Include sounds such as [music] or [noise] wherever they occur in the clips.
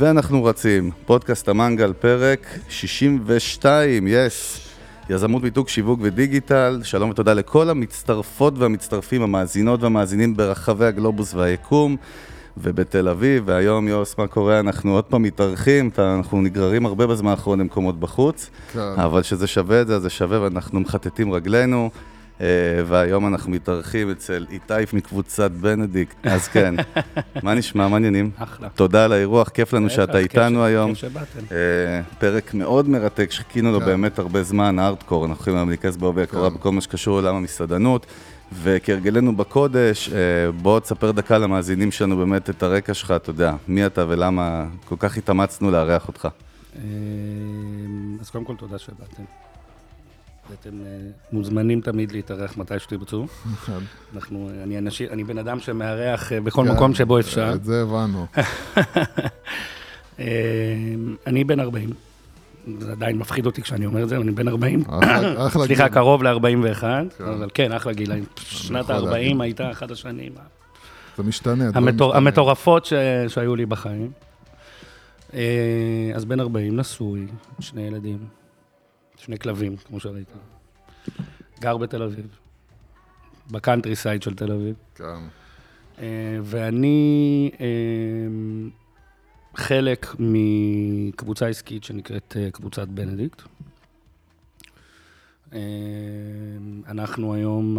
ואנחנו רצים, פודקאסט המנגל, פרק 62, יש. יזמות מיתוג, שיווק ודיגיטל, שלום ותודה לכל המצטרפות והמצטרפים, המאזינות והמאזינים ברחבי הגלובוס והיקום ובתל אביב, והיום יוס, מה קורה? אנחנו עוד פעם מתארחים, אנחנו נגררים הרבה בזמן האחרון למקומות בחוץ, כן. אבל שזה שווה את זה, זה שווה ואנחנו מחטטים רגלינו. אה, והיום אנחנו מתארחים אצל איטייף מקבוצת בנדיקט, אז כן, [laughs] מה נשמע, מה העניינים? אחלה. תודה על האירוח, כיף לנו שאתה איתנו היום. כיף שבאתם. אה, פרק מאוד מרתק, שחיכינו לו כן. באמת הרבה זמן, הארדקור, אנחנו יכולים היום להיכנס בעובי הקורה כן. בכל מה שקשור לעולם המסעדנות. וכהרגלנו בקודש, אה, בוא תספר דקה למאזינים שלנו באמת את הרקע שלך, אתה יודע, מי אתה ולמה כל כך התאמצנו לארח אותך. אז קודם כל, תודה שבאתם. ואתם אה, מוזמנים תמיד להתארח מתי שתרצו. אנחנו, אני, בן אדם שמארח אה, בכל כן, מקום שבו אפשר. את זה הבנו. [laughs] אה, אני בן 40. זה עדיין מפחיד אותי כשאני אומר את זה, אני בן 40. אחלה- אחלה [laughs] סליחה, גיל. קרוב ל-41, כן. אבל כן, אחלה גילאים. שנת יכול ה-40 להגיד. הייתה אחת השנים זה משתנה. המטורפות שהיו לי בחיים. אז בן 40, נשוי, שני ילדים, שני כלבים, כמו שראית. גר בתל אביב, ב countryside של תל אביב. כן. אה, ואני אה, חלק מקבוצה עסקית שנקראת אה, קבוצת בנדיקט. אנחנו היום...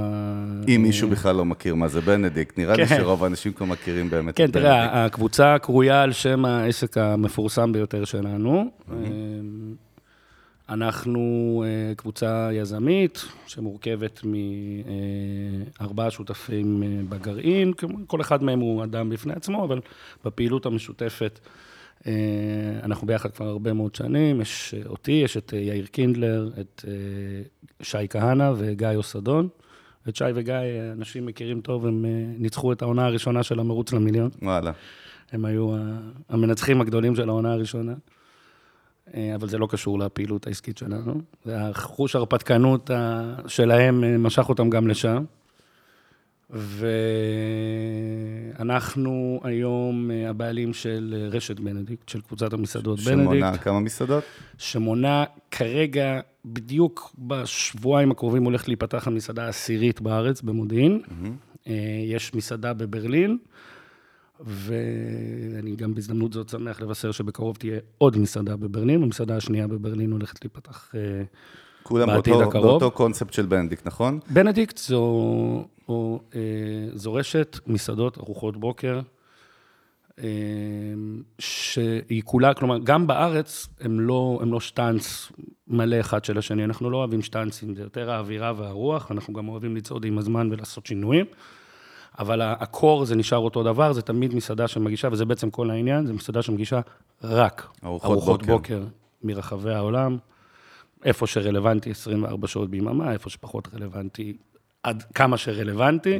אם מישהו בכלל לא מכיר מה זה בנדיקט, נראה לי כן. שרוב האנשים כבר מכירים באמת כן, את תראה, בנדיקט. הקבוצה קרויה על שם העסק המפורסם ביותר שלנו. אנחנו אה, קבוצה יזמית שמורכבת מארבעה שותפים אה, בגרעין, כל אחד מהם הוא אדם בפני עצמו, אבל בפעילות המשותפת אה, אנחנו ביחד כבר הרבה מאוד שנים. יש אותי, יש את יאיר קינדלר, את שי כהנא וגיא אוסדון. את שי וגיא, אנשים מכירים טוב, הם ניצחו את העונה הראשונה של המרוץ למיליון. וואלה. הם היו המנצחים הגדולים של העונה הראשונה. אה, אבל זה לא קשור לפעילות העסקית שלנו. והחוש הרפתקנות ה- שלהם אה, משך אותם גם לשם. ואנחנו היום אה, הבעלים של אה, רשת בנדיקט, של קבוצת המסעדות שמונה בנדיקט, כמה מסעדות? שמונה כרגע, בדיוק בשבועיים הקרובים הולכת להיפתח המסעדה העשירית בארץ, במודיעין. אה, יש מסעדה בברלין, ואני גם בהזדמנות זאת שמח לבשר שבקרוב תהיה עוד מסעדה בברלין, המסעדה השנייה בברלין הולכת להיפתח. כולם בעתיד באותו- הקרוב. באותו קונספט של בנדיקט, נכון? בנדיקט זו, או, אה, זו רשת מסעדות, ארוחות בוקר, אה, שהיא כולה, כלומר, גם בארץ הם לא, הם לא שטאנץ מלא אחד של השני, אנחנו לא אוהבים שטאנצים, זה יותר האווירה והרוח, אנחנו גם אוהבים לצעוד עם הזמן ולעשות שינויים, אבל הקור זה נשאר אותו דבר, זה תמיד מסעדה שמגישה, וזה בעצם כל העניין, זה מסעדה שמגישה רק ארוחות ארוחות בוקר. בוקר מרחבי העולם. איפה שרלוונטי 24 שעות ביממה, איפה שפחות רלוונטי, עד כמה שרלוונטי.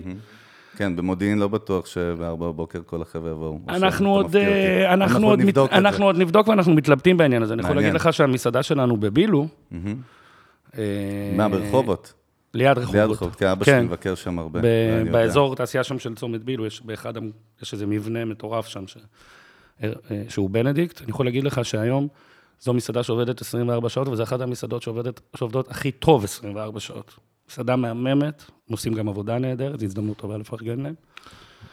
כן, במודיעין לא בטוח שבארבע בבוקר כל החבר'ה יבואו. או אנחנו עוד. אה, אנחנו עוד מת- נבדוק זה. אנחנו עוד נבדוק ואנחנו מתלבטים בעניין הזה. אני יכול. להגיד לך שהמסעדה שלנו בבילו, אה, מה, ברחובות? ליד רחובות. ליד רחובות, כי אבא שלי מבקר שם הרבה. באזור תעשייה שם של צומת בילו, יש באחד, יש איזה מבנה מטורף שם, ש- אה, שהוא בנדיקט. אני יכול להגיד לך שהיום זו מסעדה שעובדת 24 שעות, וזו אחת המסעדות שעובדת, שעובדות הכי טוב 24 שעות. מסעדה מהממת, הם עושים גם עבודה נהדרת, זו הזדמנות טובה לפרגן להם.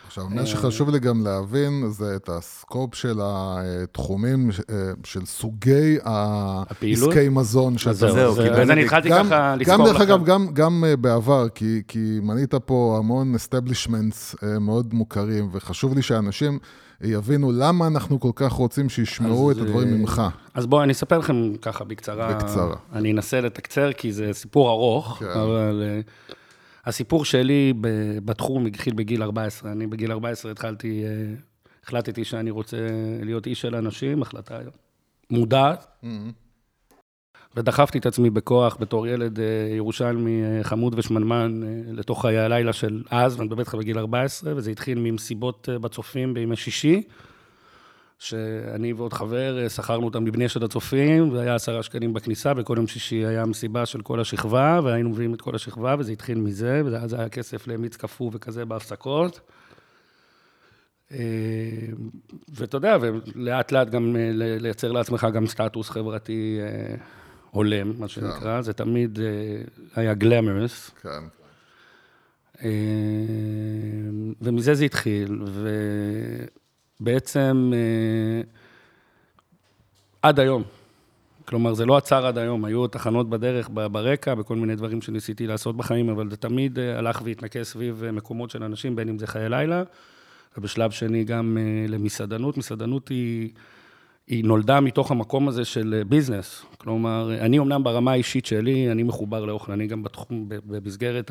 עכשיו, מה שחשוב לי גם להבין זה את הסקופ של התחומים, אה, של סוגי? העסקי מזון אז שאתה... זהו, זהו, אז- אני התחלתי גם, ככה גם לסקור דרך לכם. אגב, גם, גם אה, בעבר, כי, מנית פה המון establishments אה, מאוד מוכרים, וחשוב לי שאנשים יבינו למה אנחנו כל כך רוצים שישמעו את הדברים ממך. אז בואו, אני אספר לכם ככה בקצרה. בקצרה. אני אנסה לתקצר, כי זה סיפור ארוך, כן. אבל הסיפור שלי בתחום התחיל בגיל 14. אני בגיל 14 התחלתי, אה, החלטתי שאני רוצה להיות איש של אנשים, החלטה מודעת, ודחפתי את עצמי בכוח בתור ילד אה, ירושלמי אה, חמוד ושמנמן לתוך חיי הלילה של אז, ואני מדבר איתך בגיל 14, וזה התחיל ממסיבות בצופים בימי שישי. שאני ועוד חבר אה, שכרנו אותם מבני של הצופים, והיה עשרה שקלים בכניסה, וכל יום שישי היה מסיבה של כל השכבה, והיינו מביאים את כל השכבה, וזה התחיל מזה, ואז היה כסף למיץ קפוא וכזה בהפסקות. אה, ואתה יודע, ולאט לאט גם אה, לייצר לעצמך גם סטטוס חברתי הולם, מה שנקרא, זה תמיד היה גלמרס. כן. ומזה זה התחיל, ובעצם אה, עד היום. כלומר, זה לא עצר עד היום, היו תחנות בדרך, ברקע, בכל מיני דברים שניסיתי לעשות בחיים, אבל זה תמיד אה, הלך והתנקז סביב אה, מקומות של אנשים, בין אם זה חיי לילה, ובשלב שני גם אה, למסעדנות. מסעדנות היא, היא נולדה מתוך המקום הזה של business. כלומר, אה, אני אמנם ברמה האישית שלי, אני מחובר לאוכל, אני גם בתחום, במסגרת.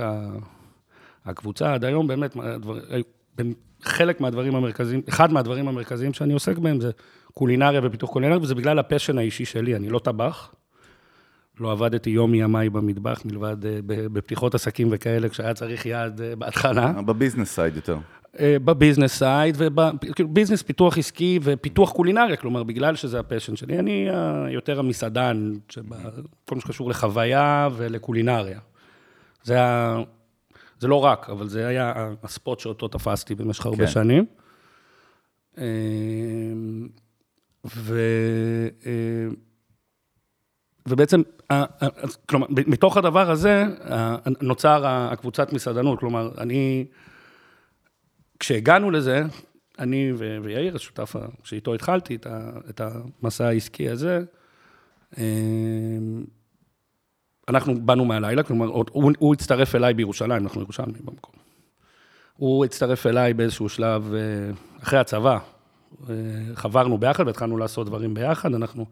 הקבוצה עד היום, באמת, חלק מהדברים המרכזיים, אחד מהדברים המרכזיים שאני עוסק בהם זה קולינריה ופיתוח קולינריה, וזה בגלל ה passion האישי שלי, אני לא טבח. לא עבדתי יום מימיי במטבח, מלבד אה, בפתיחות עסקים וכאלה, כשהיה צריך יד אה, בהתחלה. ב business side יותר. אה, ב business side, ו business פיתוח עסקי ופיתוח קולינריה, כלומר, בגלל שזה ה passion שלי, אני אה, יותר המסעדן, שבה- כל מה שקשור לחוויה ולקולינריה. זה. זה לא רק, אבל זה היה ה spot שאותו תפסתי במשך הרבה כן. שנים. אה, ו... אה, ובעצם, כלומר, מתוך הדבר הזה נוצר הקבוצת מסעדנות, כלומר, אני... כשהגענו לזה, אני ויאיר, השותף שאיתו התחלתי את, המסע העסקי הזה, אה, אנחנו באנו מהלילה, כלומר, הוא, הוא הצטרף אליי בירושלים, אנחנו ירושלמים במקום. הוא הצטרף אליי באיזשהו שלב, אה, אחרי הצבא, אה, חברנו ביחד והתחלנו לעשות דברים ביחד, אנחנו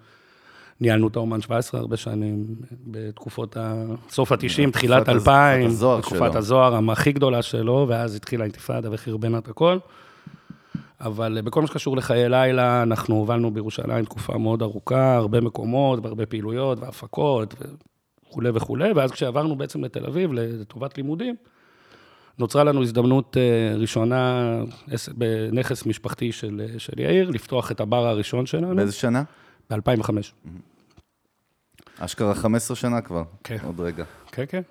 ניהלנו את האומן 17 הרבה שנים, בתקופות ה... סוף ה-90, תחילת הז- 2000, תקופת הזוהר תקופת שלו. הזוהר הכי גדולה שלו, ואז התחילה האינתיפאדה וחרבנה את הכל. אבל אה, בכל מה שקשור לחיי לילה, אנחנו הובלנו בירושלים תקופה מאוד ארוכה, הרבה מקומות, והרבה פעילויות והפקות וכולי וכולי, ואז כשעברנו בעצם לתל אביב לטובת לימודים, נוצרה לנו הזדמנות אה, ראשונה בנכס משפחתי של, אה, של יאיר, לפתוח את הבר הראשון שלנו, באיזה שנה? ב-2005. אשכרה 15 שנה כבר. כן. עוד רגע. כן, כן.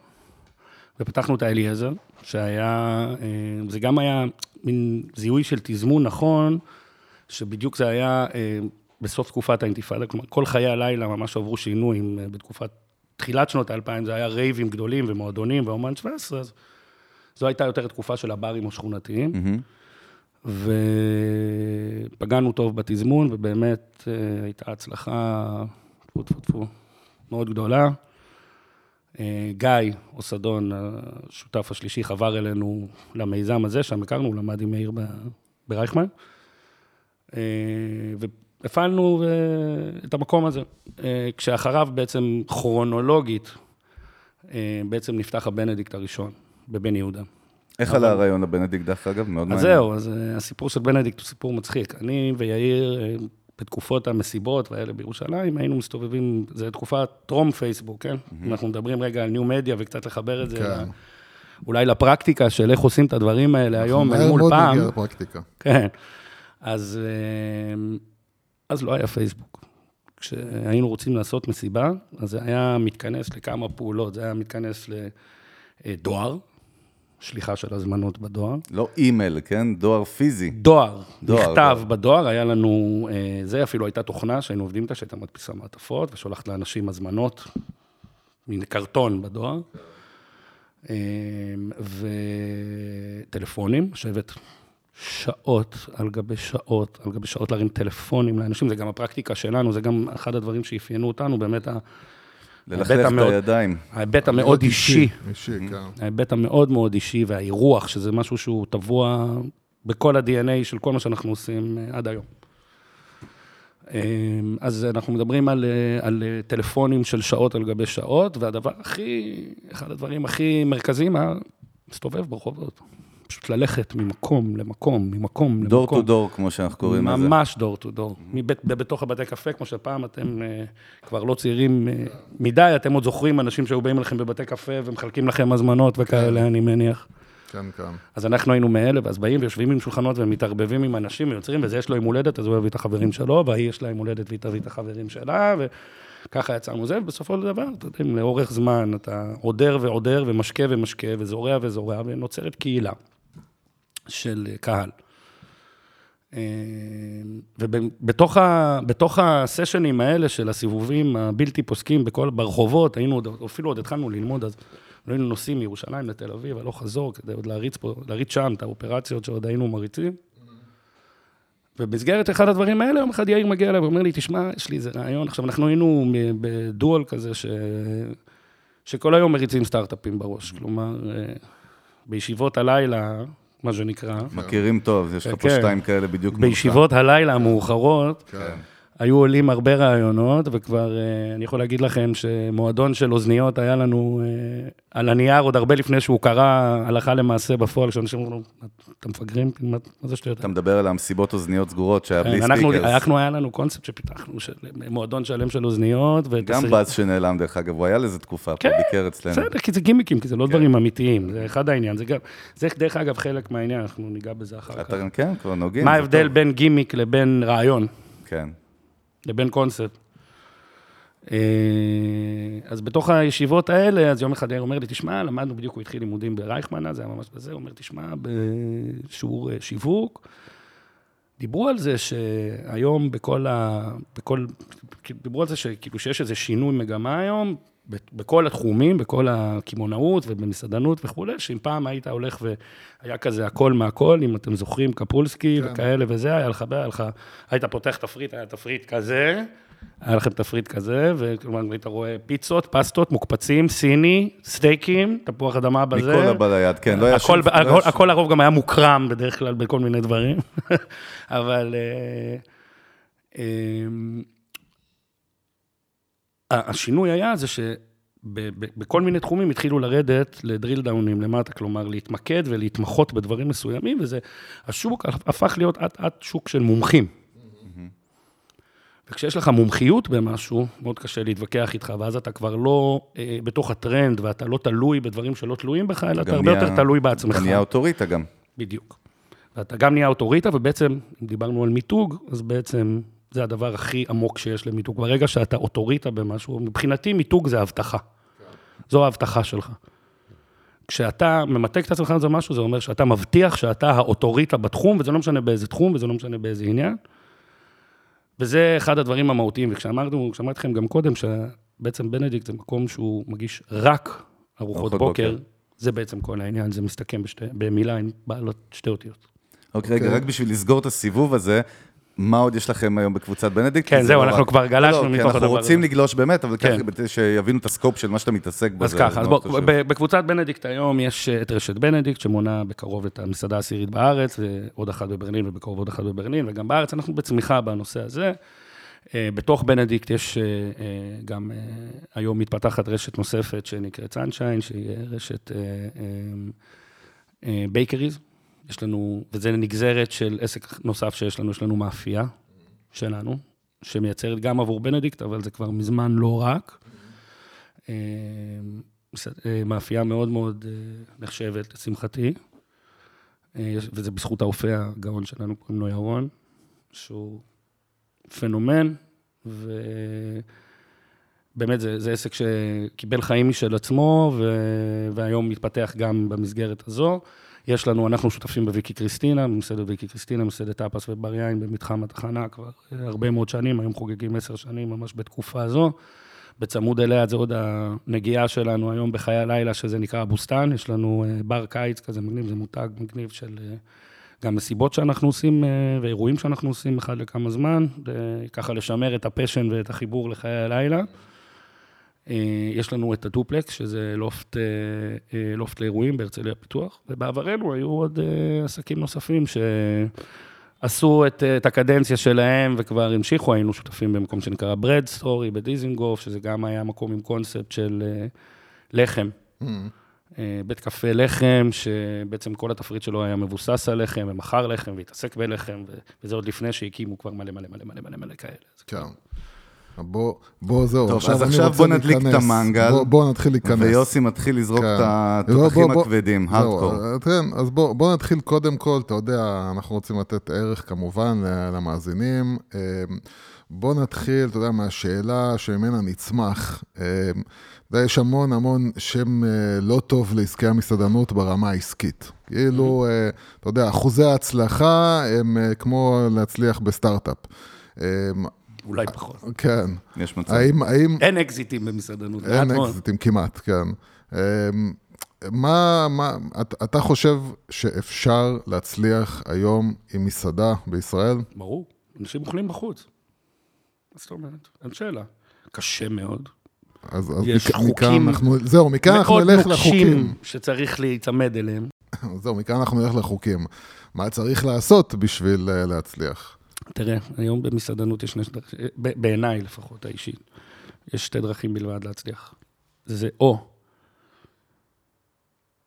ופתחנו את האליעזר, שהיה, אה, זה גם היה מין זיהוי של תזמון נכון, שבדיוק זה היה בסוף תקופת האינתיפאדה, כלומר, כל חיי הלילה ממש עברו שינוי, אם, אה, בתקופת, תחילת שנות האלפיים זה היה רייבים גדולים ומועדונים ואומן 17, אז זו הייתה יותר תקופה של הברים השכונתיים. מהמם. ופגענו טוב בתזמון, ובאמת אה, הייתה הצלחה, טפו טפו טפו, מאוד גדולה. אה, גיא אוסדון, השותף השלישי, חבר אלינו למיזם הזה, שם הכרנו, הוא למד עם מאיר ברייכמן. והפעלנו אה, את המקום הזה. אה, כשאחריו בעצם כרונולוגית, אה, בעצם נפתח הבנדיקט הראשון בבן יהודה. איך עלה הרעיון לבנדיקט, דרך אגב? מאוד אז מעניין. זהו, אז הסיפור של בנדיקט הוא סיפור מצחיק. אני ויאיר, בתקופות המסיבות והאלה בירושלים, היינו מסתובבים, זו תקופה טרום פייסבוק, כן? אנחנו מדברים רגע על ניו מדיה וקצת לחבר את זה, כן. אולי לפרקטיקה של איך עושים את הדברים האלה היום אל מהר מול מאוד פעם. נגיע לפרקטיקה. כן. אז, אז לא היה פייסבוק. כשהיינו רוצים לעשות מסיבה, אז זה היה מתכנס לכמה פעולות. זה היה מתכנס לדואר, שליחה של הזמנות בדואר. לא אימייל, כן? דואר פיזי. דואר, דואר, מכתב דואר. בדואר, היה לנו, אה, זה אפילו הייתה תוכנה שהיינו עובדים איתה, שהייתה מדפיסה מעטפות ושולחת לאנשים הזמנות, מין קרטון בדואר. אה, וטלפונים, לשבת שעות על גבי שעות, על גבי שעות להרים טלפונים לאנשים, זה גם הפרקטיקה שלנו, זה גם אחד הדברים שאפיינו אותנו, באמת ה- ללכלך את המאוד- הידיים. ההיבט המאוד אישי. אישי, כן. ההיבט המאוד מאוד אישי והאירוח, שזה משהו שהוא טבוע בכל ה-DNA של כל מה שאנחנו עושים אה, עד היום. אה, אז אנחנו מדברים על, אה, על אה, טלפונים של שעות על גבי שעות, והדבר הכי, אחד הדברים הכי מרכזיים היה להסתובב ברחובות. פשוט ללכת ממקום למקום, ממקום דור למקום. טו דור, כמו שאנחנו קוראים לזה. ממש דור טו דור. בתוך הבתי קפה, כמו שפעם אתם אה, כבר לא צעירים אה, מדי, אתם עוד זוכרים אנשים שהיו באים אליכם בבתי קפה ומחלקים לכם הזמנות וכאלה, אני מניח. כן, כן. אז אנחנו היינו מאלה, ואז באים ויושבים עם שולחנות ומתערבבים עם אנשים ויוצרים, וזה יש לו יום הולדת, אז הוא יביא את החברים שלו, והיא יש לה יום הולדת והיא תביא את החברים שלה, וככה יצרנו זה, ובסופו של דבר, אתה יודע, לאורך זמן, אתה עודר ועודר ומשקה ומשקה, וזורע וזורע, ונוצרת קהילה של קהל. ובתוך ה, הסשנים האלה של הסיבובים הבלתי פוסקים בכל, ברחובות, היינו, עוד- אפילו עוד התחלנו ללמוד, אז היינו נוסעים מירושלים לתל אביב, הלוך חזור, כדי עוד להריץ פה, להריץ שם את האופרציות שעוד היינו מריצים. ובמסגרת אחד הדברים האלה, יום אחד יאיר מגיע אליי ואומר לי, תשמע, יש לי איזה רעיון. עכשיו, אנחנו היינו בדואל כזה, ש... שכל היום מריצים סטארט-אפים בראש. כלומר, אה, בישיבות הלילה, מה שנקרא, מכירים טוב, יש לך פה כן. שתיים כאלה בדיוק. בישיבות הלילה המאוחרות, כן. היו עולים הרבה רעיונות, וכבר אה, אני יכול להגיד לכם שמועדון של אוזניות היה לנו אה, על הנייר עוד הרבה לפני שהוא קרה הלכה למעשה בפועל, כשאנשים אמרו, אתם מפגרים? מה זה שטויות? אתה מדבר על המסיבות אוזניות סגורות שהיה בלי כן, אנחנו, ספיקרס. אנחנו, היה לנו קונספט שפיתחנו, מועדון שלם של אוזניות. גם באז שנעלם, דרך אגב, הוא היה לזה תקופה פה, כן, ביקר אצלנו. בסדר, כי זה גימיקים, כי זה לא דברים אמיתיים, זה אחד העניין. זה דרך אגב חלק מהעניין, אנחנו ניגע בזה אחר כך. כן, כבר נוגעים. מה ההבדל. בין גימיק לבין רעיון? כן. לבין קונספט. אה, אז בתוך הישיבות האלה, אז יום אחד יאיר אומר לי, תשמע, למדנו בדיוק, הוא התחיל לימודים ברייכמן, אז היה ממש בזה, הוא אומר, תשמע, בשיעור אה, שיווק, דיברו על זה שהיום בכל ה... בכל... דיברו על זה שכאילו שיש איזה שינוי מגמה היום, בכל התחומים, בכל הקמעונאות ובמסעדנות וכולי, שאם פעם היית הולך והיה כזה הכל מהכל, אם אתם זוכרים, קפולסקי כן. וכאלה וזה, היה לך, היה לך, היית פותח תפריט, היה תפריט כזה, היה לכם תפריט כזה, וכלומר, היית רואה פיצות, פסטות, מוקפצים, סיני, סטייקים, תפוח אדמה בזה. מכל הבא ליד, כן. לא היה הכל, שום- לא הכל, שום- הכל לרוב גם היה מוקרם בדרך כלל בכל מיני דברים, [laughs] אבל אה, אה, השינוי היה זה שבכל מיני תחומים התחילו לרדת לדריל דאונים למטה, כלומר להתמקד ולהתמחות בדברים מסוימים, וזה, השוק הפך להיות אט אט שוק של מומחים. וכשיש לך מומחיות במשהו, מאוד קשה להתווכח איתך, ואז אתה כבר לא אה, בתוך הטרנד, ואתה לא תלוי בדברים שלא תלויים בך, אלא אתה גם הרבה נהיה- יותר תלוי בעצמך. אתה נהיה אוטוריטה גם. בדיוק. ואתה גם נהיה אוטוריטה, ובעצם, אם דיברנו על מיתוג, אז בעצם זה הדבר הכי עמוק שיש למיתוג. ברגע שאתה אוטוריטה במשהו, מבחינתי מיתוג זה הבטחה. זו ההבטחה שלך. כשאתה ממתג את עצמך על משהו, זה אומר שאתה מבטיח שאתה האוטוריטה בתחום, וזה לא משנה באיזה תחום, וזה לא משנה באיזה עניין. וזה אחד הדברים המהותיים, וכשאמרנו, כשאמרתי לכם גם קודם, שבעצם בנדיקט זה מקום שהוא מגיש רק ארוחות בוקר, בוקר. זה בעצם כל העניין, זה מסתכם בשתי, במילה עם בעלות שתי אותיות. אוקיי, רגע, אוקיי. רק בשביל לסגור את הסיבוב הזה, מה עוד יש לכם היום בקבוצת בנדיקט? כן, זהו, לא אנחנו כבר גלשנו לא, מתוך אנחנו הדבר רוצים הזה. לגלוש באמת, אבל כן. ככה, שיבינו את ה scope של מה שאתה מתעסק בו. אז ככה, אז מאוד בוא, חשוב. ב- בקבוצת בנדיקט היום יש אה, את רשת בנדיקט, שמונה בקרוב את המסעדה העשירית בארץ, ועוד אחת בברלין, ובקרוב עוד אחת בברלין, וגם בארץ, אנחנו בצמיחה בנושא הזה. אה, בתוך בנדיקט יש אה, גם, היום מתפתחת רשת נוספת שנקראת סנשיין, שהיא רשת bakeries. יש לנו, וזה נגזרת של עסק נוסף שיש לנו, יש לנו מאפייה שלנו, שמייצרת גם עבור בנדיקט, אבל זה כבר מזמן לא רק. אה, אה, מאפייה מאוד מאוד אה, נחשבת, לשמחתי. וזה בזכות האופה הגאון שלנו, קוראים לו ירון, שהוא פנומן, ובאמת זה, זה עסק שקיבל חיים משל עצמו, ו... והיום מתפתח גם במסגרת הזו. יש לנו, אנחנו שותפים בוויקי קריסטינה, במסעדת ויקי קריסטינה, מסעדת טאפס ובר יין במתחם התחנה כבר אה, הרבה מאוד שנים, היום חוגגים עשר שנים ממש בתקופה הזו. בצמוד אליה זה עוד הנגיעה שלנו היום בחיי הלילה, שזה נקרא הבוסטן, יש לנו אה, בר קיץ כזה מגניב, זה מותג מגניב של אה, גם מסיבות שאנחנו עושים ואירועים שאנחנו עושים אחד לכמה זמן, ככה לשמר את ה passion ואת החיבור לחיי הלילה. אה, יש לנו את הדופלקס, שזה לופט, אה, אה, לופט לאירועים בהרצליה פיתוח, ובעברנו היו עוד עסקים נוספים שעשו את, את הקדנציה שלהם וכבר המשיכו, היינו שותפים במקום שנקרא Bread Story בדיזינגוף, שזה גם היה מקום עם קונספט של לחם. Mm. בית קפה לחם, שבעצם כל התפריט שלו היה מבוסס על לחם, ומכר לחם, והתעסק בלחם, וזה עוד לפני שהקימו כבר מלא מלא מלא מלא מלא מלא כאלה. כן. בוא, בוא, זהו, טוב, אז עכשיו בוא נדליק את להיכנס. המנגל. בוא, בוא נתחיל להיכנס. ויוסי מתחיל לזרוק כן. את לא, התותחים בוא, הכבדים, הארדקור. כן, אז בוא, בוא נתחיל קודם כל, אתה יודע, אנחנו רוצים לתת ערך כמובן למאזינים. אה, בוא נתחיל, אתה יודע, מהשאלה שממנה נצמח. אתה יודע, יש המון המון שם אה, לא טוב לעסקי המסעדנות ברמה העסקית. כאילו, אתה יודע, אחוזי ההצלחה הם כמו להצליח בסטארט-אפ. אולי פחות. כן. יש מצב. האם, האם, אין אקזיטים במסעדנות, אין מאוד. אקזיטים כמעט, כן. אמ, מה, מה, אתה, אתה חושב שאפשר להצליח היום עם מסעדה בישראל? ברור, אנשים אוכלים בחוץ. מה זאת אומרת? אין שאלה. קשה מאוד. אז, אז יש מכאן חוקים אנחנו, זהו, מכאן אנחנו מאוד נלך נוקשים לחוקים. שצריך להיצמד אליהם. [laughs] זהו, מכאן אנחנו נלך לחוקים. מה צריך לעשות בשביל אה, להצליח? תראה, היום במסעדנות יש שני דרכים, בעיניי לפחות, האישית, יש שתי דרכים בלבד להצליח. זה או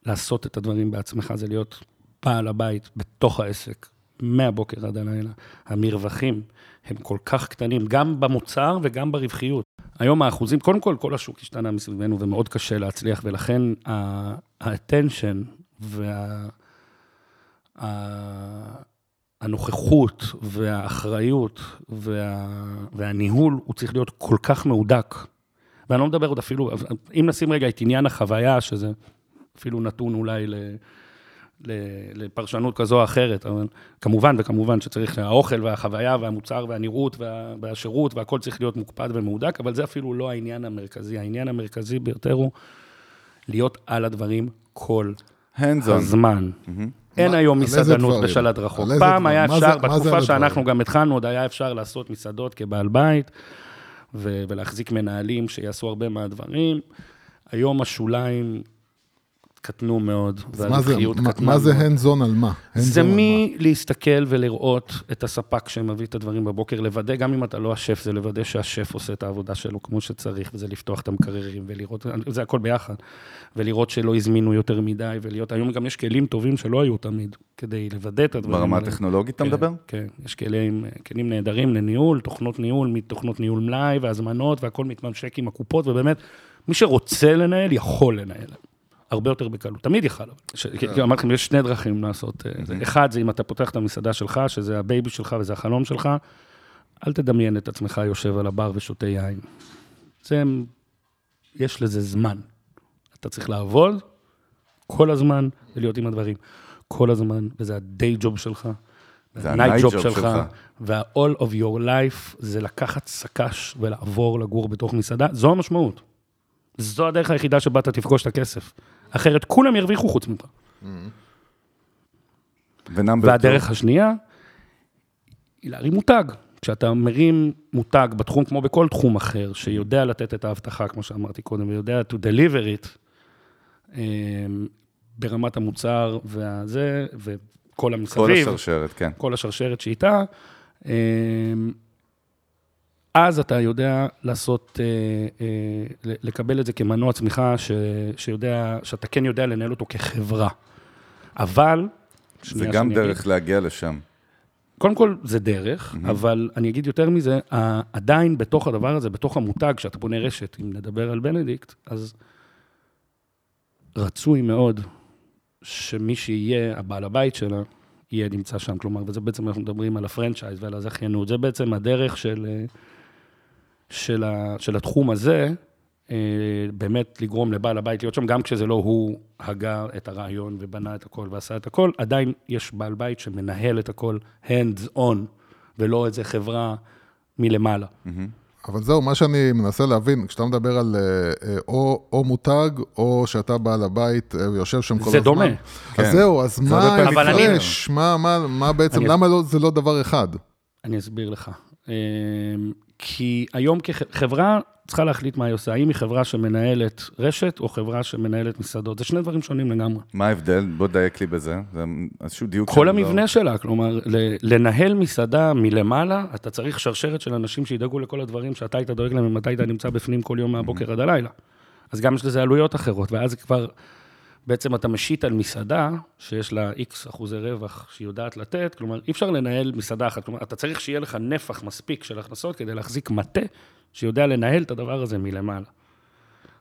לעשות את הדברים בעצמך, זה להיות בעל הבית בתוך העסק, מהבוקר עד הלילה. המרווחים הם כל כך קטנים, גם במוצר וגם ברווחיות. היום האחוזים, קודם כל, כל השוק השתנה מסביבנו ומאוד קשה להצליח, ולכן ה-attention וה... הנוכחות והאחריות וה, והניהול, הוא צריך להיות כל כך מהודק. ואני לא מדבר עוד אפילו, אם נשים רגע את עניין החוויה, שזה אפילו נתון אולי ל, לפרשנות כזו או אחרת, אבל כמובן וכמובן שצריך, האוכל והחוויה והמוצר והנראות וה, והשירות והכל צריך להיות מוקפד ומהודק, אבל זה אפילו לא העניין המרכזי. העניין המרכזי ביותר הוא להיות על הדברים כל hands on. הזמן. אין מה- היום מסעדנות? בשלט רחוק. פעם? היה אפשר, זה בתקופה שאנחנו? גם התחלנו, עוד היה אפשר לעשות מסעדות כבעל בית, ו- ולהחזיק מנהלים שיעשו הרבה מהדברים. היום השוליים קטנו מאוד, אז מה זה, והרווחיות מה, קטנה מה זה מאוד. hands on על מה? זה? מלהסתכל ולראות את הספק שמביא את הדברים בבוקר, לוודא, גם אם אתה לא השף, זה לוודא שהשף עושה את העבודה שלו כמו שצריך, וזה לפתוח את המקררים ולראות, זה הכל ביחד. ולראות שלא הזמינו יותר מדי, ולהיות, היום גם יש כלים טובים שלא היו תמיד, כדי לוודא את הדברים ברמה. הטכנולוגית אתה כן, מדבר? כן, יש כלים, כלים נהדרים לניהול, תוכנות ניהול, מתוכנות ניהול מלאי והזמנות, והכל מתממשק עם הקופות, ובאמת, מי שרוצה לנהל, יכול לנהל. הרבה יותר בקלות, תמיד יכל. אבל. ש- כי אמרתי לכם, יש שני דרכים לעשות אה. אחד, זה אם אתה פותח את המסעדה שלך, שזה ה baby שלך וזה החלום שלך, אל תדמיין את עצמך יושב על הבר ושותה יין. זה, יש לזה זמן. אתה צריך לעבוד כל הזמן ולהיות עם הדברים. כל הזמן, וזה ה-day job שלך. זה ה-night ה-night job job שלך, שלך. וה-all of your life זה לקחת סק"ש ולעבור לגור בתוך מסעדה, זו המשמעות. זו הדרך היחידה שבה אתה תפגוש את הכסף. אחרת כולם ירוויחו חוץ ממך. והדרך השנייה היא להרים מותג. כשאתה מרים מותג בתחום, כמו בכל תחום אחר, שיודע לתת את ההבטחה, כמו שאמרתי קודם, ויודע to deliver it, אמ, ברמת המוצר והזה, וכל כל המסביב, השרשרת, כן. כל השרשרת שאיתה, אמ, אז אתה יודע לעשות, אה, אה, לקבל את זה כמנוע צמיחה, ש, שיודע, שאתה כן יודע לנהל אותו כחברה. אבל... זה גם דרך אגיד. להגיע לשם. קודם כל, זה דרך, mm-hmm. אבל אני אגיד יותר מזה, עדיין בתוך הדבר הזה, בתוך המותג, כשאתה בונה רשת, אם נדבר על בנדיקט, אז רצוי מאוד שמי שיהיה הבעל הבית שלה, יהיה נמצא שם. כלומר, וזה בעצם, אנחנו מדברים על הפרנצ'ייז ועל הזכיינות. זה בעצם הדרך של, אה, של, ה, של התחום הזה, אה, באמת לגרום לבעל הבית להיות שם, גם כשזה לא הוא הגה את הרעיון ובנה את הכל ועשה את הכל, עדיין יש בעל בית שמנהל את הכל hands on, ולא איזה חברה מלמעלה. אבל זהו, מה שאני מנסה להבין, כשאתה מדבר על אה, אה, או, או מותג, או שאתה בעל הבית ויושב שם כל זה הזמן. דומה. אז כן. זהו, אז זה מה אבל אני- ההפרש? מה, מה, מה בעצם, אני- למה לא, זה לא דבר אחד? אני אסביר לך. כי היום כחברה צריכה להחליט מה היא עושה, האם היא חברה שמנהלת רשת או חברה שמנהלת מסעדות. זה שני דברים שונים לגמרי. מה ההבדל? בוא דייק לי בזה. זה איזשהו דיוק כל לא- המבנה שלה, כלומר, לנהל מסעדה מלמעלה, אתה צריך שרשרת של אנשים שידאגו לכל הדברים שאתה היית דואג להם ומתי אתה נמצא בפנים כל יום מהבוקר עד הלילה. אז גם יש לזה עלויות אחרות, ואז כבר בעצם אתה משית על מסעדה, שיש לה איקס אחוזי רווח שהיא יודעת לתת, כלומר, אי אפשר לנהל מסעדה אחת. כלומר, אתה צריך שיהיה לך נפח מספיק של הכנסות כדי להחזיק מטה שיודע לנהל את הדבר הזה מלמעלה.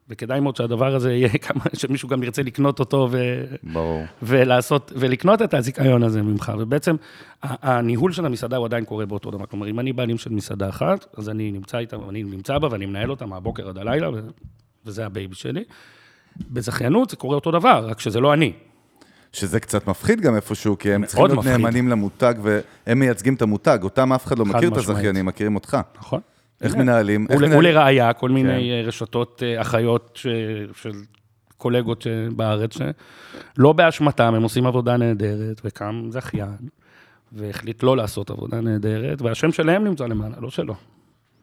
וכדאי מאוד שהדבר הזה יהיה [laughs] כמה, שמישהו גם ירצה לקנות אותו ו... ברור. ולעשות, ולקנות את הזיכיון הזה ממך. ובעצם, הניהול של המסעדה הוא עדיין קורה באותו דבר. כלומר, אם אני בעלים של מסעדה אחת, אז אני נמצא איתה, אני נמצא בה ואני מנהל אותה מהבוקר עד הלילה, ו- וזה ה baby שלי. בזכיינות זה קורה אותו דבר, רק שזה לא אני. שזה קצת מפחיד גם איפשהו, כי הם צריכים להיות מפחיד. נאמנים למותג, והם מייצגים את המותג. אותם אף אחד לא מכיר את. הזכיינים, מכירים אותך. נכון? איך מנהלים? איך מנהלים? ולראיה, כל מיני כן. אה, רשתות אה, אחיות ש- של קולגות בארץ, שלא באשמתם, הם עושים עבודה נהדרת, וקם זכיין, והחליט לא לעשות עבודה נהדרת, והשם שלהם נמצא למעלה, לא שלו.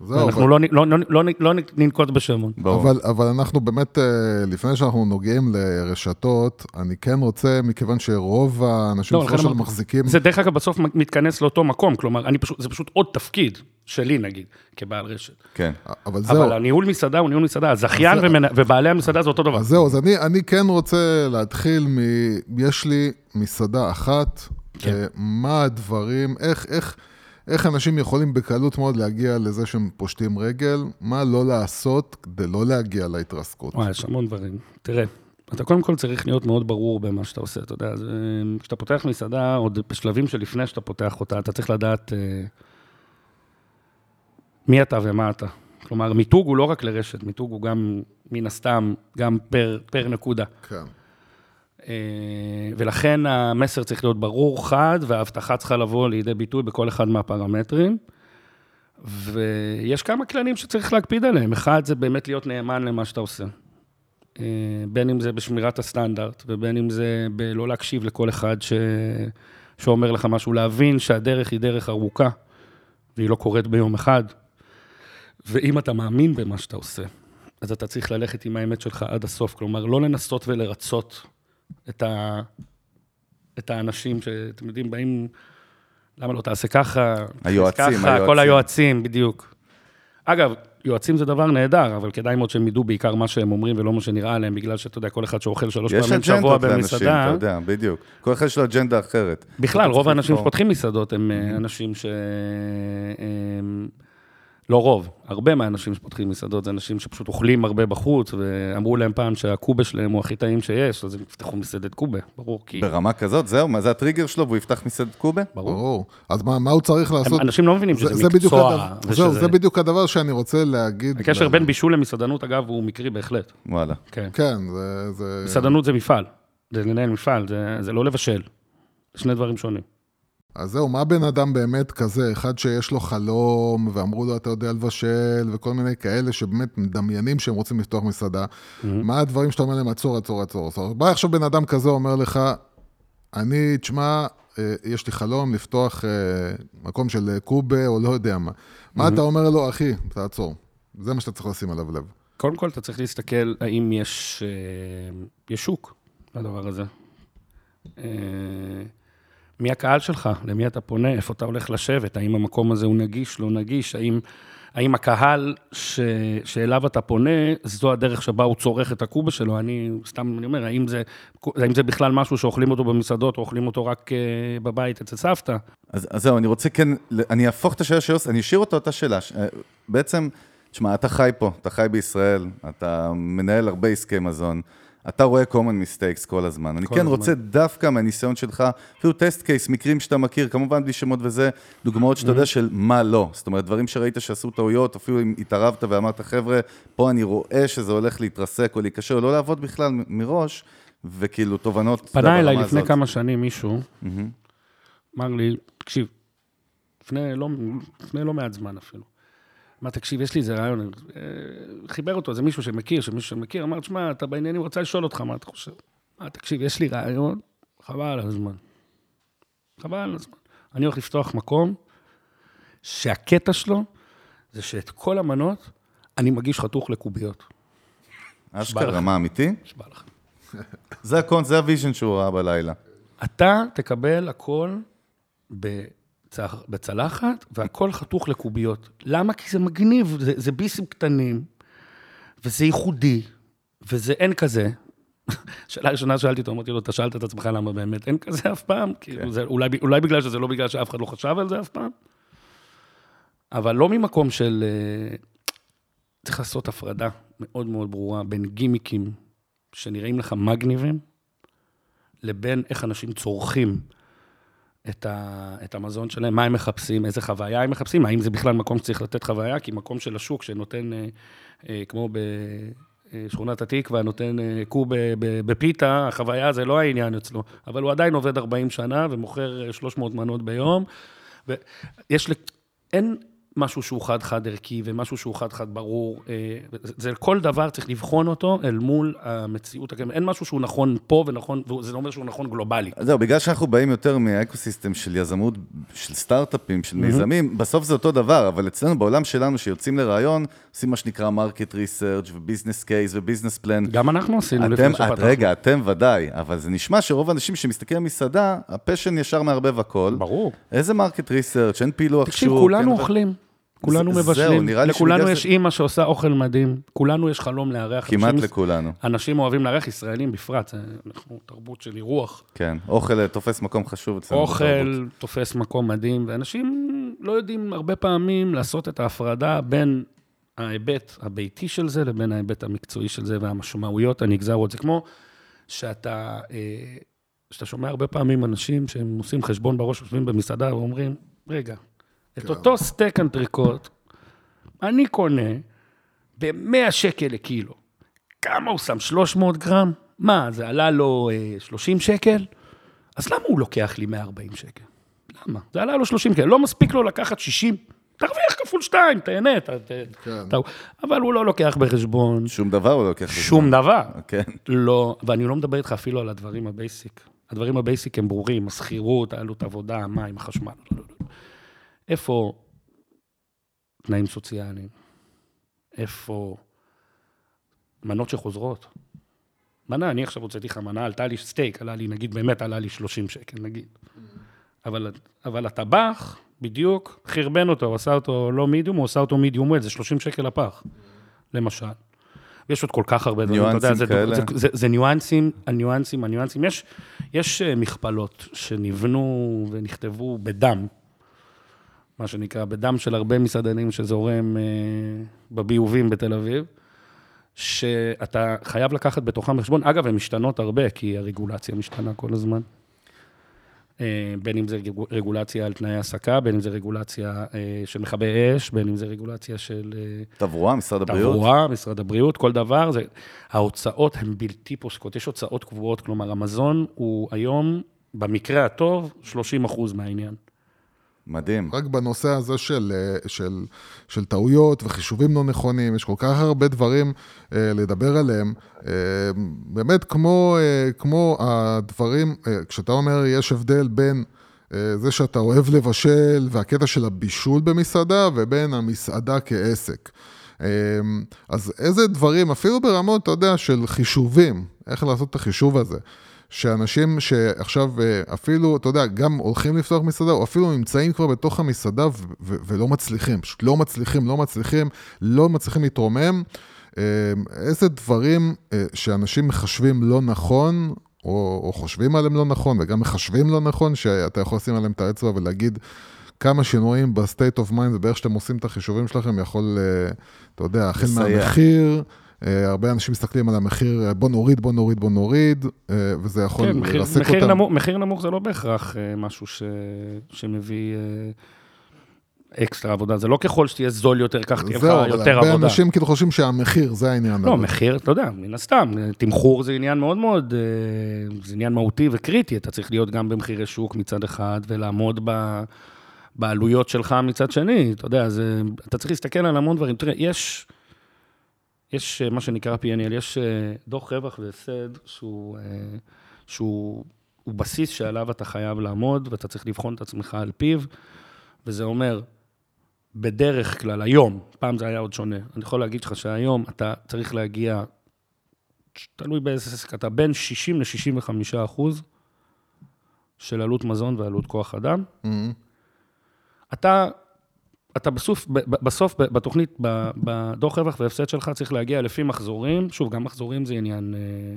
זהו, אנחנו לא, נ- לא, לא, לא, נ- לא ננקוט בשמות. אבל, אבל אנחנו באמת, אה, לפני שאנחנו נוגעים לרשתות, אני כן רוצה, מכיוון שרוב האנשים לא, בסופו לכן של אמרתי. מחזיקים... זה דרך אגב בסוף מתכנס לאותו מקום, כלומר, אני פשוט, זה פשוט עוד תפקיד שלי נגיד, כבעל רשת. כן. אבל זהו, אבל הניהול מסעדה הוא ניהול מסעדה, הזכיין זה- ומנ... ובעלי המסעדה זה אותו דבר. אז זהו, אז אני, אני כן רוצה להתחיל מ... יש לי מסעדה אחת, כן. אה, מה הדברים, איך, איך, איך אנשים יכולים בקלות מאוד להגיע לזה שהם פושטים רגל, מה לא לעשות כדי לא להגיע להתרסקות. וואי, יש המון דברים. תראה, אתה קודם כל צריך להיות מאוד ברור במה שאתה עושה, אתה יודע, זה, כשאתה פותח מסעדה, עוד בשלבים שלפני שאתה פותח אותה, אתה צריך לדעת אה, מי אתה ומה אתה. כלומר, מיתוג הוא לא רק לרשת, מיתוג הוא גם, מן הסתם, גם פר, פר נקודה. כן. אה, ולכן המסר צריך להיות ברור, חד, וההבטחה צריכה לבוא לידי ביטוי בכל אחד מהפרמטרים. ויש כמה כללים שצריך להקפיד עליהם. אחד, זה באמת להיות נאמן למה שאתה עושה. אה, בין אם זה בשמירת הסטנדרט, ובין אם זה בלא להקשיב לכל אחד ש... שאומר לך משהו, להבין שהדרך היא דרך ארוכה, והיא לא קורית ביום אחד. ואם אתה מאמין במה שאתה עושה, אז אתה צריך ללכת עם האמת שלך עד הסוף. כלומר, לא לנסות ולרצות את, ה... את האנשים שאתם יודעים, באים, למה לא תעשה ככה? היועצים, ככה, היועצים. כל היועצים, בדיוק. אגב, יועצים זה דבר נהדר, אבל כדאי מאוד שהם ידעו בעיקר מה שהם אומרים ולא מה שנראה להם, בגלל שאתה יודע, כל אחד שאוכל שלוש יש פעמים בשבוע אג'נדות לאנשים, במסעדה, אתה יודע, בדיוק. כל אחד יש לו אג'נדה אחרת. בכלל, רוב האנשים. שפותחים מסעדות הם אה, אנשים ש... הם- לא רוב, הרבה מהאנשים שפותחים מסעדות זה אנשים שפשוט אוכלים הרבה בחוץ, ואמרו להם פעם שהקובה שלהם הוא הכי טעים שיש, אז הם יפתחו מסעדת קובה, ברור, כי... ברמה כזאת, זהו, מה זה הטריגר שלו, והוא יפתח מסעדת קובה? ברור. ברור. אז מה, מה הוא צריך הם- לעשות? אנשים לא מבינים שזה בדיוק מקצוע, הדבר, זהו, זה בדיוק הדבר שאני רוצה להגיד. הקשר ל- בין בישול למסעדנות, אגב, הוא מקרי בהחלט. וואלה. כן. כן, זה... זה... מסעדנות זה מפעל, זה לנהל מפעל, זה, זה לא לבשל. זה שני דברים שונים. אז זהו, מה בן אדם באמת כזה, אחד שיש לו חלום, ואמרו לו, אתה יודע לבשל, וכל מיני כאלה שבאמת מדמיינים שהם רוצים לפתוח מסעדה, מה הדברים שאתה אומר להם, עצור, עצור, עצור, עצור. בא עכשיו בן אדם כזה, אומר לך, אני, תשמע, אה, יש לי חלום לפתוח אה, מקום של אה, קובה, או לא יודע מה. מה אתה אומר לו, אחי, תעצור. זה מה שאתה צריך לשים עליו לב. קודם כל, אתה צריך להסתכל האם יש, יש שוק לדבר הזה. מי הקהל שלך? למי אתה פונה? איפה אתה הולך לשבת? האם המקום הזה הוא נגיש, לא נגיש? האם, האם הקהל ש, שאליו אתה פונה, זו הדרך שבה הוא צורך את הקובה שלו? אני סתם, אני אומר, האם זה, האם זה בכלל משהו שאוכלים אותו במסעדות, או אוכלים אותו רק אה, בבית אצל סבתא? אז, אז זהו, אני רוצה כן, אני אהפוך את השאלה של יוסי, אני אשאיר אותו אותה שאלה. אה, בעצם, תשמע, אתה חי פה, אתה חי בישראל, אתה מנהל הרבה עסקי מזון, אתה רואה common mistakes כל הזמן. אני כל כן הזמן. רוצה דווקא מהניסיון שלך, אפילו טסט קייס, מקרים שאתה מכיר, כמובן בלי שמות וזה, דוגמאות שאתה יודע של מה לא. זאת אומרת, דברים שראית שעשו טעויות, אפילו אם התערבת ואמרת, חבר'ה, פה אני רואה שזה הולך להתרסק או להיקשר, לא לעבוד בכלל מ- מראש, וכאילו תובנות פנה אליי לפני הזאת. כמה שנים מישהו, אמר לי, תקשיב, לפני לא, לפני לא מעט זמן אפילו. אמר, תקשיב, יש לי איזה רעיון, אה, חיבר אותו, זה מישהו שמכיר, שמישהו שמכיר, אמר, תשמע, אתה בעניינים, רוצה לשאול אותך, מה אתה חושב? אמר, תקשיב, יש לי רעיון, חבל על הזמן. חבל על הזמן. אני הולך לפתוח מקום שהקטע שלו זה שאת כל המנות אני מגיש חתוך לקוביות. אשכרה. מה, אמיתי? נשבע לך. זה הקונט, זה ה vision שהוא ראה בלילה. אתה תקבל הכל בצ- בצלחת, והכל חתוך לקוביות. למה? כי זה מגניב, זה, זה ביסים קטנים, וזה ייחודי, וזה אין כזה, [laughs] שאלה ראשונה שאלתי אותו, אמרתי לו, אתה שאלת את עצמך למה באמת אין כזה אף פעם? כאילו, זה, אולי, אולי בגלל שזה לא בגלל שאף אחד לא חשב על זה אף פעם? אבל לא ממקום של... אה, צריך לעשות הפרדה מאוד מאוד ברורה בין גימיקים שנראים לך מגניבים, לבין איך אנשים צורכים את, ה, את המזון שלהם, מה הם מחפשים, איזה חוויה הם מחפשים, האם זה בכלל מקום שצריך לתת חוויה, כי מקום של השוק שנותן, אה, אה, כמו בשכונת התקווה, נותן אה, קוב בפיתה, החוויה זה לא העניין אצלו, אבל הוא עדיין עובד 40 שנה ומוכר 300 מנות ביום, ויש, אין, משהו שהוא חד-חד ערכי ומשהו שהוא חד-חד ברור. אה, זה כל דבר צריך לבחון אותו אל מול המציאות. אין משהו שהוא נכון פה ונכון, וזה לא אומר שהוא נכון גלובלי. זהו, בגלל שאנחנו באים יותר מה ecosystem של יזמות, של סטארט-אפים, של מיזמים, בסוף זה אותו דבר, אבל אצלנו בעולם שלנו, שיוצאים לרעיון, עושים מה שנקרא market research ו business case ו business plan. גם אנחנו עשינו לפני שפתחנו. רגע, אתם ודאי, אבל זה נשמע שרוב האנשים שמסתכלים על מסעדה, ה passion ישר מערבב הכל. ברור. איזה market research, אין פילוח שוק. תקשיב, כולנו אוכלים. כולנו מבשלים, לכולנו יש אימא שעושה אוכל מדהים, כולנו יש חלום לארח. כמעט לכולנו. אנשים אוהבים לארח, ישראלים בפרט, אנחנו תרבות של אירוח. כן, אוכל תופס מקום חשוב אצלנו. אוכל תופס מקום מדהים, ואנשים לא יודעים הרבה פעמים לעשות את ההפרדה בין ההיבט הביתי של זה לבין ההיבט המקצועי של זה והמשמעויות הנגזרות. זה כמו שאתה, אה, שאתה שומע הרבה פעמים אנשים שהם עושים חשבון בראש, יושבים במסעדה ואומרים, רגע, את אותו סטייק אנטריקוט, אני קונה ב-100 שקל לקילו. כמה הוא שם? 300 גרם? מה, זה עלה לו אה, 30 שקל? אז למה הוא לוקח לי 140 שקל? למה? זה עלה לו 30 שקל, לא מספיק לו לקחת 60? תרוויח כפול 2, תהנה, ת, כן. ת, אבל הוא לא לוקח בחשבון. שום דבר הוא לא לוקח בחשבון. שום דבר. כן. לא, ואני לא מדבר איתך אפילו על הדברים ה basic. הדברים ה basic הם ברורים, השכירות, העלות עבודה, המים, החשמל. לא, לא, לא. איפה תנאים סוציאליים? איפה מנות שחוזרות? מנה, אני עכשיו הוצאתי לך מנה, עלתה לי סטייק, עלה לי, נגיד, באמת עלה לי 30 שקל, נגיד. אבל, אבל הטבח, בדיוק, חרבן אותו, הוא עשה אותו לא מידיום, הוא עשה אותו medium well, זה 30 שקל לפח, למשל. ויש עוד כל כך הרבה דברים, אתה יודע, זה, זה, זה, זה ניואנסים, הניואנסים, הניואנסים. יש, יש אה, מכפלות שנבנו ונכתבו בדם, מה שנקרא, בדם של הרבה מסעדנים שזורם אה, בביובים בתל אביב, שאתה חייב לקחת בתוכם בחשבון. אגב, הן משתנות הרבה, כי הרגולציה משתנה כל הזמן. אה, בין אם זה רגולציה על תנאי העסקה, בין אם זה רגולציה אה, של מכבי אש, בין אם זה רגולציה של... אה, תברואה, משרד הבריאות. תברואה, משרד הבריאות, כל דבר. זה, ההוצאות הן בלתי פוסקות, יש הוצאות קבועות, כלומר, המזון הוא היום, במקרה הטוב, 30 אחוז מהעניין. מדהים. רק בנושא הזה של, אה, של, של טעויות וחישובים לא נכונים, יש כל כך הרבה דברים אה, לדבר עליהם. אה, באמת, כמו, אה, כמו הדברים, אה, כשאתה אומר יש הבדל בין אה, זה שאתה אוהב לבשל והקטע של הבישול במסעדה, ובין המסעדה כעסק. אה, אז איזה דברים, אפילו ברמות, אתה יודע, של חישובים, איך לעשות את החישוב הזה. שאנשים שעכשיו אה, אפילו, אתה יודע, גם הולכים לפתוח מסעדה, או אפילו נמצאים כבר בתוך המסעדה ולא מצליחים, פשוט לא מצליחים, לא מצליחים, לא מצליחים להתרומם. אה, איזה דברים אה, שאנשים מחשבים לא נכון, או, או חושבים עליהם לא נכון, וגם מחשבים לא נכון, שאתה יכול לשים עליהם את האצבע ולהגיד כמה שינויים ב-state of mind, ובאיך שאתם עושים את החישובים שלכם, יכול, אתה יודע, החל מהמחיר, הרבה אנשים מסתכלים על המחיר, אה, בוא נוריד, בוא נוריד, בוא נוריד, אה, וזה יכול כן, לרסק מחיר אותם. נמוך, מחיר נמוך זה לא בהכרח משהו ש, שמביא אקסטרה עבודה, זה לא ככל שתהיה זול יותר, כך תהיה לך יותר עבודה. זהו, הרבה אנשים כאילו חושבים שהמחיר, זה העניין. לא, מחיר, אתה יודע, מן הסתם, תמחור זה עניין מאוד מאוד, זה עניין מהותי וקריטי, אתה צריך להיות גם במחירי שוק מצד אחד, ולעמוד ב... בעלויות שלך מצד שני, אתה יודע, זה, אתה צריך להסתכל על המון דברים. תראה, יש... יש אה, מה שנקרא P&L, יש אה, דוח רווח והפסד שהוא, אה, שהוא בסיס שעליו אתה חייב לעמוד, ואתה צריך לבחון את עצמך על פיו, וזה אומר, בדרך כלל, היום, פעם זה היה עוד שונה, אני יכול להגיד לך שהיום אתה צריך להגיע, תלוי באיזה עסק, אתה בין 60 ל-65 אחוז של עלות מזון ועלות כוח אדם. Mm-hmm. אתה אתה בסוף, בסוף בתוכנית, בדוח רווח והפסד שלך צריך להגיע לפי מחזורים, שוב, גם מחזורים זה עניין, אה,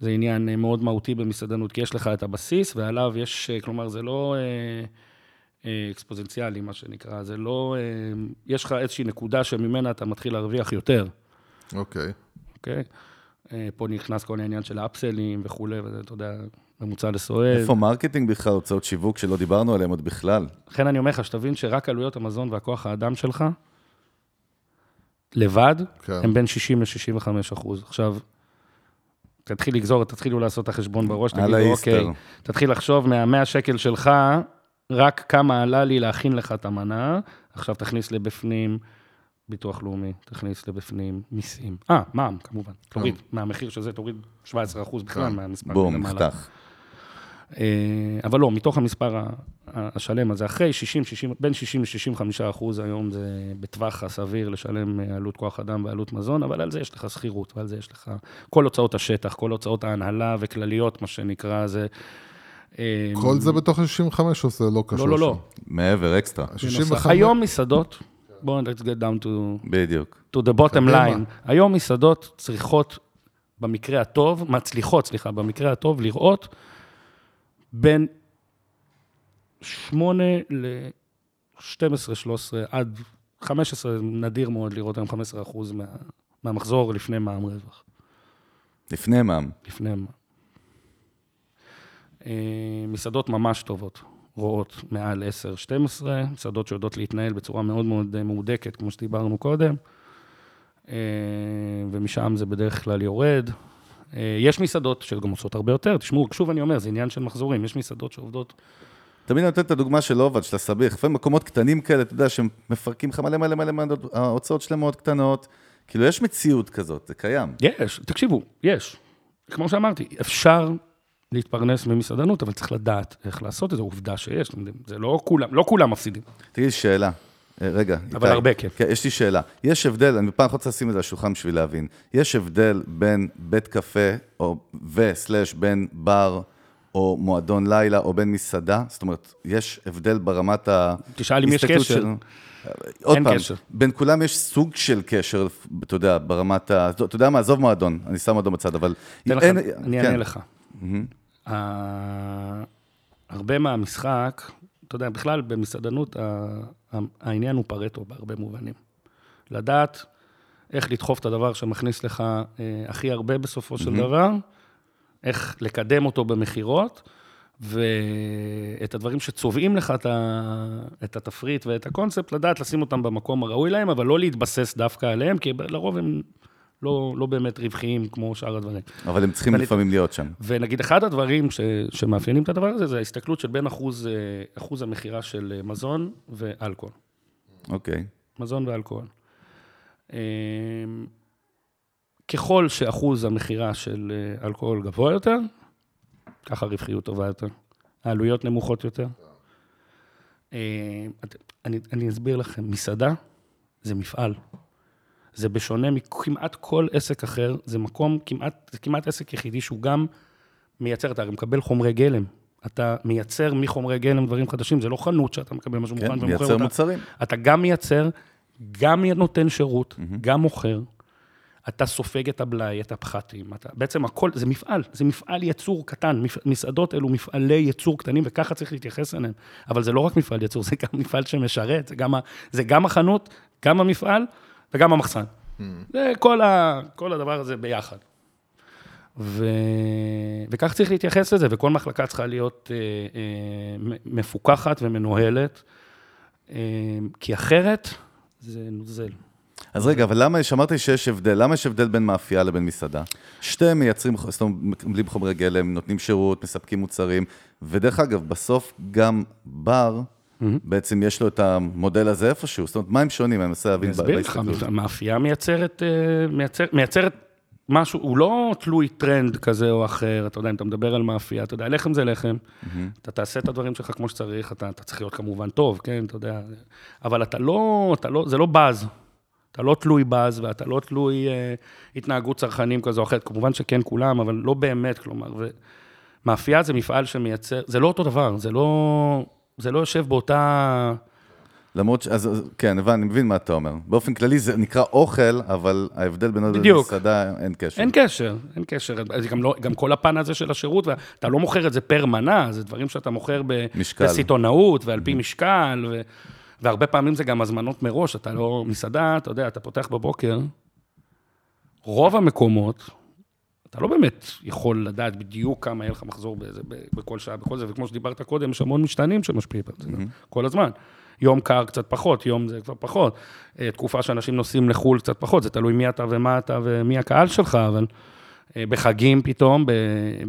זה עניין אה, מאוד מהותי במסעדנות, כי יש לך את הבסיס, ועליו יש, אה, כלומר, זה לא אקספוזנציאלי, מה שנקרא, זה לא... יש לך איזושהי נקודה שממנה אתה מתחיל להרוויח יותר, אוקיי. אוקיי? אה, פה נכנס כל העניין של ה upsales וכולי, וזה, אתה יודע, ממוצע לסועד. איפה marketing בכלל, הוצאות שיווק שלא דיברנו עליהן עוד בכלל? לכן אני אומר לך, שתבין שרק עלויות המזון והכוח האדם שלך, לבד, כן. הם בין 60 ל-65 אחוז. עכשיו, תתחיל לגזור, תתחילו לעשות את החשבון בראש, תגידו. אוקיי, תתחיל לחשוב מה-100 שקל שלך, רק כמה עלה לי להכין לך את המנה, עכשיו תכניס לבפנים ביטוח לאומי, תכניס לבפנים מיסים. אה, מע"מ, כמובן. תוריד, מהמחיר של זה תוריד 17 אחוז בכלל כן. מהמספר. בום. נחתך. אה, אבל לא, מתוך המספר השלם הזה, אחרי 60, 60, בין 60 ל-65 אחוז היום זה בטווח הסביר לשלם אה, עלות כוח אדם ועלות מזון, אבל על זה יש לך שכירות, ועל זה יש לך כל הוצאות השטח, כל הוצאות ההנהלה וכלליות, מה שנקרא, זה... אה, כל זה בתוך ה-65 או זה לא קשור? לא, לא, לא. מעבר, אקסטרה. 65... היום מסעדות, בואו let's get down to, בדיוק. to the bottom line. היום מסעדות צריכות, במקרה הטוב, מצליחות, סליחה, במקרה הטוב, לראות בין 8 ל-12, 13, עד 15, נדיר מאוד לראות היום 15 אחוז מה, מהמחזור לפני מע"מ רווח. לפני מע"מ. לפני מע"מ. אה, מסעדות ממש טובות, רואות מעל 10-12, מסעדות שיודעות להתנהל בצורה מאוד מאוד אה, מהודקת, כמו שדיברנו קודם, אה, ומשם זה בדרך כלל יורד. אה, יש מסעדות שגם עושות הרבה יותר, תשמעו, שוב אני אומר, זה עניין של מחזורים, יש מסעדות שעובדות תמיד אני נותן את הדוגמה של עובד, של הסביח. לפעמים מקומות קטנים כאלה, אתה יודע, שמפרקים לך מלא מלא מלא, מלא, ההוצאות שלהם מאוד קטנות. כאילו, יש מציאות כזאת, זה קיים. יש, תקשיבו, יש. כמו שאמרתי, אפשר להתפרנס ממסעדנות, אבל צריך לדעת איך לעשות את זה, עובדה שיש, זה לא כולם, לא כולם מפסידים. תגיד שאלה. אה, רגע, אבל איתי. הרבה כן. כן, יש לי שאלה. יש הבדל, אני פעם רוצה לשים את זה על השולחן בשביל להבין. יש הבדל בין בית קפה, או וסלאש בין בר, או מועדון לילה, או בין מסעדה? זאת אומרת, יש הבדל ברמת ה... תשאל אם יש קשר. של- עוד אין פעם, קשר. בין כולם יש סוג של קשר, אתה יודע, ברמת ה... אתה יודע מה, עזוב מועדון, אני שם מועדון בצד, אבל... אתן לך, אין- אני כן. אענה לך. ה- הרבה מהמשחק, אתה יודע, בכלל במסעדנות, העניין הוא פרטו בהרבה מובנים. לדעת איך לדחוף את הדבר שמכניס לך אה, הכי הרבה בסופו של דבר, איך לקדם אותו במכירות, ואת הדברים שצובעים לך את, ה... את התפריט ואת הקונספט, לדעת לשים אותם במקום הראוי להם, אבל לא להתבסס דווקא עליהם, כי לרוב הם לא, לא באמת רווחיים כמו שאר הדברים. אבל הם צריכים ואני- לפעמים להיות שם. ונגיד, אחד הדברים ש, שמאפיינים את הדבר הזה, זה ההסתכלות של בין אחוז, אה, אחוז המכירה של אה, מזון ואלכוהול. אוקיי. מזון ואלכוהול. אה, ככל שאחוז המכירה של אלכוהול גבוה יותר, ככה הרווחיות טובה יותר. העלויות נמוכות יותר. אני, אני אסביר לכם, מסעדה זה מפעל. זה בשונה מכמעט כל עסק אחר, זה מקום, כמעט, זה כמעט עסק יחידי שהוא גם מייצר, אתה מקבל חומרי גלם. אתה מייצר מחומרי גלם דברים חדשים, זה לא חנות שאתה מקבל משהו כן, מוכן ומוכר מייצר אותה. מוצרים. אתה גם מייצר, גם נותן שירות, גם מוכר, אתה סופג את הבלאי, את הפחתים, אתה, בעצם הכל, זה מפעל, זה מפעל ייצור קטן, מפ, מסעדות אלו מפעלי ייצור קטנים, וככה צריך להתייחס אליהם. אבל זה לא רק מפעל ייצור, זה גם מפעל שמשרת, זה גם, ה, זה גם החנות, גם המפעל וגם המחסן. זה כל, ה, כל הדבר הזה ביחד. ו... וכך צריך להתייחס לזה, וכל מחלקה צריכה להיות אה, אה, מפוקחת ומנוהלת, אה, כי אחרת זה נוזל. אז רגע, אבל למה, יש- אמרת לי שיש הבדל, למה יש הבדל בין מאפייה לבין מסעדה? שתיהם מייצרים, זאת אומרת, מקבלים חומרי גלם, נותנים שירות, מספקים מוצרים, ודרך אגב, בסוף גם בר, בעצם יש לו את המודל הזה איפשהו, זאת אומרת, מה הם שונים? אני מנסה להבין אני אסביר לך, בהסתכלות. מאפייה מייצרת, אה, מייצר, מייצרת משהו, הוא לא תלוי טרנד כזה או אחר, אתה יודע, אם אתה מדבר על מאפייה, אתה יודע, לחם זה לחם, אתה תעשה את הדברים שלך כמו שצריך, אתה, אתה צריך להיות כמובן טוב, כן, אתה יודע, אבל אתה לא, אתה לא, זה לא באז. אתה לא תלוי באז ואתה לא תלוי אה, התנהגות צרכנים כזו או אחרת, כמובן שכן כולם, אבל לא באמת, כלומר, ומאפייה זה מפעל שמייצר, זה לא אותו דבר, זה לא, זה לא יושב באותה... למרות ש... אז, כן, הבנתי, אני מבין מה אתה אומר. באופן כללי זה נקרא אוכל, אבל ההבדל בינו לבין בדיוק. מסעדה, אין קשר. אין קשר, אין קשר. גם, לא, גם כל הפן הזה של השירות, אתה לא מוכר את זה פר מנה, זה דברים שאתה מוכר ב, משקל. בסיטונאות ועל פי משקל, ו, והרבה פעמים זה גם הזמנות מראש, אתה לא, מסעדה, אתה יודע, אתה פותח בבוקר, רוב המקומות, אתה לא באמת יכול לדעת בדיוק כמה יהיה לך מחזור בזה, בכל שעה, בכל זה, וכמו שדיברת קודם, יש המון משתנים שמשפיעים על זה, כל הזמן. יום קר קצת פחות, יום זה כבר פחות. אה, תקופה שאנשים נוסעים לחו"ל קצת פחות, זה תלוי מי אתה ומה אתה ומי הקהל שלך, אבל אה, בחגים פתאום,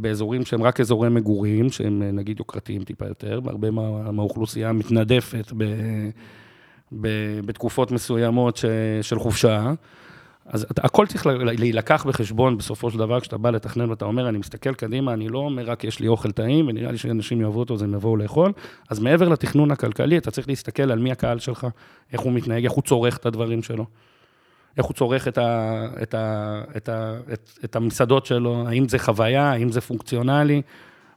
באזורים שהם רק אזורי מגורים, שהם אה, נגיד יוקרתיים טיפה יותר, והרבה מה, מהאוכלוסייה מתנדפת ב, ב, בתקופות מסוימות ש, של חופשה. אז הכל צריך להילקח בחשבון בסופו של דבר, כשאתה בא לתכנן ואתה אומר, אני מסתכל קדימה, אני לא אומר רק יש לי אוכל טעים, ונראה לי שאנשים יאהבו אותו, אז הם יבואו לאכול. אז מעבר לתכנון הכלכלי, אתה צריך להסתכל על מי הקהל שלך, איך הוא מתנהג, איך הוא צורך את הדברים שלו. איך הוא צורך את, ה, את, ה, את, ה, את, את המסעדות שלו, האם זה חוויה, האם זה פונקציונלי,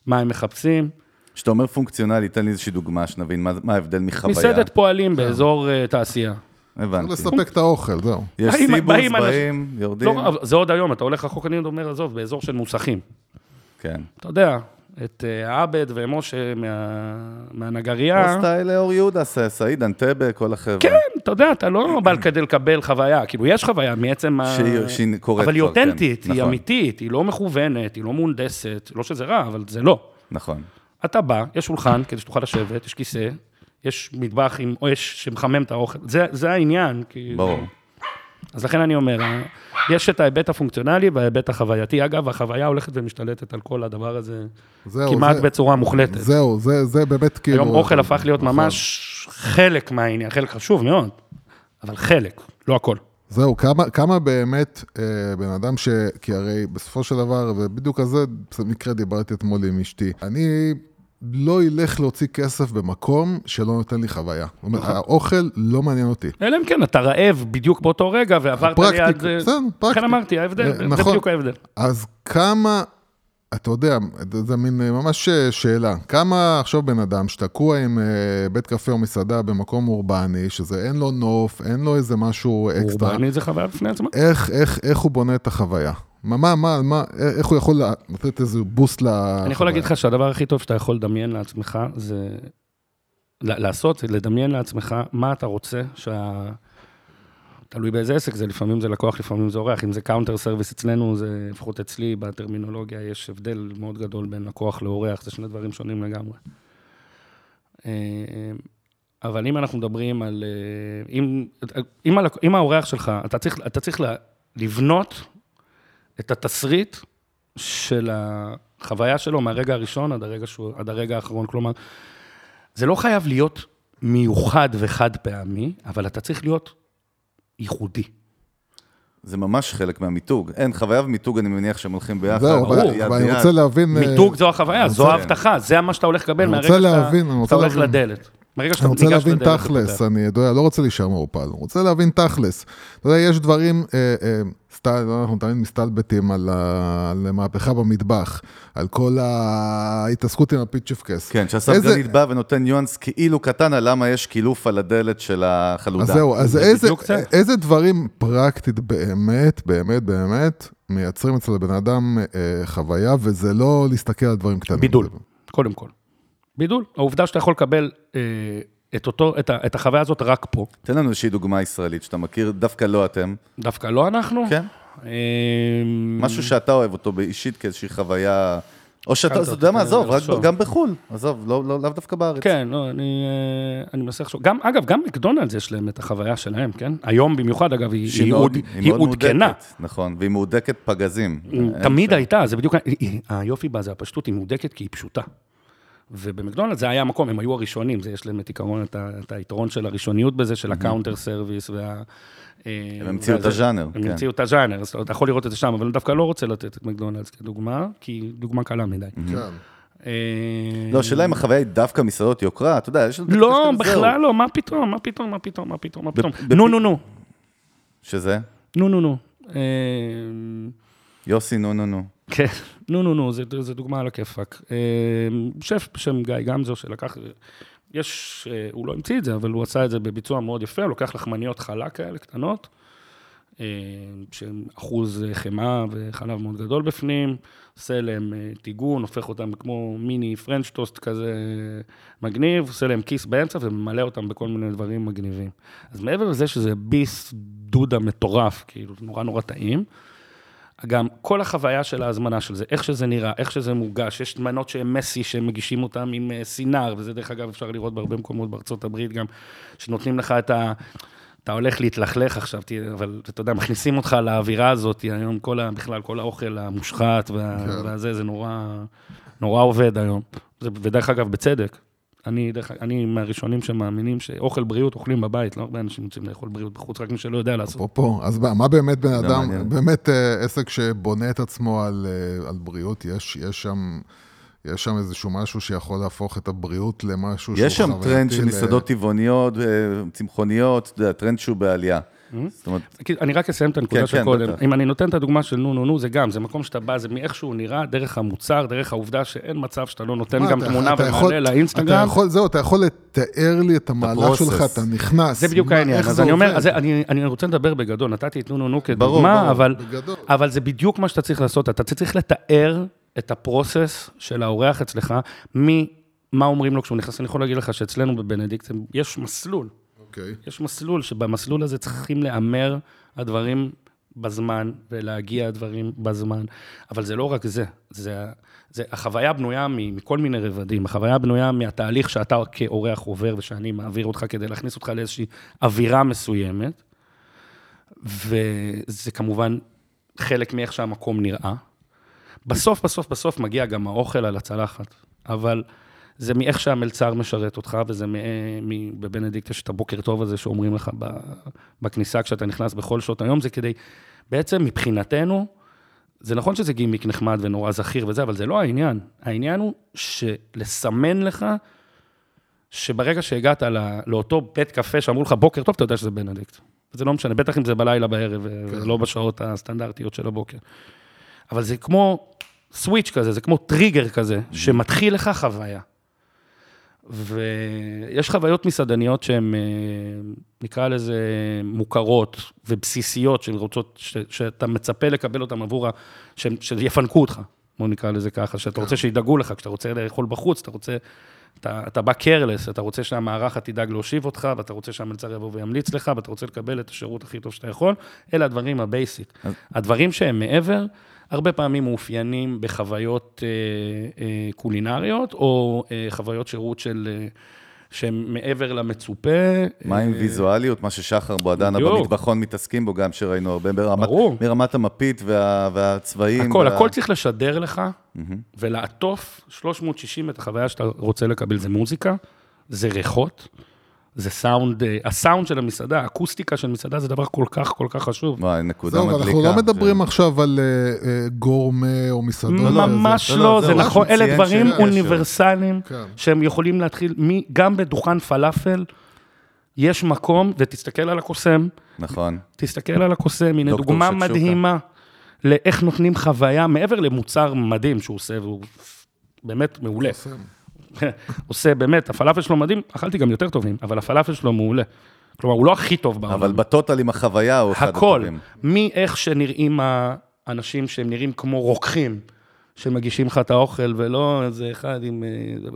מה הם מחפשים. כשאתה אומר פונקציונלי, תן לי איזושהי דוגמה, שנבין מה, מה ההבדל מחוויה. מסעדת פועלים באזור אה, תעשייה. הבנתי. צריך לספק את האוכל, זהו. יש באים- סיבוס, באים יורדים. לא, אבל זה עוד היום, אתה הולך רחוק, אני אומר, עזוב, באזור של מוסכים. כן. אתה יודע, את אה, עבד ומשה מה, מהנגרייה. או סטייל אור יהודה, סעיד, אנטבה, כל החבר'ה. כן, אתה יודע, אתה לא בא כדי לקבל חוויה, כאילו, יש חוויה מעצם ה... שהיא- קורית אבל היא כבר, כן, אותנטית, היא נכון. אמיתית, היא לא מכוונת, היא לא מהונדסת, לא שזה רע, אבל זה לא. נכון. אתה בא, יש שולחן כדי שתוכל לשבת, יש כיסא, יש מטבח עם אש שמחמם את האוכל, זה, זה העניין, כאילו. ברור. אז לכן אני אומר, יש את ההיבט הפונקציונלי וההיבט החווייתי. אגב, החוויה הולכת ומשתלטת על כל הדבר הזה זהו, כמעט זה- בצורה מוחלטת. זהו, זה, זה באמת כאילו... היום אוכל הפך להיות נכון. ממש חלק מהעניין, חלק חשוב מאוד, אבל חלק, לא הכל. זהו, כמה, כמה באמת אה, בן אדם ש... כי הרי בסופו של דבר, ובדיוק על זה, במקרה דיברתי אתמול עם אשתי, אני לא אלך להוציא כסף במקום שלא נותן לי חוויה. זאת אומרת, נכון. האוכל לא מעניין אותי. אלא אם כן, אתה רעב בדיוק באותו רגע ועברת פרקטיקה, ליד... אה, בסדר, לכן פרקטיקה. אמרתי, ההבדל, אה, זה נכון. בדיוק ההבדל. אז כמה, אתה יודע, זה מין אה, ממש אה, שאלה, כמה עכשיו בן אדם שתקוע עם בית קפה או מסעדה במקום אורבני, שזה אין לו נוף, אין לו איזה משהו אקסטרה, אורבני זה חוויה בפני עצמה. איך, איך, איך הוא בונה את החוויה? מה, מה, מה, מה, איך הוא יכול לתת איזה בוסט לחוויה? אני יכול להגיד לך שהדבר הכי טוב שאתה יכול לדמיין לעצמך, זה... לעשות, לדמיין לעצמך מה אתה רוצה שה... תלוי באיזה עסק זה, לפעמים זה לקוח, לפעמים זה אורח. אם זה counter service אצלנו, זה, לפחות אצלי, בטרמינולוגיה, יש הבדל מאוד גדול בין לקוח לאורח, זה שני דברים שונים לגמרי. אה, אבל אם אנחנו מדברים על... אה, אם, אם, אם האורח שלך, אתה צריך, אתה צריך לבנות את התסריט של החוויה שלו מהרגע הראשון עד הרגע, שהוא, עד הרגע האחרון. כלומר, זה לא חייב להיות מיוחד וחד פעמי, אבל אתה צריך להיות ייחודי. זה ממש חלק מהמיתוג. אין, חוויה ומיתוג, אני מניח שהם הולכים ביחד. זהו, אבל- אני. רוצה להבין... אה, מיתוג זו החוויה, זו ההבטחה, זה מה שאתה הולך לקבל מהרגע שאתה הולך. לדלת. אני רוצה להבין תכלס. אני לא רוצה להישאר מעורפל, אני רוצה להבין תכלס. אתה יודע, יש דברים, אה, אה, אנחנו תמיד מסתלבטים על, ה- על מהפכה במטבח, על כל ההתעסקות עם הפיצ'פקס. כן, שאסף איזה- בא ונותן ניואנס כאילו קטן על למה יש קילוף על הדלת של החלודה. אז זהו, אז זה איזה. איזה דברים פרקטית באמת, באמת, באמת, מייצרים אצל הבן אדם אה, חוויה, וזה לא להסתכל על דברים קטנים. בידול, קודם כל. בידול. העובדה שאתה יכול לקבל אה, את, אותו, את, ה, את החוויה הזאת רק פה, תן לנו איזושהי דוגמה ישראלית שאתה מכיר, דווקא לא אתם. דווקא לא אנחנו. כן? אה, משהו שאתה אוהב אותו אישית כאיזושהי חוויה... או שאתה, אתה יודע מה, עזוב, רק. גם בחו"ל. עזוב, לא- לא- לאו דווקא בארץ. כן, לא, אני, אה, אני מנסה לחשוב. גם, אגב, גם מקדונלדס יש להם את החוויה שלהם, כן? היום במיוחד, אגב, היא, היא, מאוד- עוד- היא היא עודכנה. מהודקת, נכון, והיא מהודקת פגזים. תמיד שם. הייתה, זה בדיוק, היופי בה זה הפשטות, היא מהודקת כי היא פשוטה. ובמקדונלדס זה היה המקום, הם היו הראשונים, זה יש להם את עיקרון, את, ה- את היתרון של הראשוניות בזה, של ה counter service וה... אה, הם המציאו את הז'אנר, הם כן. המציאו את הז'אנר, אז אתה יכול לראות את זה שם, אבל אני דווקא לא רוצה לתת את מקדונלדס כדוגמה, כי דוגמה קלה מדי. כן. אה, לא, השאלה אם החוויה היא דווקא מסעדות יוקרה, אתה יודע, יש. לא. בכלל לא, מה פתאום, מה פתאום, מה פתאום, מה פתאום, מה פתאום. נו, נו, נו, שזה? נו, נו, נו. אה, יוסי, נו, נו, נו. כן, נו, נו, נו, זו דוגמה על הכיפאק. אה, שף בשם גיא גמזו, שלקח, יש, אה, הוא לא המציא את זה, אבל הוא עשה את זה בביצוע מאוד יפה, הוא לוקח לחמניות חלה כאלה, קטנות, אה, שהם אחוז חמאה וחלב מאוד גדול בפנים, עושה להם טיגון, הופך אותם כמו מיני פרנץ' טוסט כזה מגניב, עושה להם כיס באמצע וממלא אותם בכל מיני דברים מגניבים. אז מעבר לזה שזה ביס דודה מטורף, כאילו, נורא נורא טעים, גם כל החוויה של ההזמנה של זה, איך שזה נראה, איך שזה מוגש, יש מנות שהם מסי, שהם מגישים אותם עם אה, סינר, וזה דרך אגב אפשר לראות בהרבה מקומות בארצות הברית גם, שנותנים לך את ה... אתה הולך להתלכלך עכשיו, אבל אתה יודע, מכניסים אותך לאווירה הזאת, היום כל ה... בכלל, כל האוכל המושחת וה... כן. והזה, זה נורא, נורא עובד היום. ודרך אגב, בצדק. אני, דרך, אני מהראשונים שמאמינים שאוכל בריאות אוכלים בבית, לא הרבה אנשים רוצים לאכול בריאות בחוץ, רק מי שלא יודע לעשות. אפרופו, אז מה באמת בן אדם, מעניין. באמת אה, עסק שבונה את עצמו על, אה, על בריאות, יש, יש שם... יש שם איזשהו משהו שיכול להפוך את הבריאות למשהו שהוא יש שם טרנד של מסעדות טבעוניות, אה, צמחוניות, טרנד שהוא בעלייה. אני רק אסיים את הנקודה כן, של כן, קודם. אם אני נותן את הדוגמה של נו נו נו, זה גם, זה מקום שאתה בא, זה מאיך שהוא נראה, דרך המוצר, דרך העובדה שאין מצב שאתה לא נותן גם תמונה ומעלה לאינסטגרם. זהו, אתה יכול לתאר לי את המהלך שלך, אתה נכנס. זה בדיוק העניין. אז אני אומר, אני רוצה לדבר בגדול, נתתי את נו נו נו כדוגמה, אבל זה בדיוק מה שאתה צריך לעשות, אתה צריך לתאר את הפרוסס של האורח אצלך, ממה אומרים לו כשהוא נכנס. אני יכול להגיד לך שאצלנו בבנדיקט יש מסלול. אוקיי. Okay. יש מסלול, שבמסלול הזה צריכים להמר הדברים בזמן, ולהגיע הדברים בזמן. אבל זה לא רק זה, זה, זה החוויה בנויה מכל מיני רבדים. החוויה בנויה מהתהליך שאתה כאורח עובר, ושאני מעביר אותך כדי להכניס אותך לאיזושהי אווירה מסוימת. וזה כמובן חלק מאיך שהמקום נראה. בסוף, בסוף, בסוף מגיע גם האוכל על הצלחת. אבל זה מאיך שהמלצר משרת אותך, וזה בבנדיקט יש את הבוקר טוב הזה שאומרים לך בכניסה כשאתה נכנס בכל שעות היום, זה כדי, בעצם מבחינתנו, זה נכון שזה גימיק נחמד ונורא זכיר וזה, אבל זה לא העניין. העניין הוא שלסמן לך, שברגע שהגעת לא, לאותו בית קפה שאמרו לך בוקר טוב, אתה יודע שזה בנדיקט. זה לא משנה, בטח אם זה בלילה בערב, כן. ולא בשעות הסטנדרטיות של הבוקר. אבל זה כמו switch כזה, זה כמו טריגר כזה, שמתחיל לך חוויה. ויש חוויות מסעדניות שהן, אה, נקרא לזה, מוכרות ובסיסיות, שהן רוצות, ש, שאתה מצפה לקבל אותן עבור, ה, שיפנקו אותך, בוא נקרא לזה ככה, שאתה רוצה שידאגו לך, כשאתה רוצה לאכול בחוץ, אתה רוצה, אתה, אתה בא careless, אתה רוצה שהמערכת תדאג להושיב אותך, ואתה רוצה שהמלצר יבוא וימליץ לך, ואתה רוצה לקבל את השירות הכי טוב שאתה יכול, אלה הדברים ה basic. הדברים שהם מעבר, הרבה פעמים מאופיינים בחוויות אה, אה, קולינריות, או אה, חוויות שירות של... שהן מעבר למצופה. מה עם ויזואליות, מה ששחר בועדנה במטבחון מתעסקים בו, גם שראינו הרבה, ברמת, מרמת המפית וה, והצבעים. הכל, וה... הכל צריך לשדר לך mm-hmm. ולעטוף 360 את החוויה שאתה רוצה לקבל. זה מוזיקה, זה ריחות, זה סאונד, אה, הסאונד של המסעדה, האקוסטיקה של מסעדה זה דבר כל כך, כל כך חשוב. וואי, נקודה מדליקה. אנחנו לא מדברים עכשיו על אה, אה, גורמה או מסעדות. ממש לא, זה נכון, אלה דברים אוניברסליים, כן. שהם יכולים להתחיל, גם בדוכן פלאפל, יש מקום, ותסתכל על הקוסם. נכון. תסתכל על הקוסם, הנה דוגמה מדהימה לאיך נותנים חוויה, מעבר למוצר מדהים שהוא עושה, והוא באמת מעולה. [laughs] עושה באמת, הפלאפל שלו מדהים, אכלתי גם יותר טובים, אבל הפלאפל שלו מעולה. כלומר, הוא לא הכי טוב בעולם. אבל בטוטל עם החוויה הוא אחד הטובים. הכל, מאיך שנראים האנשים שהם נראים כמו רוקחים, שמגישים לך את האוכל, ולא איזה אחד עם...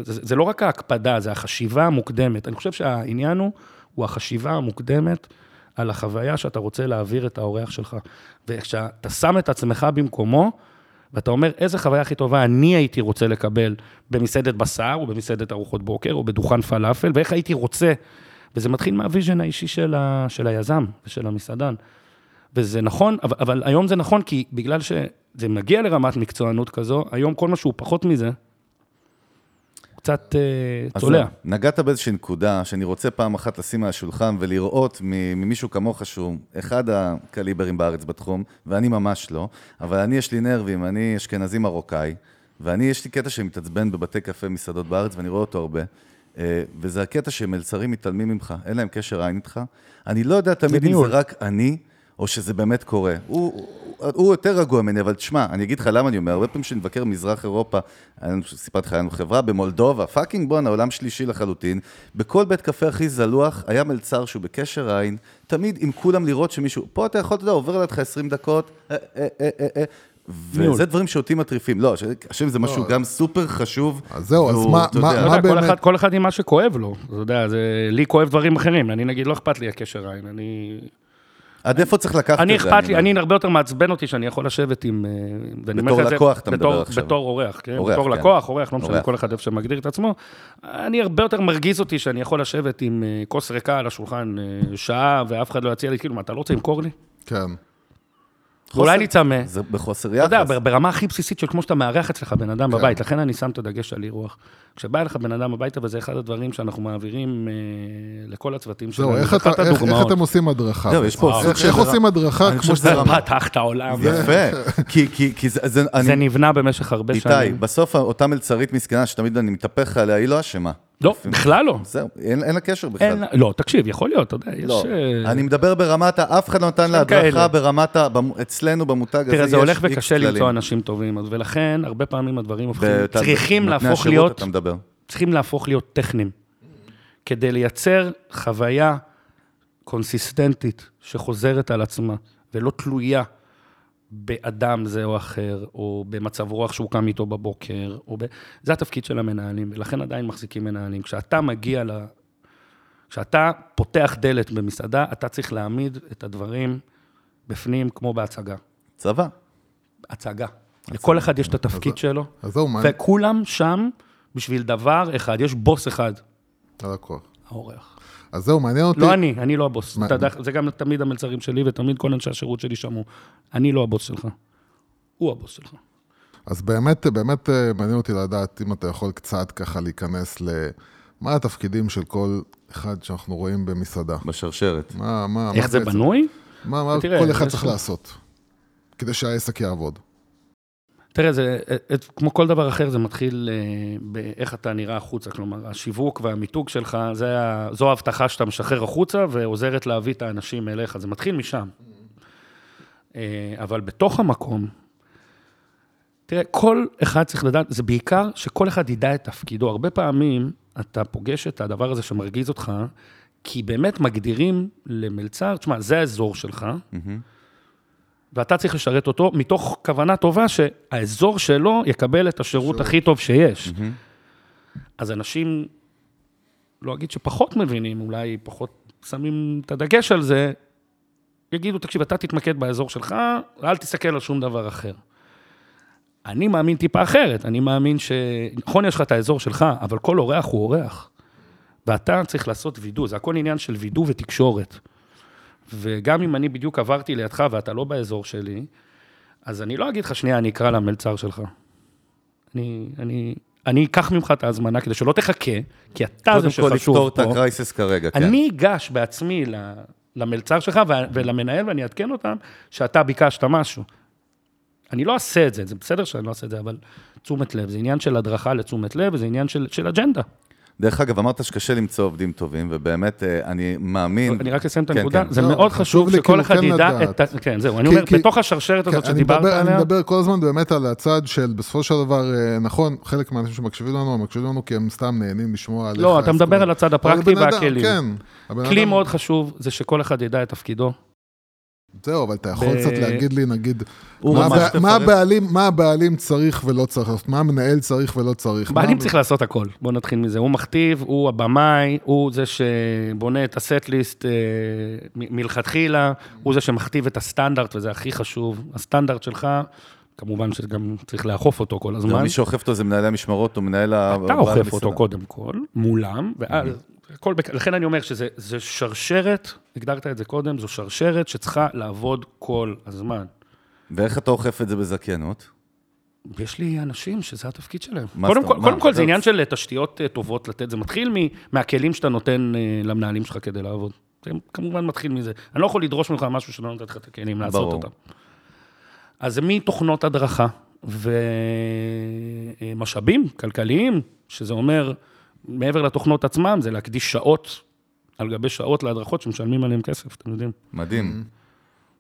זה, זה לא רק ההקפדה, זה החשיבה המוקדמת. אני חושב שהעניין הוא, הוא החשיבה המוקדמת על החוויה שאתה רוצה להעביר את האורח שלך. וכשאתה שם את עצמך במקומו, ואתה אומר, איזה חוויה הכי טובה אני הייתי רוצה לקבל במסעדת בשר, או במסעדת ארוחות בוקר, או בדוכן פלאפל, ואיך הייתי רוצה. וזה מתחיל מה vision האישי של, ה, של היזם ושל המסעדן. וזה נכון, אבל, אבל היום זה נכון, כי בגלל שזה מגיע לרמת מקצוענות כזו, היום כל מה שהוא פחות מזה, קצת צולע. נגעת באיזושהי נקודה שאני רוצה פעם אחת לשים על השולחן ולראות ממישהו כמוך שהוא אחד הקליברים בארץ בתחום, ואני ממש לא, אבל אני יש לי נרבים, אני אשכנזי מרוקאי, ואני יש לי קטע שמתעצבן בבתי קפה מסעדות בארץ, ואני רואה אותו הרבה. Uh, וזה הקטע שמלצרים מתעלמים ממך, אין להם קשר עין איתך. אני לא יודע תמיד אם זה רק אני, או שזה באמת קורה. הוא, הוא, הוא יותר רגוע ממני, אבל תשמע, אני אגיד לך למה אני אומר, הרבה פעמים כשאני מבקר מזרח אירופה, סיפרתי לך, היה לנו חברה במולדובה, fucking בואנה, עולם שלישי לחלוטין, בכל בית קפה הכי זלוח, היה מלצר שהוא בקשר עין, תמיד עם כולם לראות שמישהו, פה אתה יכול, אתה יודע, עובר לידך 20 דקות, אה, אה, אה, אה, אה. וזה דברים שאותי מטריפים. לא, השם זה משהו לא. גם סופר חשוב. אז זהו, אז מה- באמת- אחד, כל אחד עם מה שכואב לו, אתה יודע, זה, לי כואב דברים אחרים, אני נגיד, לא אכפת לי הקשר עין, אני... עד איפה צריך לקחת אני את זה? אכפת לי. אני הרבה יותר מעצבן אותי שאני יכול לשבת עם... אה, בתור לקוח אתה מדבר בתור- עכשיו. בתור אורח, כן? בתור כן. לקוח, אורח, לא משנה. כל אחד איפה שמגדיר את עצמו. אני הרבה יותר מרגיז אותי שאני יכול לשבת עם אה, כוס ריקה על השולחן אה, שעה, ואף אחד לא יציע לי, כאילו, מה, אתה לא רוצה למכור לי? כן. אולי אני צמא. זה בחוסר אתה יודע, יחס. בר- ברמה הכי בסיסית של כמו שאתה מארח אצלך בן אדם בבית, לכן אני שם את הדגש על אירוח. כשבא אליך בן אדם הביתה, וזה אחד הדברים שאנחנו מעבירים אה, לכל הצוותים שלנו, זהו, איך אתה- איך- איך. אתם עושים הדרכה? זהו, יש פה איך- איך בר- עושים הדרכה אני כמו חושב שזה פתח את העולם. יפה, כי, כי, כי זה, זה, אני, זה נבנה במשך הרבה איתי, שנים. בסוף אותה מלצרית מסכנה שתמיד אני מתהפך עליה, היא לא אשמה. לא, בכלל לא. זהו, אין, אין לה קשר בכלל. אין, לא, תקשיב, יכול להיות, אתה יודע, יש... לא, אה, אני מדבר ברמת, ה- אף אחד לא נתן לה אין כאלה. הדרכה ברמת, ה- אצלנו במותג הזה תראה, זה יש הולך וקשה. למצוא אנשים טובים, ולכן, הרבה פעמים הדברים הופכים, צריכים להפוך להיות. צריכים להפוך להיות טכניים, כדי לייצר חוויה קונסיסטנטית שחוזרת על עצמה, ולא תלויה באדם זה או אחר, או במצב רוח שהוא קם איתו בבוקר, או ב... זה התפקיד של המנהלים, ולכן עדיין מחזיקים מנהלים. כשאתה מגיע ל... כשאתה פותח דלת במסעדה, אתה צריך להעמיד את הדברים בפנים כמו בהצגה. צבא. הצגה. לכל אחד יש את התפקיד שלו, אז זהו, מה... וכולם שם בשביל דבר אחד, יש בוס אחד, הלקוח. האורח. אז זהו, מעניין אותי... לא אני, אני לא הבוס. מה- יודע, זה גם תמיד המלצרים שלי ותמיד כל אנשי השירות שלי שמעו. אני לא הבוס שלך, הוא הבוס שלך. אז באמת, באמת אה, מעניין אותי לדעת אם אתה יכול קצת ככה להיכנס ל... מה התפקידים של כל אחד שאנחנו רואים במסעדה? בשרשרת. מה, מה, איך מה זה בעצם- בנוי? מה, מה תראה, כל אחד צריך לעשות כדי שהעסק יעבוד? תראה, זה, את, כמו כל דבר אחר, זה מתחיל אה, באיך אתה נראה החוצה. כלומר, השיווק והמיתוג שלך, זה זו ההבטחה שאתה משחרר החוצה ועוזרת להביא את האנשים אליך. זה מתחיל משם. אה, אבל בתוך המקום, תראה, כל אחד צריך לדעת, זה בעיקר שכל אחד ידע את תפקידו. הרבה פעמים אתה פוגש את הדבר הזה שמרגיז אותך, כי באמת מגדירים למלצר, תשמע, זה האזור שלך, ואתה צריך לשרת אותו מתוך כוונה טובה שהאזור שלו יקבל את השירות הכי טוב שיש. אז אנשים, לא אגיד שפחות מבינים, אולי פחות שמים את הדגש על זה, יגידו, תקשיב, אתה תתמקד באזור שלך, אל תסתכל על שום דבר אחר. אני מאמין טיפה אחרת, אני מאמין ש... נכון, יש לך את האזור שלך, אבל כל אורח הוא אורח. ואתה צריך לעשות וידוא, זה הכל עניין של וידוא ותקשורת. וגם אם אני בדיוק עברתי לידך ואתה לא באזור שלי, אז אני לא אגיד לך, שנייה, אני אקרא למלצר שלך. אני, אני, אני אקח ממך את ההזמנה כדי שלא תחכה, כי אתה קודם זה כל שחשוב לפתור את פה. הקרייסס כרגע, כן. אני אגש בעצמי למלצר שלך ולמנהל ואני אעדכן אותם שאתה ביקשת משהו. אני לא אעשה את זה, זה בסדר שאני לא אעשה את זה, אבל תשומת לב, זה עניין של הדרכה לתשומת לב, וזה עניין של, של אג'נדה. דרך אגב, אמרת שקשה למצוא עובדים טובים, ובאמת, אה, אני מאמין... אני רק אסיים את כן, הנקודה, כן. זה לא, מאוד חשוב שכל כאילו אחד כן ידע לדעת. את ה... כן, זהו, אני אומר, כי- בתוך השרשרת הזאת אני שדיברת מדבר, אני עליה, מדבר כל הזמן באמת על הצד של בסופו של דבר, אה, נכון, חלק מהאנשים שמקשיבים לנו, הם מקשיבים לנו כי הם סתם נהנים לשמוע עליך. לא, אתה מדבר על הצד הפרקטי והכלים. כן. כלי אדם- מאוד חשוב זה שכל אחד ידע את תפקידו. זהו, אבל אתה יכול ב- קצת להגיד לי, נגיד, מה הבעלים- מה הבעלים צריך ולא צריך לעשות, מה המנהל צריך ולא צריך. בעלים מה- צריך לעשות הכל, בואו נתחיל מזה. הוא מכתיב, הוא הבמאי, הוא זה שבונה את הסט-ליסט אה, מ- מלכתחילה, הוא זה שמכתיב את הסטנדרט, וזה הכי חשוב. הסטנדרט שלך, כמובן שגם צריך לאכוף אותו כל הזמן. מי שאוכף אותו זה מנהלי המשמרות או מנהל ה... אתה אוכף. אותו קודם כל, מולם, ואז, הכל, לכן אני אומר שזה זה שרשרת, הגדרת את זה קודם, זו שרשרת שצריכה לעבוד כל הזמן. ואיך אתה אוכף את זה בזכיינות? יש לי אנשים שזה התפקיד שלהם. קודם כל? קודם? כל זה עניין של תשתיות אה, טובות לתת, זה מתחיל מ- מהכלים שאתה נותן אה, למנהלים שלך כדי לעבוד. זה כמובן מתחיל מזה. אני לא יכול לדרוש ממך משהו שלא נותן לך את הכלים לעשות. אותם. אז זה מתוכנות הדרכה ומשאבים כלכליים, שזה אומר, מעבר לתוכנות עצמם, זה להקדיש שעות על גבי שעות להדרכות שמשלמים עליהן כסף, אתם יודעים. מדהים.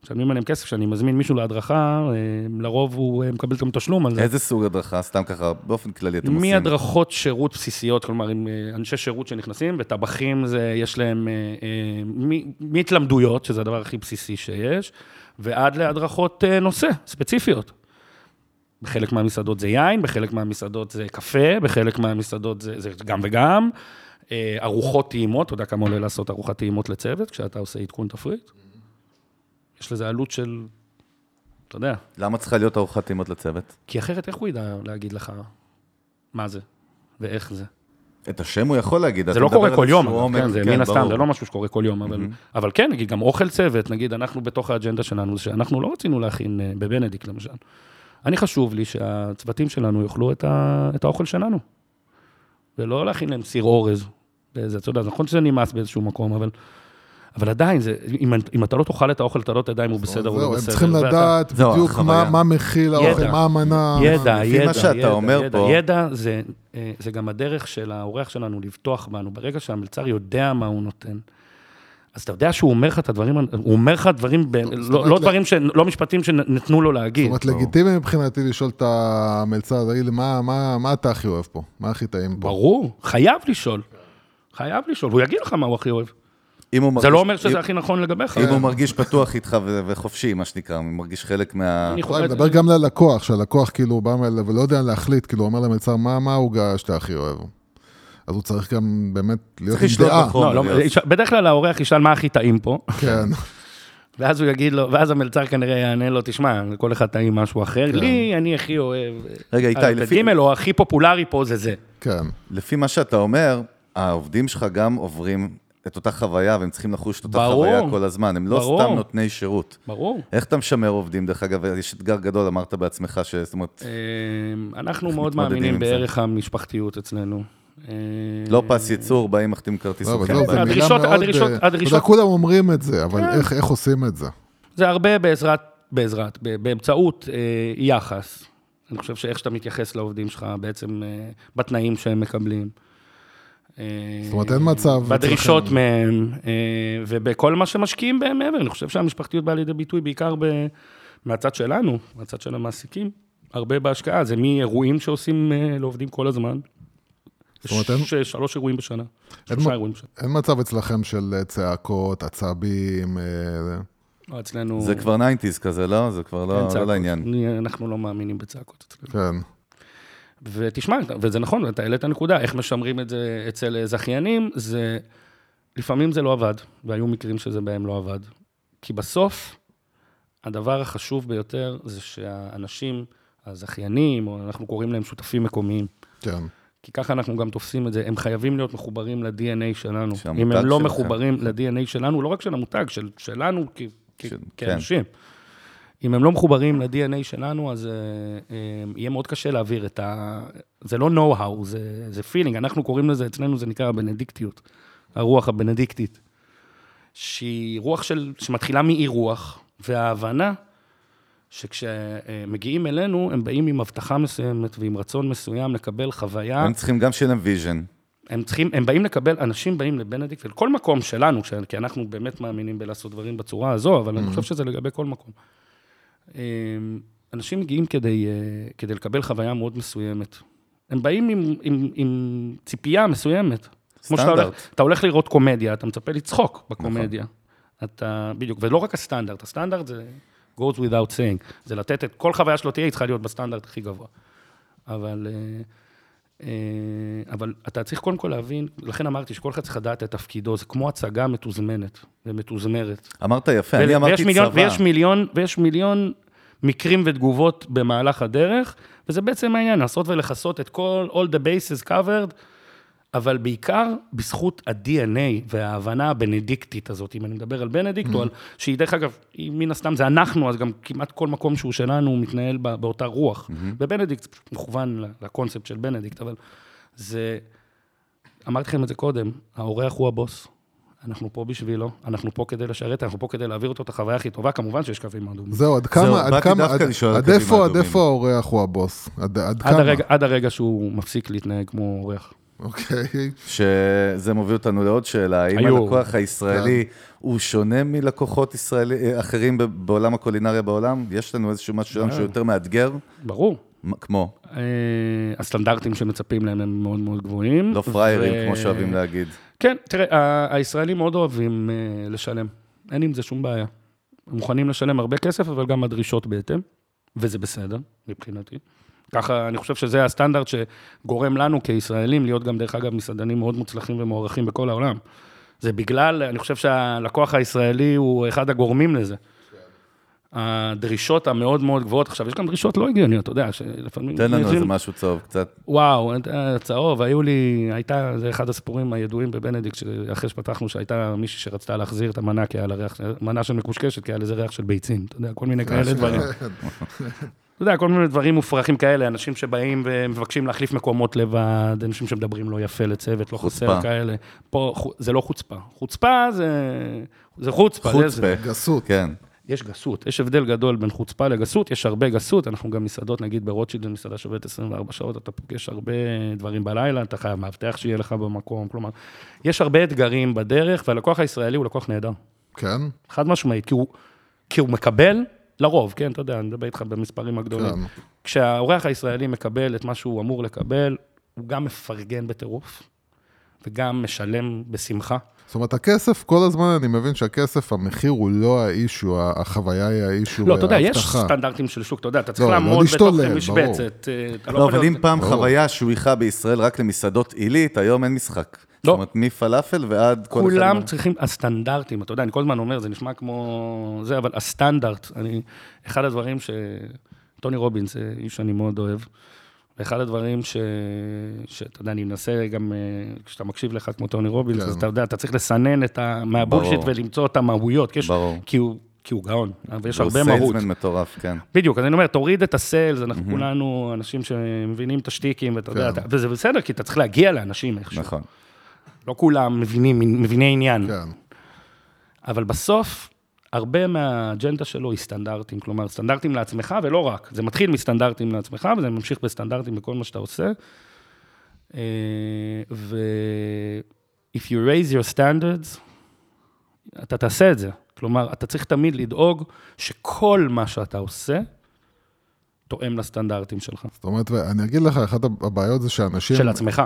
משלמים עליהם כסף, כשאני מזמין מישהו להדרכה, אה, לרוב הוא אה, מקבל גם תשלום על זה. איזה סוג הדרכה? סתם ככה, באופן כללי אתם עושים. מהדרכות שירות בסיסיות, כלומר, עם אה, אנשי שירות שנכנסים, וטבחים זה, יש להם מהתלמדויות, שזה הדבר הכי בסיסי שיש, ועד להדרכות נושא, ספציפיות. בחלק מהמסעדות זה יין, בחלק מהמסעדות זה קפה, בחלק מהמסעדות זה, זה גם וגם. אה, ארוחות טעימות, אתה יודע כמה עולה לעשות ארוחת טעימות לצוות, כשאתה עושה עדכון תפריט? יש לזה עלות של, אתה יודע, למה צריכה להיות ארוחת טעימות לצוות? כי אחרת איך הוא ידע להגיד לך מה זה ואיך זה? את השם הוא יכול להגיד. זה לא קורה כל יום, עומק, כן, זה כן, מן הסתם. זה לא משהו שקורה כל יום, אבל, אבל כן, נגיד, גם אוכל צוות, נגיד, אנחנו בתוך האג'נדה שלנו, שאנחנו לא רצינו להכין אה, בבנדיקט, למשל. אני חשוב לי שהצוותים שלנו יאכלו את, ה, את האוכל שלנו, ולא להכין להם סיר אורז. באיזה, אתה יודע, נכון שזה נמאס באיזשהו מקום, אבל, אבל עדיין, זה, אם, אם אתה לא תאכל את האוכל, אתה לא תדע אם הוא בסדר או לא הם בסדר. צריכים ואתה- לדעת בדיוק. מה- מה מכיל האוכל, ידע. מה המנה. ידע, לפי ידע, מה שאתה ידע, אומר ידע, פה- ידע זה, אה, זה גם הדרך של האורח שלנו לבטוח בנו. ברגע שהמלצר יודע מה הוא נותן, אז אתה יודע שהוא אומר לך את הדברים, הוא אומר לך דברים, ב, זאת לא, לא ל- דברים, ש, לא משפטים שנתנו לו זאת להגיד. אומרת, לגיטימי מבחינתי לשאול את המלצר, תגיד לי, מה- מה מה אתה הכי אוהב פה? מה הכי טעים פה? ברור, חייב לשאול. חייב לשאול, והוא יגיד לך מה הוא הכי אוהב. אם הוא זה מרגיש- לא אומר שזה אם- הכי נכון לגביך. אם הוא מרגיש פתוח איתך ו- וחופשי, מה שנקרא, הוא מרגיש חלק מה... אני חושב- מדבר גם ללקוח, שהלקוח כאילו בא מ- ולא יודע להחליט, כאילו אומר למלצר, מה מה העוגה שאתה הכי אוהב? אז הוא צריך גם באמת להיות עם דעה. לא, לא, בדרך כלל האורח ישאל מה הכי טעים פה, כן, [laughs] ואז הוא יגיד לו, ואז המלצר כנראה יענה לו, תשמע, לכל אחד טעים משהו אחר, כן. לי, אני הכי אוהב... רגע, איתי, א', לפי- ג', או הכי פופולרי פה זה זה. כן. לפי מה שאתה אומר, העובדים שלך גם עוברים את אותה חוויה, והם צריכים לחוש את אותה ברור. חוויה כל הזמן. הם לא ברור. סתם נותני שירות. ברור. איך אתה משמר עובדים, דרך אגב? יש אתגר גדול, אמרת בעצמך, ש... זאת אומרת, אמ, אנחנו מאוד מאמינים? בערך המשפחתיות אצלנו. אמ, לא פס ייצור, באים, מחתים כרטיס לא, הביתה. מילה הדרישות-. הדרישות- אה, הדרישות- כולם אומרים את זה, אבל כן. איך עושים את זה? זה הרבה בעזרת, בעזרת, ב- באמצעות אה, יחס. אני חושב שאיך שאתה מתייחס לעובדים שלך, בעצם אה, בתנאים שהם מקבלים. אה, זאת אומרת, אין מצב בדרישות מהם, אה, ובכל מה שמשקיעים בהם מעבר. אני חושב שהמשפחתיות באה לידי ביטוי בעיקר ב, מהצד שלנו, מהצד של המעסיקים, הרבה בהשקעה. זה מאירועים שעושים אה, לעובדים כל הזמן. זאת אומרת, אין- שלוש אירועים בשנה, אין שלושה מ- אירועים בשנה. אין מצב אצלכם של אה, צעקות, עצבים, אה, לא, אצלנו... זה כבר 90's כזה, לא? זה כבר לא, לא. לעניין. אנחנו לא מאמינים בצעקות אצלנו. כן. ותשמע, וזה נכון, אתה העלית נקודה, איך משמרים את זה אצל זכיינים, זה... לפעמים זה לא עבד, והיו מקרים שזה בהם לא עבד. כי בסוף, הדבר החשוב ביותר זה שהאנשים, הזכיינים, או אנחנו קוראים להם שותפים מקומיים, כן. כי ככה אנחנו גם תופסים את זה, הם חייבים להיות מחוברים ל-DNA שלנו. של אם הם לא שלכם. מחוברים ל-DNA שלנו, לא רק של המותג, של, שלנו כ, כ, של- כאנשים. אם הם לא מחוברים ל-DNA שלנו, אז uh, uh, יהיה מאוד קשה להעביר את ה... זה לא know-how, זה, זה feeling. אנחנו קוראים לזה, אצלנו זה נקרא הבנדיקטיות, הרוח הבנדיקטית, שהיא רוח של, שמתחילה מאי-רוח, וההבנה שכשמגיעים אלינו, הם באים עם הבטחה מסוימת ועם רצון מסוים לקבל חוויה. הם צריכים גם שיהיה להם vision. הם צריכים, הם באים לקבל, אנשים באים לבנדיקט, ולכל מקום שלנו, כי אנחנו באמת מאמינים בלעשות דברים בצורה הזו, אבל אני חושב שזה לגבי כל מקום. אמ, אנשים מגיעים כדי, אה, כדי לקבל חוויה מאוד מסוימת. הם באים עם, עם, עם ציפייה מסוימת. כמו שאתה הולך, סטנדרט. אתה הולך לראות קומדיה, אתה מצפה לצחוק בקומדיה. אתה, בדיוק, ולא רק הסטנדרט, הסטנדרט זה goes without saying, זה לתת את, כל חוויה שלו תהיה, היא צריכה להיות בסטנדרט הכי גבוה. אבל, אה, אה, אבל אתה צריך קודם כל להבין, לכן אמרתי שכל אחד צריך לדעת את תפקידו, זה כמו הצגה מתוזמנת ומתוזמרת. אמרת יפה, אני ויש אמרתי מיליון, צבא. ויש מיליון, ויש מיליון מקרים ותגובות במהלך הדרך, וזה בעצם העניין, לעשות ולכסות את כל, all the bases covered, אבל בעיקר בזכות ה-DNA וההבנה הבנדיקטית הזאת, אם אני מדבר על בנדיקט, או על, שהיא דרך אגב, היא מן הסתם זה אנחנו, אז גם כמעט כל מקום שהוא שלנו, הוא מתנהל בא- באותה רוח. בבנדיקט זה פשוט מכוון לקונספט של בנדיקט, אבל זה, אמרתי לכם את זה קודם, האורח הוא הבוס. אנחנו פה בשבילו, אנחנו פה כדי לשרת, אנחנו פה כדי להעביר אותו את החוויה הכי טובה, כמובן שיש קווים אדומים. זהו, עד זהו, כמה, עד דווקא עד- עד הקווים איפה, עד. איפה האורח הוא הבוס? עד עד עד כמה? הרגע, עד הרגע שהוא מפסיק להתנהג כמו אורח. אוקיי. שזה מוביל אותנו לעוד שאלה, האם היו. הלקוח הישראלי הוא שונה מלקוחות ישראלי, אה, אחרים בעולם הקולינריה בעולם? יש לנו איזשהו משהו שלנו שהוא יותר מאתגר? ברור. כמו, אה, הסטנדרטים שמצפים להם הם מאוד מאוד גבוהים. לא פראיירים, ו- כמו שאוהבים להגיד. כן, תראה, הישראלים מאוד אוהבים אה, לשלם. אין עם זה שום בעיה. הם מוכנים לשלם הרבה כסף, אבל גם הדרישות בהתאם, וזה בסדר, מבחינתי. ככה, אני חושב שזה הסטנדרט שגורם לנו כישראלים להיות גם, דרך אגב, מסעדנים מאוד מוצלחים ומוערכים בכל העולם. זה בגלל, אני חושב שהלקוח הישראלי הוא אחד הגורמים לזה. הדרישות המאוד מאוד גבוהות, עכשיו, יש גם דרישות לא הגיוניות, אתה יודע, שלפעמים... תן לנו איזה משהו צהוב קצת. וואו, אה, צהוב, היו לי, הייתה, זה אחד הסיפורים הידועים בבנדיקט, שאחרי שפתחנו, שהייתה מישהי שרצתה להחזיר את המנה, כי היה לה ריח, מנה של מקושקשת, כי היה לזה ריח של ביצים, אתה יודע, כל מיני כאלה [laughs] דברים. [laughs] [laughs] אתה יודע, כל מיני דברים מופרכים כאלה, אנשים שבאים ומבקשים להחליף מקומות לבד, אנשים שמדברים לא יפה לצוות, לא חוצפה. חסר כאלה. פה זה לא חוצפה. חוצפה זה, זה חוצפה. זה- זה- חוצפה. גסות. כן. יש גסות, יש הבדל גדול בין חוצפה לגסות, יש הרבה גסות, אנחנו גם מסעדות, נגיד ברוטשילד, זו מסעדה שעובדת 24 שעות, אתה פוגש הרבה דברים בלילה, אתה חייב מאבטח שיהיה לך במקום, כלומר, יש הרבה אתגרים בדרך, והלקוח הישראלי הוא לקוח נהדר, כן? חד משמעית, כי הוא, כי הוא מקבל, לרוב, כן, אתה יודע, אני מדבר איתך במספרים הגדולים. כן. כשהאורח הישראלי מקבל את מה שהוא אמור לקבל, הוא גם מפרגן בטירוף, וגם משלם בשמחה. זאת אומרת, הכסף, כל הזמן אני מבין שהכסף, המחיר הוא לא האישו, החוויה היא האישו, לא, אתה יודע, יש. סטנדרטים של שוק, אתה יודע, אתה צריך לא, לא לעמוד בתוך משבצת. אה, לא, יכול אבל אם פעם ברור. חוויה שויכה בישראל רק למסעדות עילית, היום אין משחק. זאת לא. אומרת, מפלאפל ועד כל אחד... כולם צריכים, הסטנדרטים, אתה יודע, אני כל הזמן אומר, זה נשמע כמו זה, אבל הסטנדרט, אני, אחד הדברים ש... טוני רובינס, איש שאני מאוד אוהב, ואחד הדברים ש... שאתה יודע, אני מנסה גם, אה, כשאתה מקשיב לך כמו טוני רובינס, כן. אז אתה יודע, אתה צריך לסנן את ה... מהבולשיט. ולמצוא את המהויות, כי יש- ברור. כי הוא... כי הוא גאון, ויש הוא הרבה מהות. סיילסמן מטורף, כן. בדיוק, אז אני אומר, תוריד את הסיילס, אנחנו כולנו אנשים שמבינים את השטיקים, ואתה יודע, כן. אתה- וזה בסדר, כי אתה צריך להגיע לאנשים איכשהו. נכון. לא כולם מבינים, מביני עניין. כן. אבל בסוף, הרבה מהאג'נדה שלו היא סטנדרטים, כלומר, סטנדרטים לעצמך, ולא רק. זה מתחיל מסטנדרטים לעצמך, וזה ממשיך בסטנדרטים בכל מה שאתה עושה. אה, ו... If you raise your standards, אתה תעשה את זה. כלומר, אתה צריך תמיד לדאוג שכל מה שאתה עושה, תואם לסטנדרטים שלך, זאת אומרת, ואני אגיד לך, אחת הבעיות זה שאנשים... של עצמך,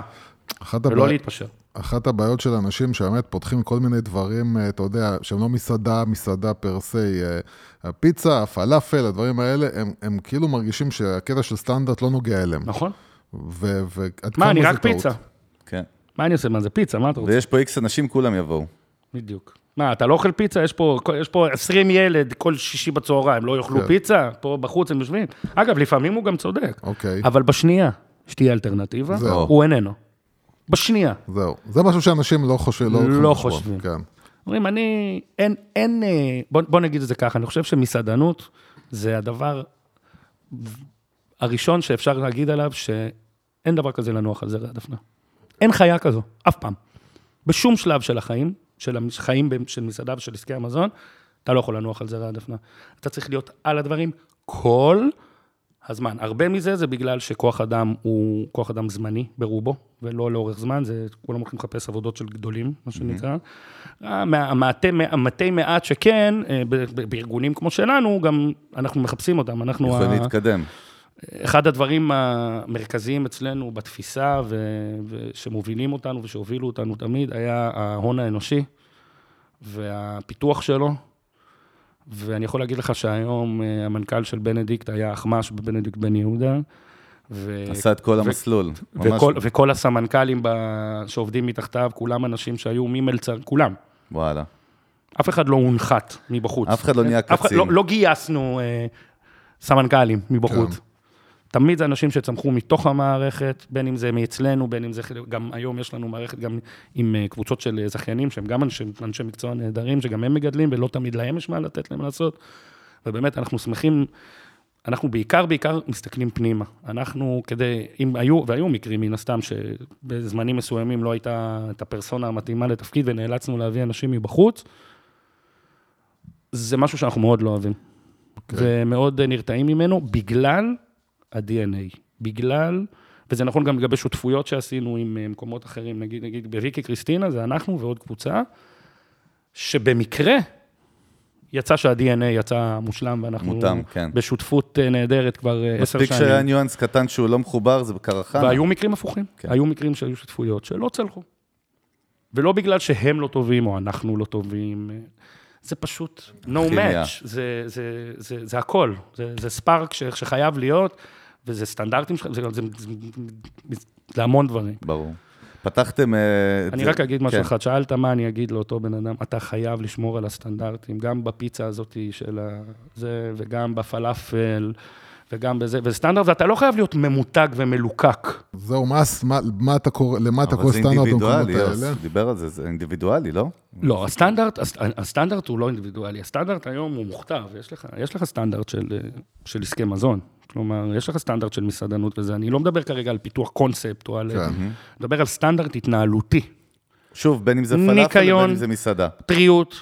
אחת ולא הבעיות... להתפשר. אחת הבעיות של אנשים שבאמת פותחים כל מיני דברים, אה, אתה יודע, שהם לא מסעדה, מסעדה פר סי, אה, הפיצה, הפלאפל, הדברים האלה, הם, הם כאילו מרגישים שהקטע של סטנדרט לא נוגע אליהם. נכון? ו- ועד מה, כמה אני זה רק טעות. פיצה. כן. מה אני עושה? מה זה פיצה? מה אתה רוצה? ויש פה איקס אנשים, כולם יבואו. בדיוק. מה, אתה לא אוכל פיצה? יש פה, יש פה 20 ילד כל שישי בצהריים, לא יאכלו כן. פיצה? פה בחוץ הם יושבים. אגב, לפעמים הוא גם צודק. אוקיי, אבל בשנייה שתהיה אלטרנטיבה, זהו. הוא איננו. בשנייה. זהו. זה משהו שאנשים לא חושבים. לא, לא. חושבים. כן. אומרים, אני, אין, אין, אה, בוא, בוא נגיד את זה ככה, אני חושב שמסעדנות זה הדבר הראשון שאפשר להגיד עליו שאין דבר כזה לנוח על זרע הדפנה. אין חיה כזו, אף פעם. בשום שלב של החיים, של החיים של מסעדה ושל עסקי המזון, אתה לא יכול לנוח על זרע הדפנה. אתה צריך להיות על הדברים כל הזמן. הרבה מזה זה בגלל שכוח אדם הוא כוח אדם זמני ברובו, ולא לאורך זמן, זה, כולם הולכים לחפש עבודות של גדולים, מה שנקרא. מה- המעטי המתי מעט שכן, אה, בארגונים כמו שלנו, גם אנחנו מחפשים אותם. אנחנו... יכולים ה- להתקדם. אחד הדברים המרכזיים אצלנו בתפיסה, ו- ושמובילים אותנו ושהובילו אותנו תמיד, היה ההון האנושי והפיתוח שלו. ואני יכול להגיד לך שהיום אה, המנכ"ל של בנדיקט היה אחמ"ש בבנדיקט בן יהודה. ו- עשה את כל ו- המסלול. ממש. וכל, וכל הסמנכ"לים ב- שעובדים מתחתיו, כולם אנשים שהיו ממלצר, כולם. וואלה. אף אחד לא הונחת מבחוץ. אף אחד לא נהיה אחד- קצין. לא, לא גייסנו אה, סמנכ"לים מבחוץ. תמיד זה אנשים שצמחו מתוך המערכת, בין אם זה מאצלנו, בין אם זה, גם היום יש לנו מערכת גם עם אה, קבוצות של אה, זכיינים, שהם גם אנשי, אנשי מקצוע נהדרים, שגם הם מגדלים, ולא תמיד להם יש מה לתת להם לעשות. ובאמת, אנחנו שמחים, אנחנו בעיקר, בעיקר מסתכלים פנימה. אנחנו כדי, אם היו, והיו מקרים מן הסתם, שבזמנים מסוימים לא הייתה את הפרסונה המתאימה לתפקיד, ונאלצנו להביא אנשים מבחוץ, זה משהו שאנחנו מאוד לא אוהבים. אוקיי. ומאוד נרתעים ממנו, בגלל ה-DNA, בגלל, וזה נכון גם לגבי שותפויות שעשינו עם אה, מקומות אחרים, נגיד, נגיד בוויקי קריסטינה, זה אנחנו ועוד קבוצה, שבמקרה יצא שה-DNA יצא מושלם, ואנחנו מותאם, כן. בשותפות אה, נהדרת כבר אה, עשר מספיק שנים. שהיה ניואנס קטן שהוא לא מחובר, זה בקרחנה. והיו מקרים הפוכים. כן. היו מקרים שהיו שותפויות שלא צלחו. ולא בגלל שהם לא טובים או אנחנו לא טובים, זה פשוט no match, זה, זה, זה, זה הכל, זה, זה ספארק ש, שחייב להיות, וזה סטנדרטים שלך, זה, זה, זה, זה, זה המון דברים. ברור. פתחתם... אה, אני זה- רק אגיד משהו כן. אחד, שאלת מה אני אגיד לאותו בן אדם, אתה חייב לשמור על הסטנדרטים, גם בפיצה הזאת של ה... זה, וגם בפלאפל, וגם בזה, וסטנדרט, ואתה לא חייב להיות ממותג ומלוקק. זהו, מה, מה, מה אתה קורא, למה אתה אבל קורא זה סטנדרט במקומות אינדיבידואלי, יוס, האלה? דיבר על זה, זה אינדיבידואלי, לא? לא, הסטנדרט, הס- הסטנדרט הוא לא אינדיבידואלי, הסטנדרט היום הוא מוכתב, יש לך, יש לך סטנדרט של, אה, של עסקי מזון. כלומר, יש לך סטנדרט של מסעדנות וזה, אני לא מדבר כרגע על פיתוח קונספט או על... כן. אני מדבר על סטנדרט התנהלותי. שוב, בין אם זה פלאפל ניקיון. ובין אם זה מסעדה. טריות,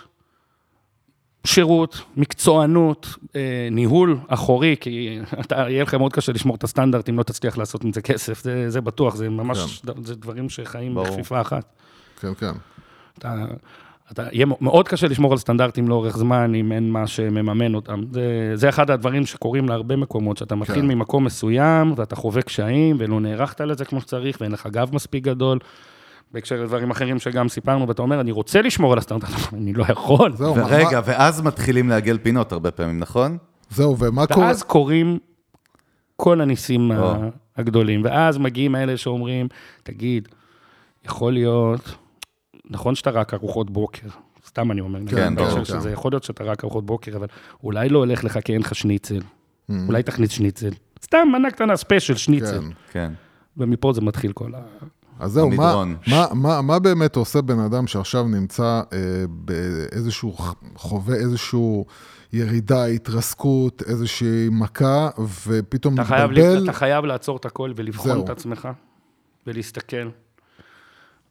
שירות, מקצוענות, אה, ניהול אחורי, כי אתה, יהיה לך מאוד קשה לשמור את הסטנדרט אם לא תצליח לעשות מזה כסף, זה, זה בטוח, זה ממש, זה דברים שחיים ברור. בכפיפה אחת. כן, כן. אתה, אתה, יהיה מאוד קשה לשמור על סטנדרטים לאורך זמן, אם אין מה שמממן אותם. זה, זה אחד הדברים שקורים להרבה מקומות, שאתה מתחיל כן. ממקום מסוים, ואתה חווה קשיים, ולא נערכת לזה כמו שצריך, ואין לך גב מספיק גדול. בהקשר לדברים אחרים שגם סיפרנו, ואתה אומר, אני רוצה לשמור על הסטנדרט, אבל אני לא יכול. זהו, ורגע, מה- ואז מתחילים לעגל פינות הרבה פעמים, נכון? זהו, ומה קורה? ואז קורים כל הניסים או. הגדולים, ואז מגיעים אלה שאומרים, תגיד, יכול להיות, נכון שאתה רק ארוחות בוקר, סתם אני אומר, כן, אני חושב כן, שזה כן. יכול להיות שאתה רק ארוחות בוקר, אבל אולי לא הולך לך כי אין לך שניצל, Mm. אולי תכניס שניצל, סתם מנה קטנה ספיישל, שניצל, כן. כן. ומפה זה מתחיל כל ה... אז זהו, מה. מה, מה, מה באמת עושה בן אדם שעכשיו נמצא אה, באיזשהו, חווה איזשהו ירידה, התרסקות, איזושהי מכה, ופתאום אתה חייב, מתבלבל? אתה חייב לעצור את הכל ולבחון זהו. את עצמך, ולהסתכל,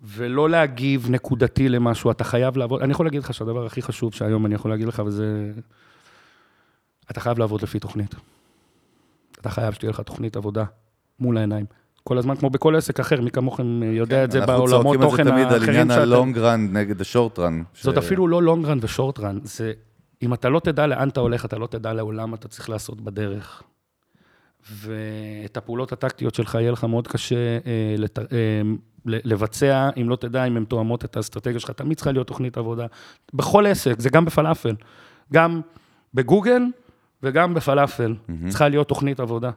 ולא להגיב נקודתי למשהו, אתה חייב לעבוד. אני יכול להגיד לך שהדבר הכי חשוב שהיום אני יכול להגיד לך, וזה... אתה חייב לעבוד לפי תוכנית. אתה חייב שתהיה לך תוכנית עבודה מול העיניים. כל הזמן, כמו בכל עסק אחר, מי כמוכם יודע את זה בעולמות אנחנו צועקים תוכן זה תמיד על האחרים עניין שאתם... הלונג רן נגד השורט רן. זאת אפילו לא לונג רן ושורט רן, זה אם אתה לא תדע לאן אתה הולך, אתה לא תדע לעולם אתה צריך לעשות בדרך. ואת הפעולות הטקטיות שלך יהיה לך מאוד קשה אה, לת... אה, לבצע, אם לא תדע אם הן תואמות את האסטרטגיה שלך. תמיד צריכה להיות תוכנית עבודה. בכל עסק, זה גם בפלאפל. גם בגוגל וגם בפלאפל. צריכה להיות תוכנית עבודה.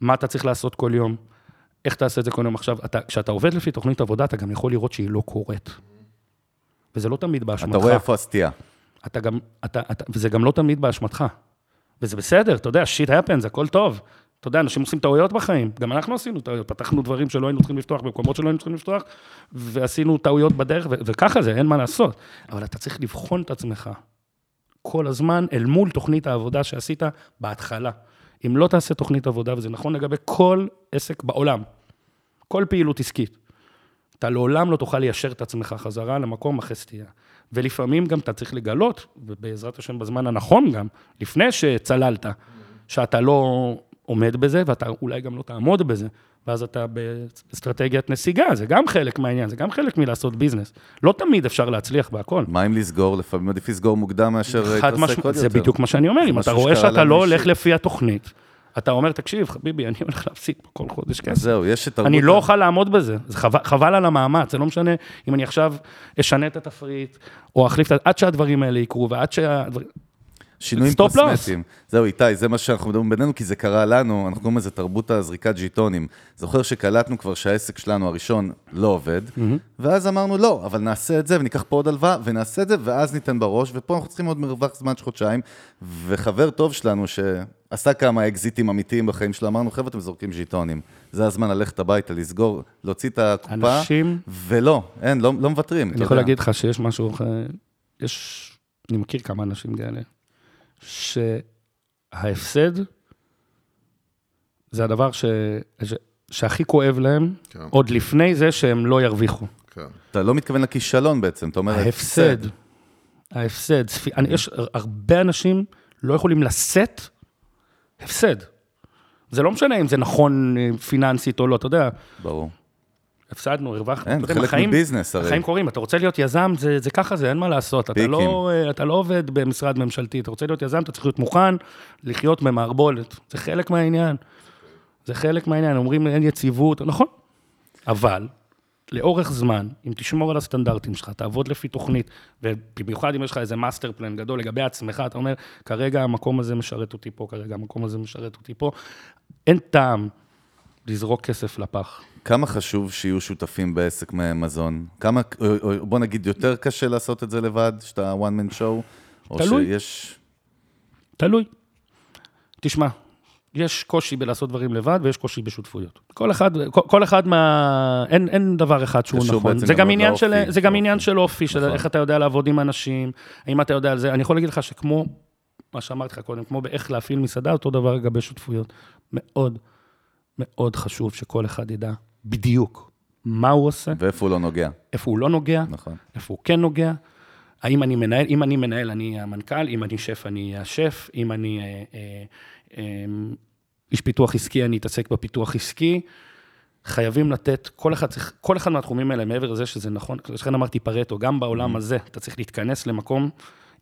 מה אתה צריך לעשות כל יום, איך תעשה את זה כל יום. עכשיו, אתה, כשאתה עובד לפי תוכנית עבודה, אתה גם יכול לראות שהיא לא קורית. וזה לא תמיד באשמתך. אתה רואה איפה הסטייה. אתה גם, אתה, אתה, וזה גם לא תמיד באשמתך. וזה בסדר, אתה יודע, שיט happens, הכל טוב. אתה יודע, אנשים עושים טעויות בחיים. גם אנחנו עשינו טעויות, פתחנו דברים שלא היינו צריכים לפתוח במקומות שלא היינו צריכים לפתוח, ועשינו טעויות בדרך, ו- וככה זה, אין מה לעשות. אבל אתה צריך לבחון את עצמך כל הזמן אל מול תוכנית העבודה שעשית בהתחלה. אם לא תעשה תוכנית עבודה, וזה נכון לגבי כל עסק בעולם, כל פעילות עסקית, אתה לעולם לא תוכל ליישר את עצמך חזרה למקום אחרי סטייה. ולפעמים גם אתה צריך לגלות, ובעזרת השם בזמן הנכון גם, לפני שצללת, שאתה לא עומד בזה, ואתה אולי גם לא תעמוד בזה, ואז אתה באסטרטגיית נסיגה, זה גם חלק מהעניין, זה גם חלק מלעשות ביזנס. לא תמיד אפשר להצליח בהכל. מה אם לסגור? לפעמים עדיף לסגור מוקדם מאשר משמעית, עוד זה יותר. בדיוק מה שאני אומר, אם אתה רואה שאתה לא הולך. לפי התוכנית, אתה אומר, תקשיב, חביבי, אני הולך להפסיד פה כל חודש כסף. זהו, יש את. אני לא אוכל לעמוד בזה, זה חבל, חבל על המאמץ, זה לא משנה אם אני עכשיו אשנה את התפריט, או אחליף את. עד שהדברים האלה יקרו, ועד שהדברים... שינויים. קוסמטיים. זהו, איתי, זה מה שאנחנו מדברים בינינו, כי זה קרה לנו, אנחנו קוראים לזה תרבות הזריקת ג'יטונים. זוכר שקלטנו כבר שהעסק שלנו הראשון לא עובד, ואז אמרנו, לא, אבל נעשה את זה, וניקח פה עוד הלוואה, ונעשה את זה, ואז ניתן בראש, ופה אנחנו צריכים עוד מרווח זמן של חודשיים. וחבר טוב שלנו, שעשה כמה אקזיטים אמיתיים בחיים שלו, אמרנו, חבר'ה, אתם זורקים ג'יטונים. זה הזמן ללכת הביתה, לסגור, להוציא את הקופה, אנשים- ולא, אין, לא, לא מוותרים. אני יכול. להגיד לך שיש משהו, אחר, יש... אני מכיר כמה אנשים כאלה, שההפסד זה הדבר ש... ש... שהכי כואב להם, כן. עוד לפני זה שהם לא ירוויחו. כן. אתה לא מתכוון לכישלון בעצם, אתה אומר, ההפסד, ההפסד, ספי- אני, יש הרבה אנשים לא יכולים לשאת הפסד. זה לא משנה אם זה נכון אה, פיננסית או לא, אתה יודע, ברור. הפסדנו, הרווחנו. אין, יודע, חלק החיים- מביזנס הרי. החיים קורים, אתה רוצה להיות יזם, זה, זה ככה זה, אין מה לעשות. אתה. לא, אה, אתה לא עובד במשרד ממשלתי, אתה רוצה להיות יזם, אתה צריך להיות מוכן לחיות במערבולת. זה חלק מהעניין. זה חלק מהעניין, אומרים אין יציבות, נכון. אבל, לאורך זמן, אם תשמור על הסטנדרטים שלך, תעבוד לפי תוכנית, ובמיוחד אם יש לך איזה master plan גדול לגבי עצמך, אתה אומר, כרגע המקום הזה משרת אותי פה, כרגע המקום הזה משרת אותי פה, אין טעם לזרוק כסף לפח. כמה חשוב שיהיו שותפים בעסק מזון? כמה, או- או בוא נגיד, יותר קשה לעשות את זה לבד, שאתה one man show? או תלוי. שיש... תלוי. תשמע, יש קושי בלעשות דברים לבד ויש קושי בשותפויות. כל אחד, כל, כל אחד מה... אין, אין דבר אחד שהוא נכון. זה גם עניין. של, זה גם. עניין של אופי, של נכון. איך אתה יודע לעבוד עם אנשים, האם אתה יודע על זה. אני יכול להגיד לך שכמו, מה שאמרתי לך קודם, כמו באיך להפעיל מסעדה, אותו דבר לגבי שותפויות. מאוד, מאוד חשוב שכל אחד ידע בדיוק מה הוא עושה, ואיפה הוא לא נוגע, איפה הוא לא נוגע, נכון. איפה הוא כן נוגע. האם אני מנהל, אם אני מנהל, אני המנכ"ל, אם אני שף, אני השף, אם אני אה, אה, אה, איש פיתוח עסקי, אני אתעסק בפיתוח עסקי. חייבים לתת, כל אחד צריך, כל אחד מהתחומים האלה, מעבר לזה שזה נכון, לכן אמרתי פרטו, גם בעולם הזה, אתה צריך להתכנס למקום,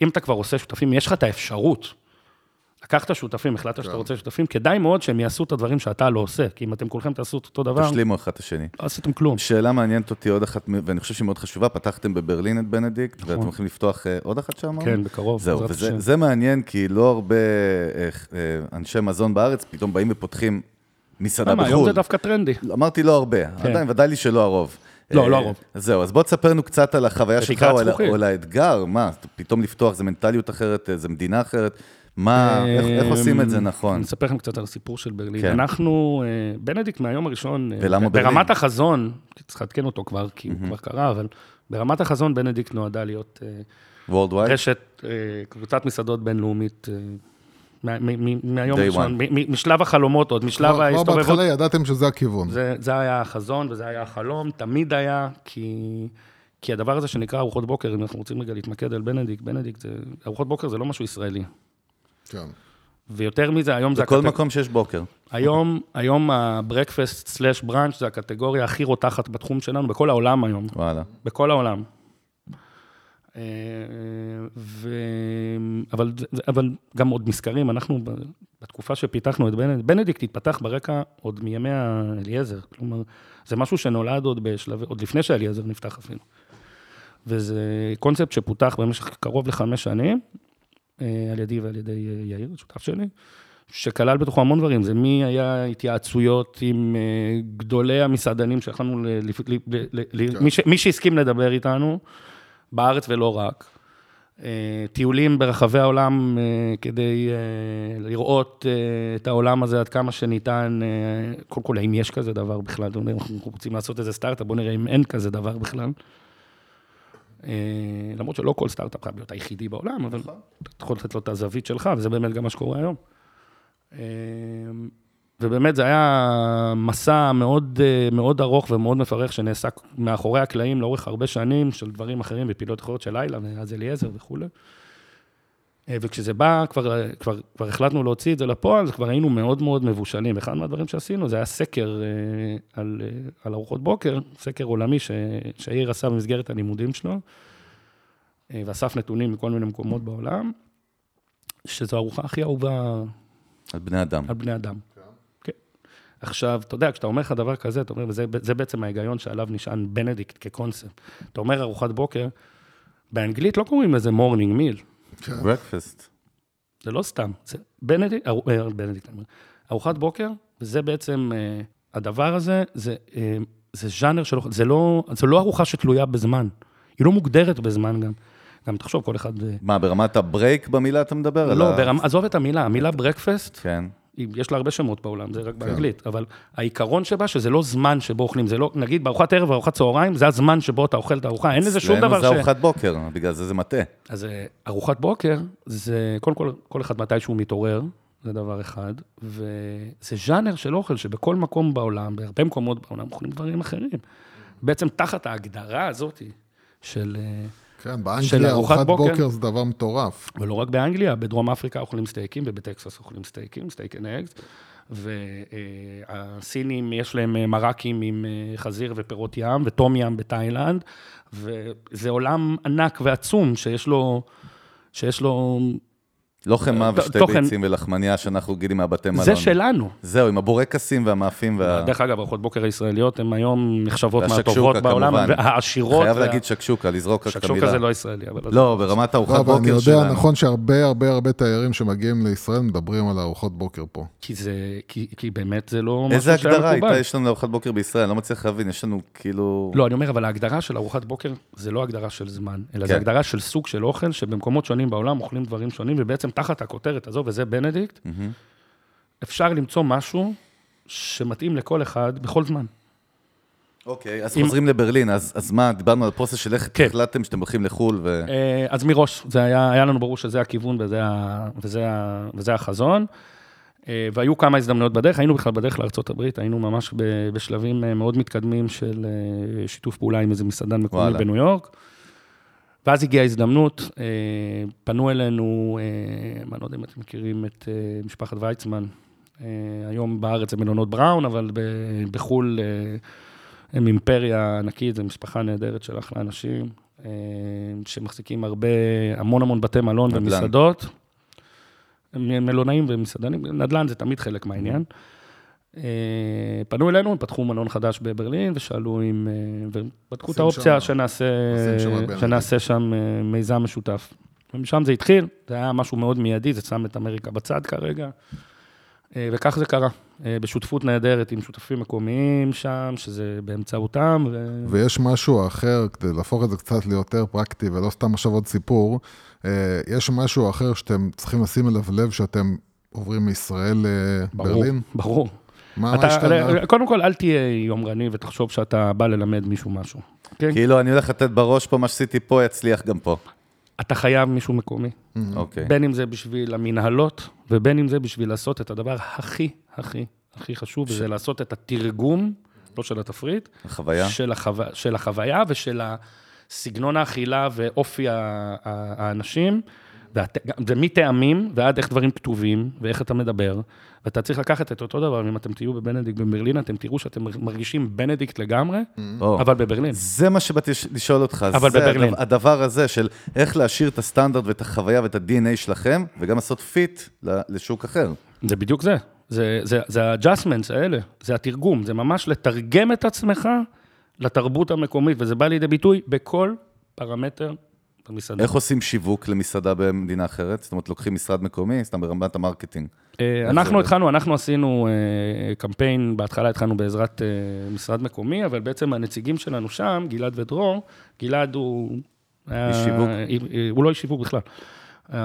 אם אתה כבר עושה שותפים, יש לך את האפשרות. לקחת שותפים, החלטת שאתה כן. רוצה שותפים, כדאי מאוד שהם יעשו את הדברים שאתה לא עושה, כי אם אתם כולכם תעשו את אותו דבר, תשלימו אחד את השני. לא עשיתם כלום. שאלה מעניינת אותי עוד אחת, ואני חושב שהיא מאוד חשובה, פתחתם בברלין את בנדיקט, ואתם נכון. הולכים לפתוח אה, עוד אחת שם? כן, בקרוב, זהו, וזה. זה מעניין, כי לא הרבה אה, אה, אנשי מזון בארץ פתאום באים ופותחים מסעדה למה, היום בחו"ל. זה דווקא טרנדי. אמרתי לא הרבה, עדיין, ודאי לי שלא הרוב. לא, לא הרוב. זהו, אז בוא תספר לנו קצת על החוויה שלך, או על- האתגר, מה, פתאום לפתוח, זה מנטליות אחרת, זה מדינה אחרת, מה, איך איך עושים את זה נכון? אני אספר לכם קצת על הסיפור של ברלין. כן. אנחנו, אה, בנדיקט מהיום הראשון, אה, ולמה ברלין? ברמת החזון, צריך לעדכן אותו כבר, כי הוא כבר קרה, אבל ברמת החזון בנדיקט נועדה להיות אה, Worldwide? רשת, קבוצת מסעדות בינלאומית, מהיום הראשון, מ- משלב החלומות עוד, משלב כבר ההסתובבות. בהתחלה ידעתם שזה הכיוון. זה, זה היה החזון וזה היה החלום, תמיד היה, כי, כי הדבר הזה שנקרא ארוחות בוקר, אם אנחנו רוצים רגע להתמקד על בנדיקט, בנדיקט זה, ארוחות בוקר זה לא משהו ישראלי. כן. ויותר מזה, היום זה... בכל הקטג- מקום שיש בוקר. היום, היום הברקפסט סלאש בראנץ' זה הקטגוריה הכי רותחת בתחום שלנו, בכל העולם היום. וואלה. בכל העולם. אה, ו... אבל, זה- אבל גם עוד מזכרים, אנחנו בתקופה שפיתחנו את בנדיקט, בנדיקט התפתח ברקע עוד מימי האליעזר. כלומר, זה משהו שנולד עוד בשלב, עוד לפני שאליעזר נפתח אפילו. וזה קונספט שפותח במשך קרוב לחמש שנים, על ידי ועל ידי אה, יאיר, שותף שלי, שכלל בתוכו המון דברים. זה מי היה התייעצויות עם אה, גדולי המסעדנים שיכולנו, כן. מי שהסכים לדבר איתנו, בארץ ולא רק. אה, טיולים ברחבי העולם אה, כדי אה, לראות אה, את העולם הזה עד כמה שניתן. אה, קודם כל, האם יש כזה דבר בכלל? אנחנו רוצים לעשות איזה סטארט-אפ, בואו נראה אם אין כזה דבר בכלל. אה, למרות שלא כל סטארט-אפ חייב להיות היחידי בעולם, אבל אתה יכול לתת לו את הזווית שלך, וזה באמת גם מה שקורה היום. אה, ובאמת זה היה מסע מאוד, אה, מאוד ארוך ומאוד מפרך, שנעשה מאחורי הקלעים לאורך הרבה שנים, של דברים אחרים בפעילות אחרות של לילה, ואז אליעזר וכולי. אה, וכשזה בא, כבר, כבר, כבר החלטנו להוציא את זה לפועל, כבר היינו מאוד מאוד מבושלים. אחד מהדברים שעשינו, זה היה סקר אה, על, אה, על ארוחות בוקר, סקר עולמי ש, שיאיר עשה במסגרת הלימודים שלו, אה, ואסף נתונים מכל מיני מקומות בעולם, שזו הארוחה הכי אהובה על בני אדם. על בני אדם. כן. עכשיו, אתה יודע, כשאתה אומר לך דבר כזה, אתה אומר, וזה זה בעצם ההיגיון שעליו נשען בנדיקט כקונספט. אתה אומר ארוחת בוקר, באנגלית לא קוראים לזה morning meal. Breakfast. זה לא סתם. זה בנדיקט, אה, בנדיקט, אני אומר. ארוחת בוקר, וזה בעצם, אה, הדבר הזה, זה, אה, זה ז'אנר של אוכל, זה לא, זה לא ארוחה שתלויה בזמן. היא לא מוגדרת בזמן גם. גם תחשוב, כל אחד... אה, מה, ברמת הברייק במילה אתה מדבר? לא, ברמה, עזוב את המילה, המילה ברקפסט, כן. יש לה הרבה שמות בעולם, זה רק באנגלית, אבל העיקרון שבה, שזה לא זמן שבו אוכלים, זה לא, נגיד בארוחת ערב וארוחת צהריים, זה הזמן שבו אתה אוכל את הארוחה, אין לזה שום דבר אצלנו ש... זה ארוחת בוקר, בגלל זה זה מטעה. אז אה, ארוחת בוקר, זה קודם כל, כל אחד מתי שהוא מתעורר, זה דבר אחד, וזה ז'אנר של אוכל שבכל מקום בעולם, בהרבה מקומות בעולם, אוכלים דברים אחרים. בעצם תחת ההגדרה הזאת של... כן, באנגליה ארוחת ארוחת בוקר. בוקר זה דבר מטורף. ולא רק באנגליה, בדרום אפריקה אוכלים סטייקים, ובטקסס אוכלים סטייקים, steak and eggs. והסינים, יש להם אה, מרקים עם אה, חזיר ופירות ים, וטום ים בתאילנד, וזה עולם ענק ועצום שיש לו, שיש לו לא חמאה ת- ושתי תוכן- ביצים ולחמניה שאנחנו גילים מהבתי מלון. זה שלנו. זהו, עם הבורקסים והמאפים וה... דרך אגב, ארוחות בוקר הישראליות הן היום נחשבות מהטובות בעולם. והעשירות. חייב וה- להגיד שקשוקה, לזרוק רק את המילה. שקשוקה זה לא ישראלי, אבל... לא, ברמת לא, ארוחת אבל אני בוקר יודע, שלנו. נכון שהרבה הרבה הרבה תיירים שמגיעים לישראל מדברים על ארוחות בוקר פה. כי זה, כי, כי באמת זה לא איזה משהו שהיה הגדרה מקובל. הייתה יש לנו לארוחת בוקר בישראל? אני לא מצליח להבין, יש לנו כאילו... לא, אני אומר, אבל ההגדרה של ארוחת בוקר זה לא הגדרה של זמן, אלא כן. זה הגדרה של סוג של אוכל, שבמקומות שונים בעולם אוכלים דברים שונים, ובעצם תחת הכותרת הזו, וזה בנדיקט, מהמם. אפשר למצוא משהו שמתאים לכל אחד בכל זמן. אוקיי, אז אם- חוזרים לברלין, אז אז מה, דיברנו על הפרוסס של איך כן. החלטתם שאתם הולכים לחו"ל ו... אה, אז מראש, זה היה, היה לנו ברור שזה הכיוון וזה, ה, וזה, ה, וזה החזון. אה, והיו כמה הזדמנויות בדרך, היינו בכלל בדרך לארה"ב, היינו ממש בשלבים אה, מאוד מתקדמים של שיתוף פעולה עם איזה מסעדן מקומי וואלה. בניו יורק. ואז הגיעה הזדמנות, אה, פנו אלינו, אה, אני לא יודע אם אתם מכירים את אה, משפחת ויצמן, היום בארץ זה מלונות בראון, אבל בחו"ל הם אימפריה ענקית, זו משפחה נהדרת של אחלה אנשים, שמחזיקים הרבה, המון המון בתי מלון נדל"ן. ומסעדות. מלונאים ומסעדנים, נדל"ן זה תמיד חלק מהעניין. אה, פנו אלינו, הם פתחו מלון חדש בברלין, ושאלו אם... אה, ובדקו את האופציה שם- שנעשה. שנעשה שם אה, מיזם משותף. ומשם זה התחיל, זה היה משהו מאוד מיידי, זה שם את אמריקה בצד כרגע. אה, וכך זה קרה, אה, בשותפות נהדרת עם שותפים מקומיים שם, שזה באמצעותם, ו... ויש משהו אחר, כדי להפוך את זה קצת ליותר פרקטי ולא סתם עכשיו עוד סיפור, אה, יש משהו אחר שאתם צריכים לשים אליו לב שאתם עוברים מישראל ברור, לברלין? ברור. מה מה אתה, השתנה? קודם כל, אל תהיה יומרני ותחשוב שאתה בא ללמד מישהו משהו. כן? כאילו, אני הולך לתת בראש פה, מה שעשיתי פה יצליח גם פה. אתה חייב מישהו מקומי. אוקיי. בין אם זה בשביל המנהלות, ובין אם זה בשביל לעשות את הדבר הכי, הכי, הכי חשוב, וזה לעשות את התרגום, לא של התפריט, החוויה? של, החו... של החוויה ושל סגנון האכילה ואופי ה- ה- האנשים. והת... זה מטעמים ועד איך דברים כתובים ואיך אתה מדבר. ואתה צריך לקחת את אותו דבר, אם אתם תהיו בבנדיקט בברלין, אתם תראו שאתם מרגישים בנדיקט לגמרי. אבל בברלין. זה מה שבאתי לש- לשאול אותך. אבל בברלין. הדבר- הזה של איך להשאיר את הסטנדרט ואת החוויה ואת ה-DNA שלכם, וגם לעשות פיט לשוק אחר. זה בדיוק זה. זה, זה, זה ה-adjustments האלה, זה התרגום, זה ממש לתרגם את עצמך לתרבות המקומית, וזה בא לידי ביטוי בכל פרמטר במסעדה. איך עושים שיווק למסעדה במדינה אחרת? זאת אומרת, לוקחים משרד מקומי, סתם ברמת המרקטינג. אה, אנחנו התחלנו, אנחנו עשינו אה, קמפיין, בהתחלה התחלנו בעזרת אה, משרד מקומי, אבל בעצם הנציגים שלנו שם, גלעד ודרור, גלעד הוא... היה- איש שיווק? הוא לא איש שיווק בכלל.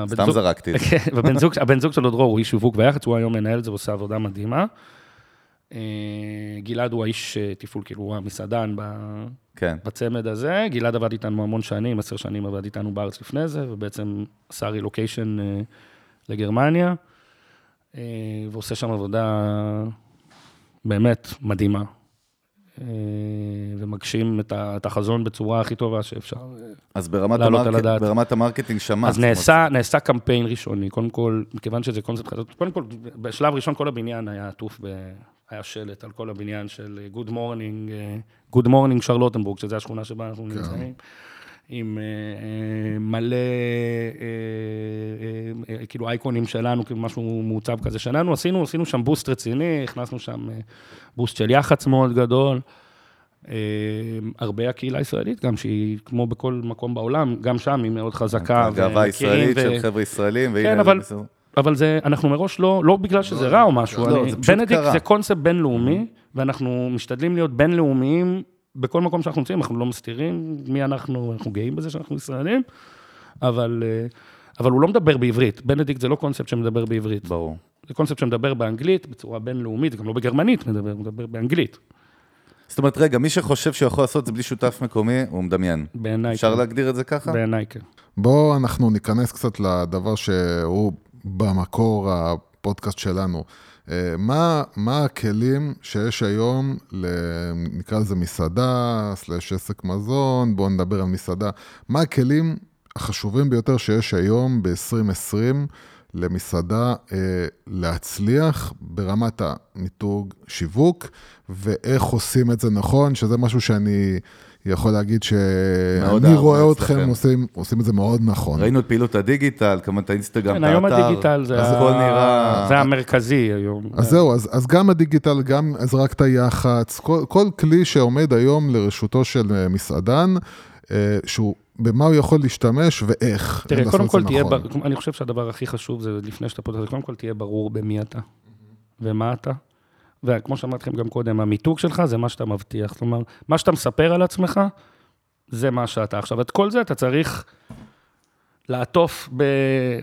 סתם זרקתי את זה. כן, הבן זוג שלו, דרור, הוא איש שיווק ביחד, הוא היום מנהל את זה ועושה עבודה מדהימה. גלעד הוא האיש תפעול, כאילו, הוא המסעדן כן. בצמד הזה. גלעד עבד איתנו המון שנים, עשר שנים עבד איתנו בארץ לפני זה, ובעצם עשה רילוקיישן אה, לגרמניה, אה, ועושה שם עבודה באמת מדהימה. אה, ומגשים את ה- את החזון בצורה הכי טובה שאפשר. אז ברמת, הדעת. ברמת המרקטינג שמע. אז נעשה, נעשה קמפיין ראשוני, קודם כל, מכיוון שזה קונספט חדש, קודם כל, בשלב ראשון כל הבניין היה עטוף, ב... היה שלט על כל הבניין של Good Morning, אה, Good Morning שרלוטנבורג, שזו השכונה שבה אנחנו נמצאים, עם אה, אה, מלא, אה, אה, אה, כאילו אייקונים שלנו, כאילו משהו מעוצב כזה שלנו, עשינו, עשינו שם בוסט רציני, הכנסנו שם אה, בוסט של יח"צ מאוד גדול. אה, הרבה הקהילה הישראלית, גם שהיא, כמו בכל מקום בעולם, גם שם היא מאוד חזקה. הגאווה ומכירים הישראלית ו- של חבר'ה ישראלים. כן, אבל- בסדר. אבל זה, אנחנו מראש לא, לא בגלל שזה רע או משהו. לא, אני, זה פשוט בנדיקט קרה. זה קונספט בינלאומי, ואנחנו משתדלים להיות בינלאומיים בכל מקום שאנחנו נמצאים, אנחנו לא מסתירים מי אנחנו, אנחנו גאים בזה שאנחנו ישראלים, אבל, אה, אבל הוא לא מדבר בעברית. בנדיקט זה לא קונספט שמדבר בעברית. ברור. זה קונספט שמדבר באנגלית, בצורה בינלאומית, גם לא בגרמנית מדבר, הוא מדבר באנגלית. זאת אומרת, רגע, מי שחושב שהוא יכול לעשות את זה בלי שותף מקומי, הוא מדמיין. בעיניי אפשר כן. להגדיר את זה ככה? בעיניי כן. בואו אנחנו ניכנס קצת לדבר שהוא במקור הפודקאסט שלנו. אה, מה, מה הכלים שיש היום, נקרא לזה מסעדה, סלש עסק מזון, בואו נדבר על מסעדה. מה הכלים החשובים ביותר שיש היום ב-2020 למסעדה אה, להצליח ברמת המיתוג, שיווק, ואיך עושים את זה נכון, שזה משהו שאני יכול להגיד שאני רואה אצלכם. אתכם עושים, עושים את זה מאוד נכון. ראינו את פעילות הדיגיטל, כמובן את האינסטגרם, כן, את היום האתר. הדיגיטל זה אז ה- נראה... זה המרכזי היום. אז זהו, אז, אז גם הדיגיטל, גם הזרקת יח"צ, כל, כל כלי שעומד היום לרשותו של אה, מסעדן, אה, שהוא, במה הוא יכול להשתמש ואיך. תראה, קודם כל זה תהיה, נכון. בר- אני חושב שהדבר הכי חשוב זה, לפני שאתה פותח, קודם כל תהיה ברור במי אתה ומה אתה. וכמו שאמרתי לכם גם קודם, המיתוג שלך זה מה שאתה מבטיח. כלומר, מה שאתה מספר על עצמך, זה מה שאתה. עכשיו, את כל זה אתה צריך לעטוף ב-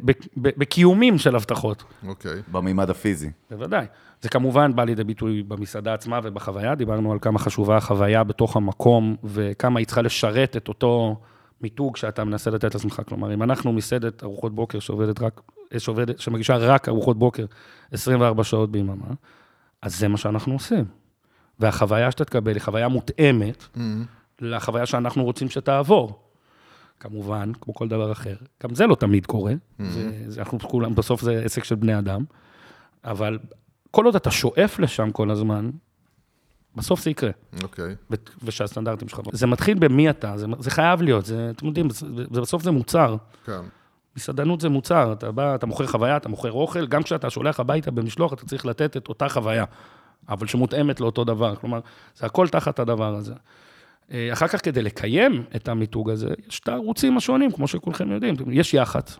ב- ב- בקיומים של הבטחות. אוקיי. במימד הפיזי. בוודאי. זה כמובן בא לידי ביטוי במסעדה עצמה ובחוויה. דיברנו על כמה חשובה החוויה בתוך המקום, וכמה היא צריכה לשרת את אותו מיתוג שאתה מנסה לתת לעצמך. כלומר, אם אנחנו מסעדת ארוחות בוקר שעובדת רק, שעובדת, שמגישה רק ארוחות בוקר 24 שעות ביממה, אז זה מה שאנחנו עושים. והחוויה שאתה תקבל היא חוויה מותאמת Mm-hmm. לחוויה שאנחנו רוצים שתעבור. כמובן, כמו כל דבר אחר. גם זה לא תמיד קורה. זה, זה, אנחנו כולם, בסוף זה עסק של בני אדם. אבל כל עוד אתה שואף לשם כל הזמן, בסוף זה יקרה. אוקיי. ו- ושהסטנדרטים שלך... זה מתחיל במי אתה, זה, זה חייב להיות, זה, אתם יודעים, זה, זה, בסוף זה מוצר. כן. מסעדנות זה מוצר, אתה בא, אתה מוכר חוויה, אתה מוכר אוכל, גם כשאתה שולח הביתה במשלוח, אתה צריך לתת את אותה חוויה, אבל שמותאמת לאותו דבר. כלומר, זה הכל תחת הדבר הזה. אה, אחר כך, כדי לקיים את המיתוג הזה, יש את הערוצים השונים, כמו שכולכם יודעים. יש יח"צ.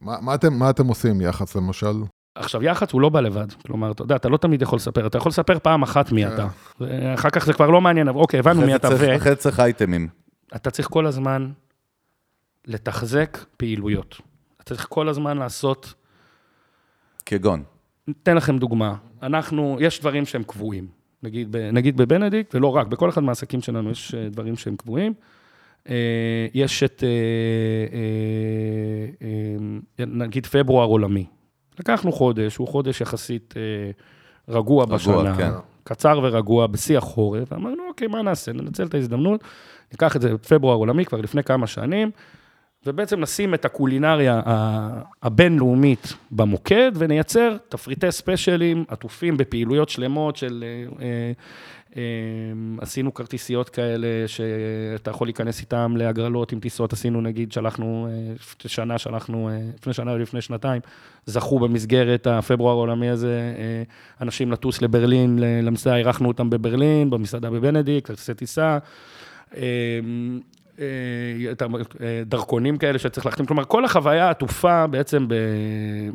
מה, מה, אתם, מה אתם עושים יח"צ למשל? עכשיו, יח"צ הוא לא בא לבד. כלומר, אתה יודע, אתה לא תמיד יכול לספר, אתה יכול לספר פעם אחת מי כן. אתה. ואחר כך זה כבר לא מעניין, אבל אוקיי, הבנו מי זה אתה, ו... אחרי זה צריך אייטמים. אתה צריך כל הזמן לתחזק פעילויות. אתה צריך כל הזמן לעשות כגון. ניתן לכם דוגמה. אנחנו, יש דברים שהם קבועים. נגיד, נגיד בבנדיקט, ולא רק, בכל אחד מהעסקים שלנו יש אה, דברים שהם קבועים. אה, יש את, אה, נגיד, פברואר עולמי. לקחנו חודש, הוא חודש יחסית אה, רגוע בשנה. כן. קצר ורגוע, בשיא החורף, ואמרנו, אוקיי, מה נעשה? ננצל את ההזדמנות, ניקח את זה בפברואר עולמי, כבר לפני כמה שנים, ובעצם נשים את הקולינריה הבינלאומית במוקד, ונייצר תפריטי ספיישלים עטופים בפעילויות שלמות של... אה, אה, אה, עשינו כרטיסיות כאלה שאתה יכול להיכנס איתם להגרלות עם טיסות, עשינו נגיד, שלחנו, לפני שנה שלחנו, לפני שנה או לפני שנתיים, זכו במסגרת הפברואר העולמי הזה, אנשים לטוס לברלין, למסעדה, אירחנו אותם בברלין, במסעדה בבנדיקט, כרטיסי טיסה. אה, אה, דרכונים כאלה שצריך להחתים, כלומר, כל החוויה עטופה בעצם ב-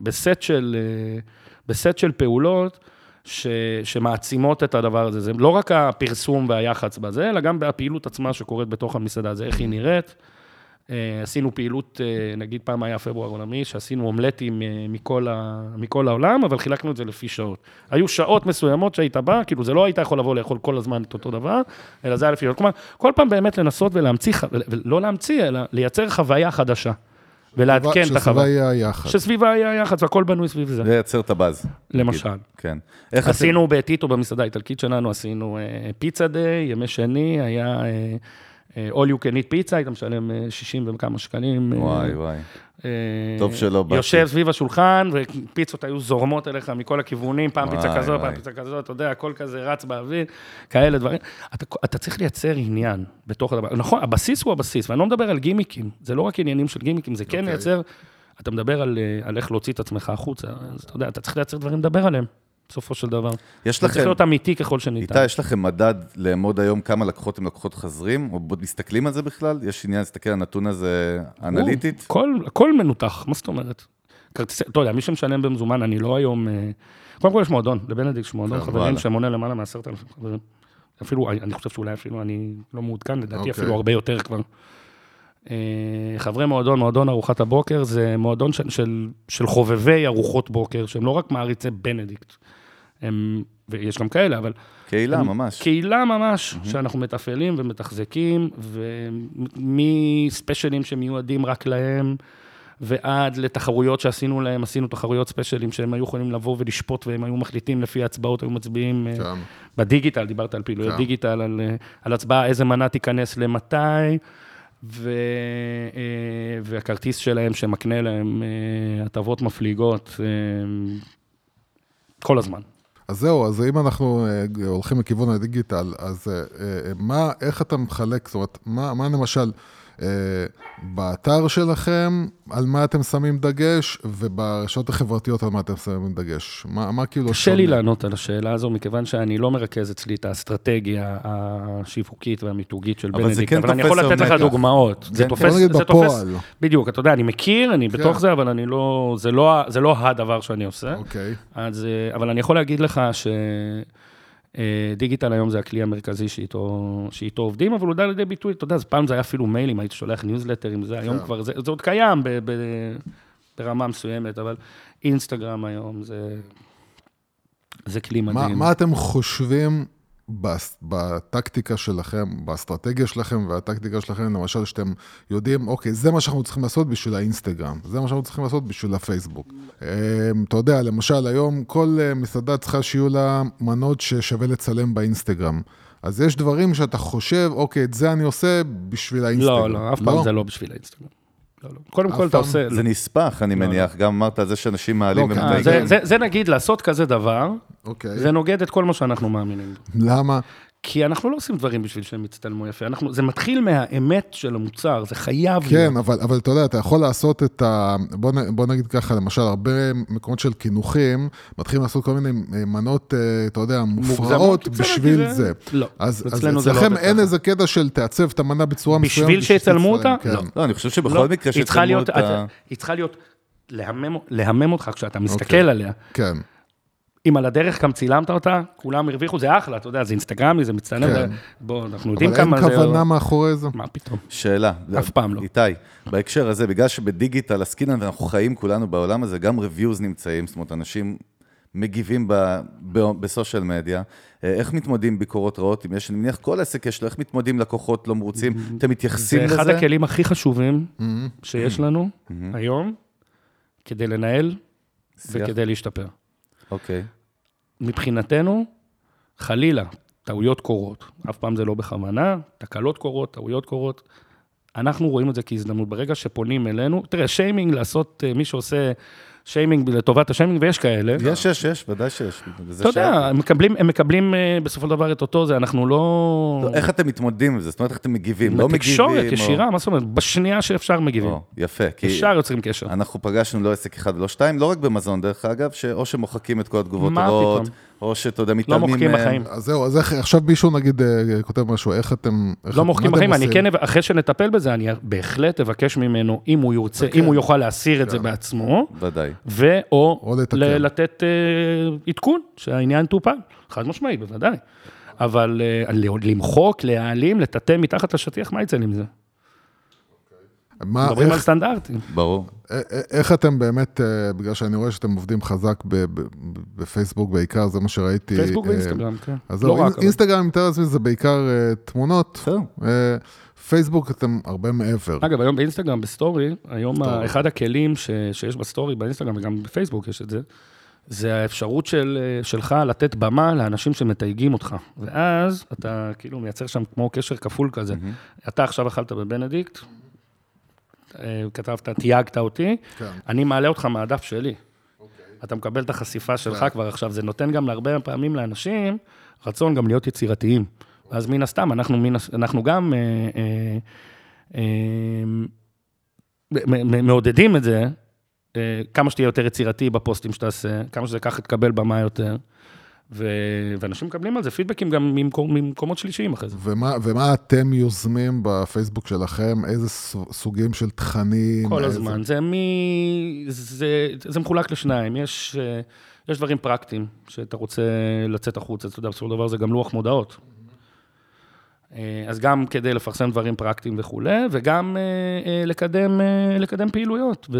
בסט של, אה, בסט של פעולות ש, שמעצימות את הדבר הזה. זה לא רק הפרסום והיח"צ בזה, אלא גם הפעילות עצמה שקורית בתוך המסעדה, זה איך היא נראית. אה, עשינו פעילות, אה, נגיד פעם היה פברואר עולמי, שעשינו אומלטים אה, מכל, ה, מכל העולם, אבל חילקנו את זה לפי שעות. היו שעות מסוימות שהיית בא, כאילו זה לא היית יכול לבוא לאכול כל הזמן את אותו דבר, אלא זה היה לפי שעות. כלומר, כל פעם באמת לנסות ולהמציא, ח- ולא להמציא, אלא לייצר חוויה חדשה. ולעדכן את שסביבה החוויה. יהיה היח"צ. שסביבה היה יח"צ, והכל בנוי סביב זה, לייצר את הבאז. למשל. כן. איך עשינו? עשינו בטיטו, במסעדה האיטלקית שלנו, עשינו אה, פיצה דיי, ימי שני, היה all you can eat פיצה, היית משלם אה, 60 וכמה שקלים. אה, וואי, וואי. אה, טוב שלא באתי. יושב סביב השולחן, ופיצות היו זורמות אליך מכל הכיוונים, פעם פיצה כזאת, פעם. פיצה כזאת, אתה יודע, הכל כזה רץ באוויר, כאלה דברים. אתה, אתה צריך לייצר עניין בתוך הדבר. נכון, הבסיס הוא הבסיס, ואני לא מדבר על גימיקים, זה לא רק עניינים של גימיקים, זה כן אוקיי. לייצר, אתה מדבר על, אה, על איך להוציא את עצמך החוצה, אז אתה יודע, אתה צריך לייצר דברים לדבר עליהם, בסופו של דבר. יש זה צריך לכם, להיות אמיתי ככל שניתן. איתי, יש לכם מדד לאמוד היום כמה לקוחות הם לקוחות חזרים? או מסתכלים על זה בכלל? יש עניין להסתכל על הנתון הזה אנליטית? כל, הכל מנותח, מה זאת אומרת? כרטיסי, אתה יודע, מי שמשלם במזומן, אני לא היום... אה, קודם כל יש מועדון, לבנדיקט יש מועדון כן, חברים. שמונה למעלה מעשרת אלפים חברים. אפילו, אני חושב שאולי אפילו אני לא מעודכן, לדעתי אוקיי. אפילו הרבה יותר כבר. אה, חברי מועדון, מועדון ארוחת הבוקר, זה מועדון של, של, של חובבי ארוחות בוקר, שהם לא רק מעריצי בנדיקט, הם, ויש גם כאלה, אבל קהילה, ממש. קהילה ממש, שאנחנו מתפעלים ומתחזקים, ומספיישלים שמיועדים רק להם, ועד לתחרויות שעשינו להם, עשינו תחרויות ספיישלים שהם היו יכולים לבוא ולשפוט, והם היו מחליטים לפי ההצבעות, היו מצביעים כן. בדיגיטל, דיברת על פעילויות כן. דיגיטל, על, אה, על הצבעה, איזה מנה תיכנס למתי. ו, אה, והכרטיס שלהם שמקנה להם הטבות מפליגות כל הזמן. אז זהו, אז אם אנחנו אה, הולכים לכיוון הדיגיטל, אז אה, אה, מה, איך אתה מחלק, זאת אומרת, מה, מה למשל, באתר שלכם, על מה אתם שמים דגש, וברשתות החברתיות, על מה אתם שמים דגש? מה, מה כאילו... קשה לי? לענות על השאלה הזו, מכיוון שאני לא מרכז אצלי את האסטרטגיה השיווקית והמיתוגית של אבל זה בנדיקט, כן אבל אני תופס יכול לתת לך. דוגמאות. זה כן, תופס, בוא נגיד זה תופס. בדיוק, אתה יודע, אני מכיר, אני בתוך כן. זה, אבל אני לא, זה לא, זה לא הדבר שאני עושה. אוקיי. אז, אה, אבל אני יכול להגיד לך שדיגיטל היום זה הכלי המרכזי שאיתו, שאיתו עובדים, אבל הוא די לידי ביטוי, אתה יודע, אז פעם זה היה אפילו מיילים, הייתי שולח ניוזלטרים, זה היום כן. כבר, זה, זה עוד קיים ב, ב, ברמה מסוימת, אבל אינסטגרם היום זה, זה כלי מה, מדהים. מה אתם חושבים בטקטיקה שלכם, באסטרטגיה שלכם והטקטיקה שלכם, למשל, שאתם יודעים, אוקיי, זה מה שאנחנו צריכים לעשות בשביל האינסטגרם, זה מה שאנחנו צריכים לעשות בשביל הפייסבוק. אמ, אתה יודע, למשל, היום כל אה, מסעדה צריכה שיהיו לה מנות ששווה לצלם באינסטגרם. אז יש דברים שאתה חושב, אוקיי, את זה אני עושה בשביל האינסטגרם. לא, לא, אף פעם זה לא בשביל האינסטגרם. לא, לא. קודם כל אתה פעם? עושה... זה נספח, אני לא, מניח. גם אמרת על זה שאנשים מעלים לא. ומתייגים. זה, זה, זה נגיד, לעשות כזה דבר, אוקיי. זה נוגד את כל מה שאנחנו מאמינים. למה? כי אנחנו לא עושים דברים בשביל שהם יצטלמו יפה, אנחנו, זה מתחיל מהאמת של המוצר, זה חייב כן, אבל, אבל אתה יודע, אתה יכול לעשות את ה... בוא, נ- בוא נגיד ככה, למשל, הרבה מקומות של קינוחים, מתחילים לעשות כל מיני אה, מנות, אה, אתה יודע, מופרעות בשביל זה. לא, אז, אז אצלנו זה לא אצלכם אין. איזה קטע של תעצב את המנה בצורה בשביל מסוימת. שיצלמו שתצלם, אותה? כן. לא. לא, אני חושב שבכל לא, מקרה היא צריכה שצלמו להיות, את ה... היא צריכה להיות, להמם, להמם אותך כשאתה מסתכל אוקיי. עליה. כן, אם על הדרך גם צילמת אותה, כולם הרוויחו, זה אחלה, אתה יודע, זה אינסטגרמי, זה מצטלם, כן. זה- בוא, אנחנו יודעים אבל אין כמה זה... כוונה מאחורי זה. מה פתאום? שאלה. אף פעם לא. איתי, בהקשר הזה, בגלל שבדיגיטל עסקינן ואנחנו חיים כולנו בעולם הזה, גם reviews נמצאים, זאת אומרת, אנשים מגיבים ב- ב- בסושיאל מדיה. אה, איך מתמודדים ביקורות רעות? אם יש, אני מניח, כל עסק יש לו, איך מתמודדים לקוחות לא מרוצים? אתם מתייחסים זה לזה? אחד הכלים הכי חשובים Mm-hmm. שיש לנו היום, כדי לנהל שיח. וכדי להשתפר. אוקיי. מבחינתנו, חלילה, טעויות קורות. אף פעם זה לא בכוונה, תקלות קורות, טעויות קורות. אנחנו רואים את זה כהזדמנות. ברגע שפונים אלינו, תראה, שיימינג, לעשות, אה, מי שעושה שיימינג לטובת השיימינג, ויש כאלה. יש, יש, יש, ודאי שיש. אתה יודע. הם מקבלים, הם מקבלים אה, בסופו של דבר את אותו זה, אנחנו לא... לא, איך אתם מתמודדים עם זה? זאת אומרת, איך אתם מגיבים? לא מגיבים? בתקשורת או- ישירה, מה זאת אומרת? בשנייה שאפשר מגיבים. או, יפה, כי ישר יוצרים קשר. אנחנו פגשנו לא עסק אחד ולא שתיים, לא רק במזון, דרך אגב, שאו שמוחקים את כל התגובות הרעות? או שאתה יודע, לא מתעלמים מוחקים מהם. בחיים. אז זהו, אז איך, עכשיו מישהו נגיד אה, כותב משהו, איך אתם... איך, לא מוחקים בחיים, אני? כן, אחרי שנטפל בזה, אני בהחלט אבקש ממנו, אם הוא ירצה, אוקיי. אם הוא יוכל להסיר את זה בעצמו, ודאי. ו/או לתת אה, עדכון, שהעניין טופל, חד משמעית, בוודאי. אבל אה, למחוק, להעלים, לטאטא מתחת לשטיח, מה יצא לי עם זה? מה, מדברים על סטנדרטים. ברור. איך אתם באמת, אה, בגלל שאני רואה שאתם עובדים חזק בפייסבוק בעיקר, זה מה שראיתי. פייסבוק ואינסטגרם, כן. אז לא רק. אינסטגרם, אני מתאר לעצמי, זה בעיקר תמונות. בסדר. אה, פייסבוק אתם הרבה מעבר. אגב, היום באינסטגרם, בסטורי, היום. ה- אחד הכלים ש, שיש בסטורי, באינסטגרם וגם בפייסבוק יש את זה, זה האפשרות של, אה, שלך לתת במה לאנשים שמתייגים אותך. ואז אתה כאילו מייצר שם כמו קשר כפול כזה. אתה עכשיו אכלת בבנדיקט, אה, כתבת, תייגת אותי, כן. אני מעלה אותך מהדף שלי. אתה מקבל את החשיפה שלך כבר עכשיו, זה נותן גם להרבה פעמים לאנשים רצון גם להיות יצירתיים. אז מן הסתם, אנחנו, מן, אנחנו גם אה, אה, אה, מעודדים את זה, אה, כמה שתהיה יותר יצירתי בפוסטים שתעשה, כמה שזה ככה תקבל במה יותר, ו, ואנשים מקבלים על זה פידבקים גם ממקום, ממקומות שלישיים אחרי זה. ומה, ומה אתם יוזמים בפייסבוק שלכם? איזה סוג- סוגים של תכנים? כל איזה- הזמן. זה מ... זה, זה מחולק לשניים. יש, אה, יש דברים פרקטיים שאתה רוצה לצאת החוצה, אתה יודע, בסופו של דבר זה גם לוח מודעות. אה, אז גם כדי לפרסם דברים פרקטיים וכולי, וגם אה, אה, לקדם, לקדם פעילויות. ו...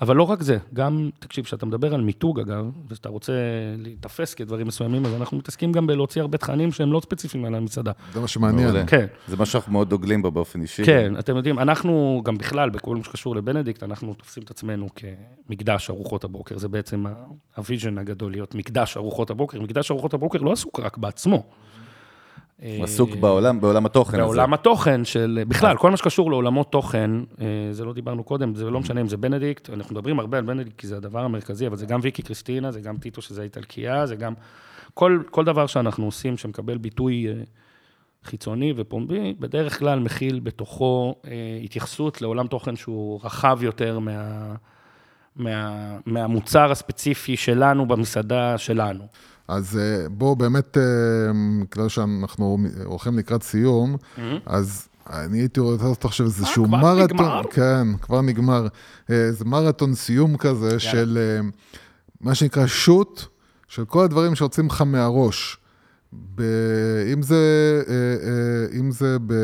אבל לא רק זה, גם, תקשיב, כשאתה מדבר על מיתוג, אגב, ושאתה רוצה להיתפס כדברים מסוימים, אז אנחנו מתעסקים גם בלהוציא הרבה תכנים שהם לא ספציפיים על המסעדה. זה מה שמעניין. מעולה. כן. זה מה שאנחנו מאוד דוגלים בו באופן אישי. כן, אתם יודעים, אנחנו גם בכלל, בכל מה שקשור לבנדיקט, אנחנו תופסים את עצמנו כמקדש ארוחות הבוקר. זה בעצם ה-vision הגדול, להיות מקדש ארוחות הבוקר. מקדש ארוחות הבוקר לא עסוק רק בעצמו. הוא עסוק בעולם, בעולם התוכן הזה. בעולם התוכן של, בכלל, כל מה שקשור לעולמות תוכן, אה, זה לא דיברנו קודם, זה לא משנה אם זה בנדיקט, אנחנו מדברים הרבה על בנדיקט כי זה הדבר המרכזי, אבל זה גם ויקי קריסטינה, זה גם טיטו שזה איטלקייה, זה גם כל, כל דבר שאנחנו עושים שמקבל ביטוי אה, חיצוני ופומבי, בדרך כלל מכיל בתוכו אה, התייחסות לעולם תוכן שהוא רחב יותר מה, מה, מהמוצר הספציפי שלנו במסעדה שלנו. אז אה, בואו באמת, אה, בגלל שאנחנו הולכים לקראת סיום, אז אני הייתי רוצה לעשות עכשיו איזשהו Mm-hmm. מרתון, נגמר? כן, כבר נגמר, אה, איזה מרתון סיום כזה של אה, מה שנקרא שוט, של כל הדברים שיוצאים לך מהראש. ב... אם זה, אה, אה, אם זה ב...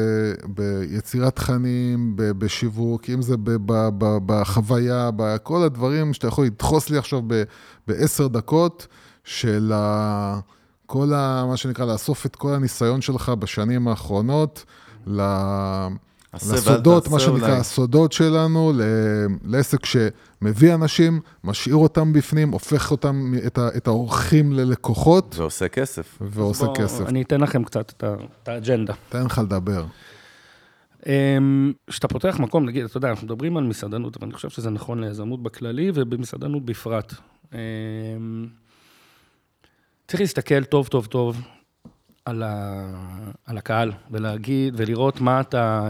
ביצירת תכנים, ב... בשיווק, אם זה ב... ב... ב... בחוויה, בכל הדברים שאתה יכול לדחוס לי עכשיו ב... בעשר דקות, של ה... כל ה... מה שנקרא, לאסוף את כל הניסיון שלך בשנים האחרונות, ל... לסודות, מה שנקרא, אולי. הסודות שלנו, ל... לעסק שמביא אנשים, משאיר אותם בפנים, הופך אותם, את, ה... את האורחים ללקוחות, ועושה כסף. ועושה בוא, כסף. אני אתן לכם קצת את ה- את האג'נדה. תן לך לדבר. אמ, כשאתה פותח מקום, נגיד, אתה יודע, אנחנו מדברים על מסעדנות, אבל אני חושב שזה נכון ליזמות בכללי ובמסעדנות בפרט. צריך להסתכל טוב, טוב, טוב על, ה, על הקהל, ולהגיד, ולראות מה אתה...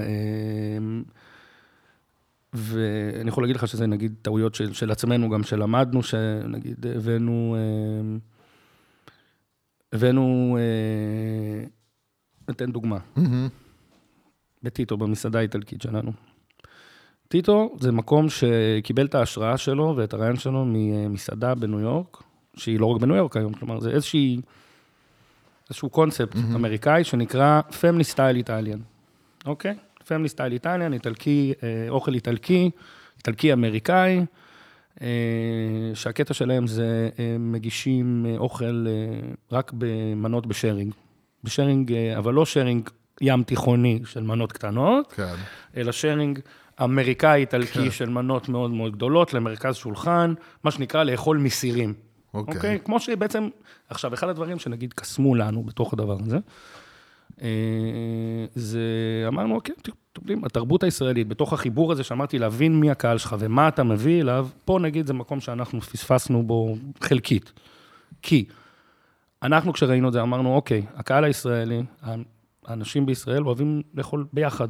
אמ, ואני יכול להגיד לך שזה נגיד טעויות של, של עצמנו, גם שלמדנו, שנגיד הבאנו, אמ, הבאנו, אה, ניתן דוגמה. מהמם. בטיטו, במסעדה האיטלקית שלנו. טיטו זה מקום שקיבל את ההשראה שלו ואת הרעיון שלו ממסעדה בניו יורק, שהיא לא רק בניו יורק היום, כלומר, זה איזושהי, איזשהו קונספט mm-hmm. אמריקאי שנקרא Family Style Italian, אוקיי? Family Style Italian, איטלקי, אה, אוכל איטלקי, איטלקי אמריקאי, אה, שהקטע שלהם זה אה, מגישים אה, אוכל אה, רק במנות בשארינג. בשארינג, אה, אבל לא שארינג ים תיכוני של מנות קטנות, כן. אלא שיירינג אמריקאי-איטלקי כן. של מנות מאוד מאוד גדולות למרכז שולחן, מה שנקרא לאכול מסירים. אוקיי. אוקיי? כמו שבעצם, עכשיו, אחד הדברים שנגיד קסמו לנו בתוך הדבר הזה, אה, זה, אמרנו, אוקיי, אתם יודעים, התרבות הישראלית, בתוך החיבור הזה שאמרתי, להבין מי הקהל שלך ומה אתה מביא אליו, פה נגיד זה מקום שאנחנו פספסנו בו חלקית. כי אנחנו כשראינו את זה אמרנו, אוקיי, הקהל הישראלי, האנשים בישראל אוהבים לאכול ביחד.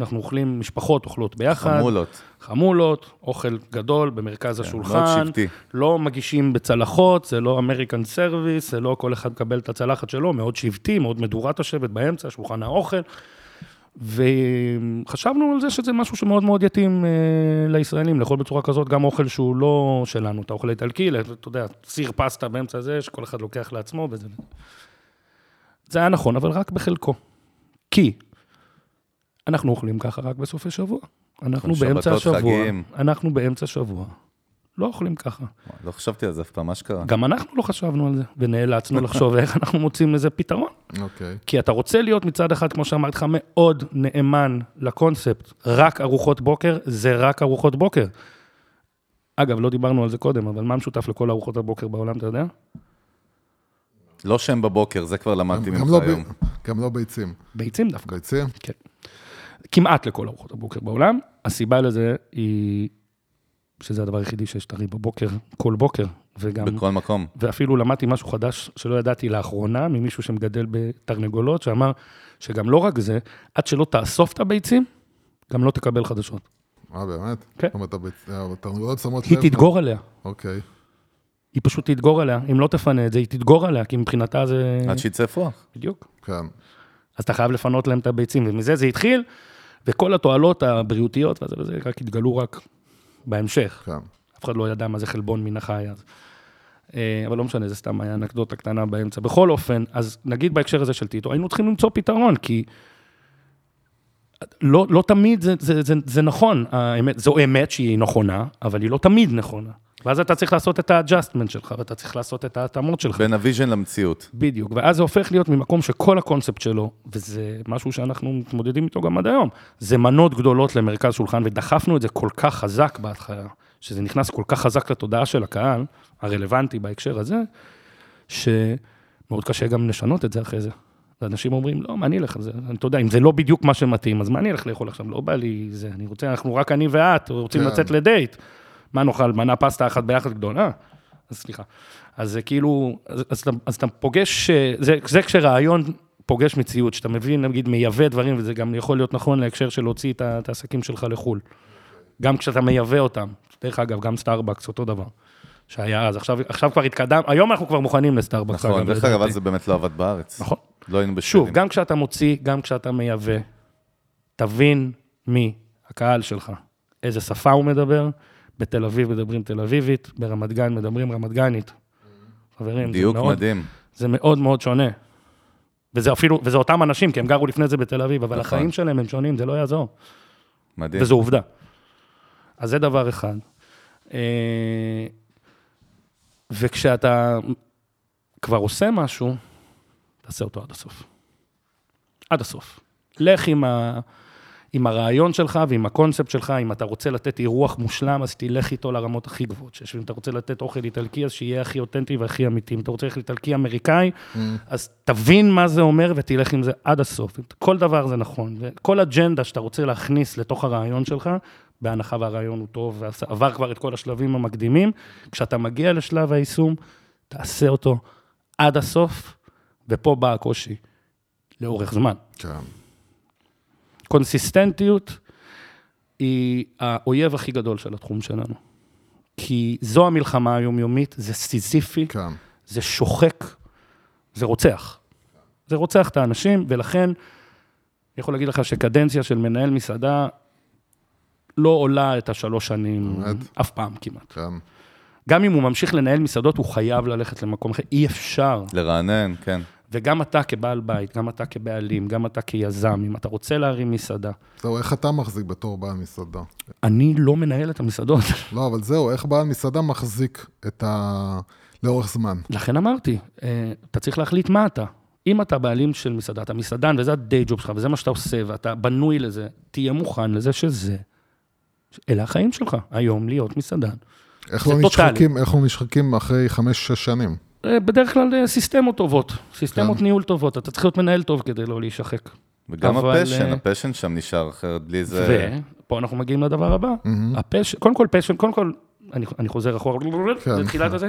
אנחנו אוכלים, משפחות אוכלות ביחד. חמולות. חמולות, אוכל גדול במרכז מאוד השולחן. שבטי. לא מגישים בצלחות, זה לא American service, זה לא כל אחד מקבל את הצלחת שלו, מאוד שבטי, מאוד מדורת השבט באמצע, שולחן האוכל. וחשבנו על זה שזה משהו שמאוד מאוד יתאים אה, לישראלים, לאכול בצורה כזאת, גם אוכל שהוא לא שלנו, את האוכל האיטלקי, אלא, אתה יודע, סיר פסטה באמצע זה, שכל אחד לוקח לעצמו וזה. זה היה נכון, אבל רק בחלקו. כי אנחנו אוכלים ככה רק בסופי שבוע. אנחנו באמצע השבוע, חגים. אנחנו באמצע שבוע, לא אוכלים ככה. לא חשבתי על זה אף פעם, מה שקרה? גם אנחנו לא חשבנו על זה, ונאלצנו לחשוב איך אנחנו מוצאים לזה פתרון. אוקיי. כי אתה רוצה להיות מצד אחד, כמו שאמרתי לך, מאוד נאמן לקונספט, רק ארוחות בוקר, זה רק ארוחות בוקר. אגב, לא דיברנו על זה קודם, אבל מה משותף לכל ארוחות הבוקר בעולם, אתה יודע? לא שם בבוקר, זה כבר למדתי ממך לא ב- היום. גם לא ביצים. ביצים דווקא. ביצים? כן. כמעט לכל ארוחות הבוקר בעולם. הסיבה לזה היא שזה הדבר היחידי שיש טרי בבוקר, כל בוקר, וגם... בכל מקום. ואפילו למדתי משהו חדש שלא ידעתי לאחרונה, ממישהו שמגדל בתרנגולות, שאמר שגם לא רק זה, עד שלא תאסוף את הביצים, גם לא תקבל חדשות. אה, באמת? כן. זאת אומרת, התרנגולות שמות היא לב. תדגור עליה, אוקיי. היא פשוט תדגור עליה. אם לא תפנה את זה, היא תדגור עליה, כי מבחינתה זה... עד שיצא פרוח. בדיוק. כן. אז אתה חייב לפנות להם את הביצים, ומזה זה התחיל, וכל התועלות הבריאותיות וזה וזה רק התגלו רק בהמשך. כן. אף אחד לא ידע מה זה חלבון מן החי אז. אה, אבל לא משנה, זה סתם היה אנקדוטה קטנה באמצע. בכל אופן, אז נגיד בהקשר הזה של טיטו, היינו צריכים למצוא פתרון, כי לא, לא תמיד זה, זה, זה, זה נכון, האמת, זו אמת שהיא נכונה, אבל היא לא תמיד נכונה. ואז אתה צריך לעשות את ה-adjustment שלך, ואתה צריך לעשות את ההתאמות שלך. בין ה-vision למציאות. בדיוק, ואז זה הופך להיות ממקום שכל הקונספט שלו, וזה משהו שאנחנו מתמודדים איתו גם עד היום, זה מנות גדולות למרכז שולחן, ודחפנו את זה כל כך חזק בהתחלה, שזה נכנס כל כך חזק לתודעה של הקהל, הרלוונטי בהקשר הזה, שמאוד קשה גם לשנות את זה אחרי זה. ואנשים אומרים, לא, מה אני אלך על זה? אתה יודע, אם זה לא בדיוק מה שמתאים, אז מה אני אלך לאכול עכשיו? לא בא לי זה, אני רוצה, אנחנו רק אני ואת, רוצים כן. לצאת לדייט. מה נאכל, מנה פסטה אחת ביחד גדולה? אז סליחה. אז זה כאילו, אז, אז, אתה, אז אתה פוגש, זה, זה כשרעיון פוגש מציאות, שאתה מבין, נגיד, מייבא דברים, וזה גם יכול להיות נכון להקשר של להוציא את את העסקים שלך לחו"ל. גם כשאתה מייבא אותם. דרך אגב, גם סטארבקס, אותו דבר. שהיה אז, עכשיו, עכשיו כבר התקדם, היום אנחנו כבר מוכנים לסטארבקס. נכון, דרך אגב. אז זה באמת לא עבד בארץ. נכון. לא היינו בשבילים. שוב, גם כשאתה מוציא, גם כשאתה מייבא, תבין מי הקהל שלך, איזה שפה הוא מדבר. בתל אביב מדברים תל אביבית, ברמת גן מדברים רמת גנית. חברים, זה דיוק מאוד, מדהים. זה מאוד מאוד שונה. וזה אפילו, וזה אותם אנשים, כי הם גרו לפני זה בתל אביב, אבל נכון. החיים שלהם הם שונים, זה לא יעזור. מדהים. וזו עובדה. אז זה דבר אחד. אה, וכשאתה כבר עושה משהו, תעשה אותו עד הסוף. עד הסוף. לך עם, ה, עם הרעיון שלך ועם הקונספט שלך, אם אתה רוצה לתת אירוח מושלם, אז תלך איתו לרמות הכי גבוהות. שיש. אם אתה רוצה לתת אוכל איטלקי, אז שיהיה הכי אותנטי והכי אמיתי. אם אתה רוצה ללכת איטלקי אמריקאי, אז תבין מה זה אומר ותלך עם זה עד הסוף. כל דבר זה נכון. וכל אג'נדה שאתה רוצה להכניס לתוך הרעיון שלך, בהנחה והרעיון הוא טוב, ועבר כבר את כל השלבים המקדימים, כשאתה מגיע לשלב היישום, תעשה אותו עד הסוף, ופה בא הקושי, לאורך זמן. כן. קונסיסטנטיות היא האויב הכי גדול של התחום שלנו. כי זו המלחמה היומיומית, זה סיזיפי, כן. זה שוחק, זה רוצח. זה רוצח את האנשים, ולכן, אני יכול להגיד לך שקדנציה של מנהל מסעדה לא עולה את השלוש שנים, באמת? אף פעם כמעט. כן. גם אם הוא ממשיך לנהל מסעדות, הוא חייב ללכת למקום אחר, אי אפשר. לרענן, כן. וגם אתה כבעל בית, גם אתה כבעלים, גם אתה כיזם, אם אתה רוצה להרים מסעדה, זהו, איך אתה מחזיק בתור בעל מסעדה? אני לא מנהל את המסעדות. [laughs] לא, אבל זהו, איך בעל מסעדה מחזיק את ה... לאורך זמן. לכן אמרתי, אה, אתה צריך להחליט מה אתה. אם אתה בעלים של מסעדה, אתה מסעדן, וזה ה-day job שלך, וזה מה שאתה עושה, ואתה בנוי לזה, תהיה מוכן לזה שזה. אלה החיים שלך, היום להיות מסעדן. איך לא טוטאלי. נשחקים, איך לא נשחקים אחרי חמש-שש שנים? אה, בדרך כלל אה, סיסטמות טובות, סיסטמות כן. ניהול טובות, אתה צריך להיות מנהל טוב כדי לא להישחק. וגם אבל, ה-passion, אה, ה-passion שם נשאר אחרת, בלי זה... ופה אנחנו מגיעים לדבר הבא. מהמם. ה-passion, קודם כל passion, קודם כל, אני, אני חוזר אחורה, כן, לתחילת. הזה,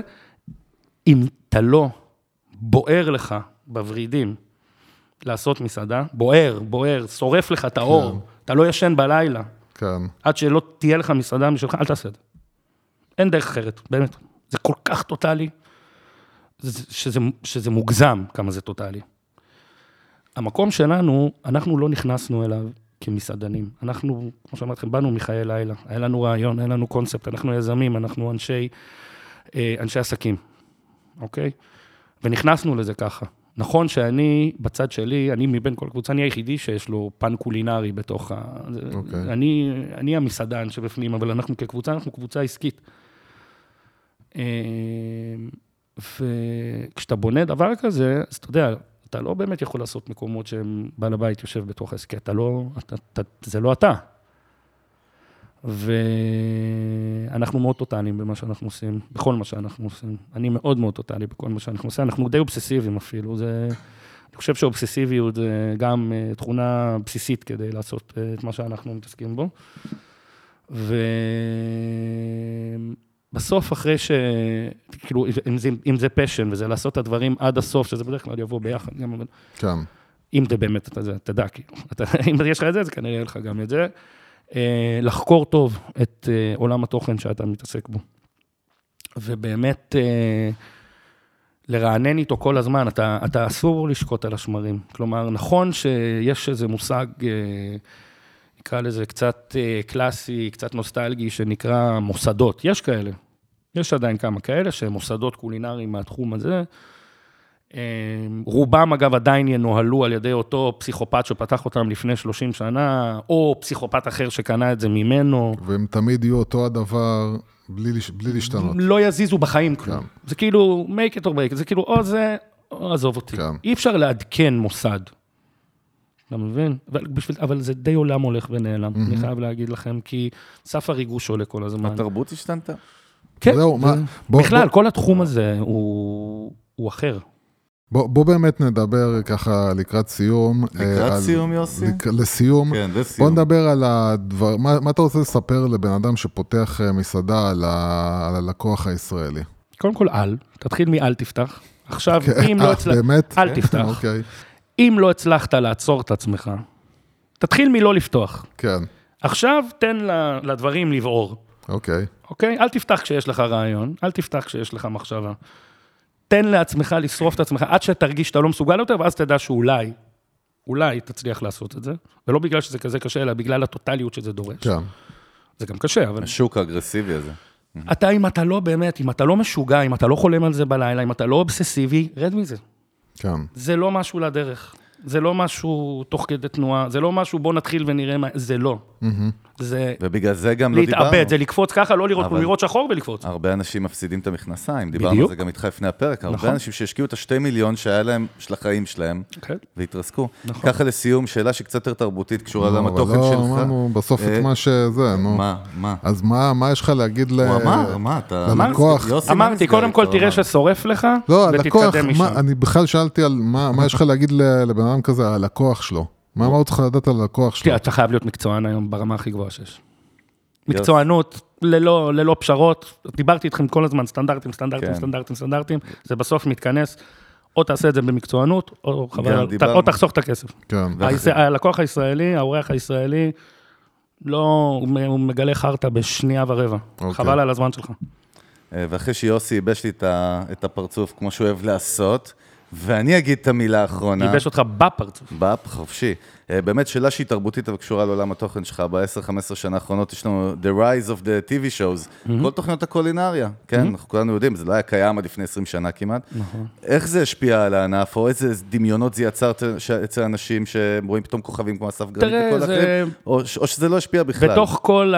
אם אתה לא בוער לך בוורידים לעשות מסעדה, בוער, בוער, שורף לך את האור, כן. אתה לא ישן בלילה, כן. עד שלא תהיה לך מסעדה משלך, אל תעשה את זה. אין דרך אחרת, באמת. זה כל כך טוטאלי, שזה, שזה מוגזם כמה זה טוטאלי. המקום שלנו, אנחנו לא נכנסנו אליו כמסעדנים. אנחנו, כמו שאמרתי לכם, באנו מחיי לילה. היה לנו רעיון, היה לנו קונספט, אנחנו יזמים, אנחנו אנשי, אה, אנשי עסקים, אוקיי? ונכנסנו לזה ככה. נכון שאני, בצד שלי, אני מבין כל הקבוצה, אני היחידי שיש לו פן קולינרי בתוך ה... אוקיי. אני, אני המסעדן שבפנים, אבל אנחנו כקבוצה, אנחנו קבוצה עסקית. וכשאתה בונה דבר כזה, אז אתה יודע, אתה לא באמת יכול לעשות מקומות שהם בעל הבית יושב בתוך העסק, כי אתה לא, אתה, אתה, זה לא אתה. ואנחנו מאוד טוטאליים במה שאנחנו עושים, בכל מה שאנחנו עושים. אני מאוד מאוד טוטאלי בכל מה שאנחנו עושים, אנחנו די אובססיביים אפילו, זה... אני חושב שאובססיביות זה גם אה, תכונה בסיסית כדי לעשות אה, את מה שאנחנו מתעסקים בו. ובסוף, אחרי ש... כאילו, אם זה, אם זה פשן וזה לעשות את הדברים עד הסוף, שזה בדרך כלל יבוא ביחד, גם, כן. אם זה באמת, אתה, אתה תדע, כאילו, אתה, [laughs] אם יש לך את זה, אז כנראה יהיה לך גם את זה. אה, לחקור טוב את אה, עולם התוכן שאתה מתעסק בו. ובאמת, אה, לרענן איתו כל הזמן, אתה, אתה אסור לשקוט על השמרים. כלומר, נכון שיש איזה מושג, נקרא לזה קצת אה, קלאסי, קצת נוסטלגי, שנקרא מוסדות. יש כאלה. יש עדיין כמה כאלה שהם מוסדות קולינריים מהתחום הזה. אה, רובם, אגב, עדיין ינוהלו על ידי אותו פסיכופת שפתח אותם לפני 30 שנה, או פסיכופת אחר שקנה את זה ממנו. והם תמיד יהיו אותו הדבר, בלי, בלי להשתנות. לא יזיזו בחיים כלום. כן. זה כאילו, make it or break זה כאילו, או זה, או עזוב אותי. כן. אי אפשר לעדכן מוסד. אתה מבין? אבל, בשביל, אבל זה די עולם הולך ונעלם, אני חייב להגיד לכם, כי סף הריגוש עולה כל הזמן. התרבות השתנתה. כן, זהו, זה- מה- בוא- בכלל, בוא- כל התחום הזה הוא, הוא אחר. בוא, בוא באמת נדבר ככה לקראת סיום. אה, לקראת על- סיום, יוסי? לק, לסיום. כן, בוא לסיום. נדבר על הדבר, מה, מה אתה רוצה לספר לבן אדם שפותח אה, מסעדה על, ה, על הלקוח הישראלי? קודם כל, אל. תתחיל מאל תפתח. עכשיו, כן, אם אה, לא הצלחת... באמת? אל תפתח. אוקיי, אם לא הצלחת לעצור את עצמך, תתחיל מלא לפתוח. כן, עכשיו, תן לדברים לבעור. אוקיי. אוקיי? אל תפתח כשיש לך רעיון, אל תפתח כשיש לך מחשבה. תן לעצמך לשרוף את עצמך עד שתרגיש שאתה לא מסוגל יותר, ואז תדע שאולי, אולי תצליח לעשות את זה. ולא בגלל שזה כזה קשה, אלא בגלל הטוטליות שזה דורש. כן, זה גם קשה, אבל... השוק האגרסיבי הזה. אתה, אם אתה לא באמת, אם אתה לא משוגע, אם אתה לא חולם על זה בלילה, אם אתה לא אובססיבי, רד מזה. כן. זה לא משהו לדרך. זה לא משהו תוך כדי תנועה, זה לא משהו בוא נתחיל ונראה מה... זה לא. זה ובגלל זה גם לא דיברנו. להתאבד, זה לקפוץ ככה, לא לראות, אבל- לראות שחור ולקפוץ. הרבה אנשים מפסידים את המכנסיים, דיברנו על. זה גם איתך לפני הפרק, הרבה נכון. אנשים שהשקיעו את השתי מיליון שהיה להם, של החיים שלהם, כן. והתרסקו. נכון. ככה לסיום, שאלה שהיא קצת יותר תרבותית, קשורה לעולם אבל התוכן לא שלך. אמרנו בסוף אה, את מה שזה, נו. מה, מה? אז מה, מה יש לך להגיד ל... הוא אמר, מה אתה... ללקוח. אמרתי, קודם כל? תראה. ששורף לך, לא, ותתקדם משם. אני בכלל שאלתי על מה, מה יש לך להגיד ל- לבן אדם כזה, על הלקוח שלו. מה, הוא צריך לדעת על הלקוח שלו? תראה, אתה חייב להיות מקצוען היום ברמה הכי גבוהה שיש. מקצוענות, ללא, ללא פשרות, דיברתי איתכם כל הזמן, סטנדרטים, סטנדרטים, כן. סטנדרטים, סטנדרטים, זה בסוף מתכנס, או תעשה את זה במקצוענות, או, חבל, תחסוך את הכסף. כן, היש- הלקוח הישראלי, האורח הישראלי, לא, הוא מגלה חרטא בשנייה ורבע. אוקיי. חבל על הזמן שלך. אה, ואחרי שיוסי ייבש לי את הפרצוף, כמו שהוא אוהב לעשות, ואני אגיד את המילה האחרונה. ייבש אותך בפרצוף. באפ, חופשי. אה, באמת שאלה שהיא תרבותית אבל קשורה לעולם התוכן שלך. ב-10-15 שנה האחרונות יש לנו The Rise of the TV Shows, כל תוכניות הקולינריה, כן? אנחנו כולנו יודעים, זה לא היה קיים עד לפני 20 שנה כמעט. נכון. איך זה השפיע על הענף, או איזה דמיונות זה יצר אצל- אנשים שרואים פתאום כוכבים כמו אסף גרנית וכל זה- אחרים, או או שזה לא השפיע בכלל? בתוך כל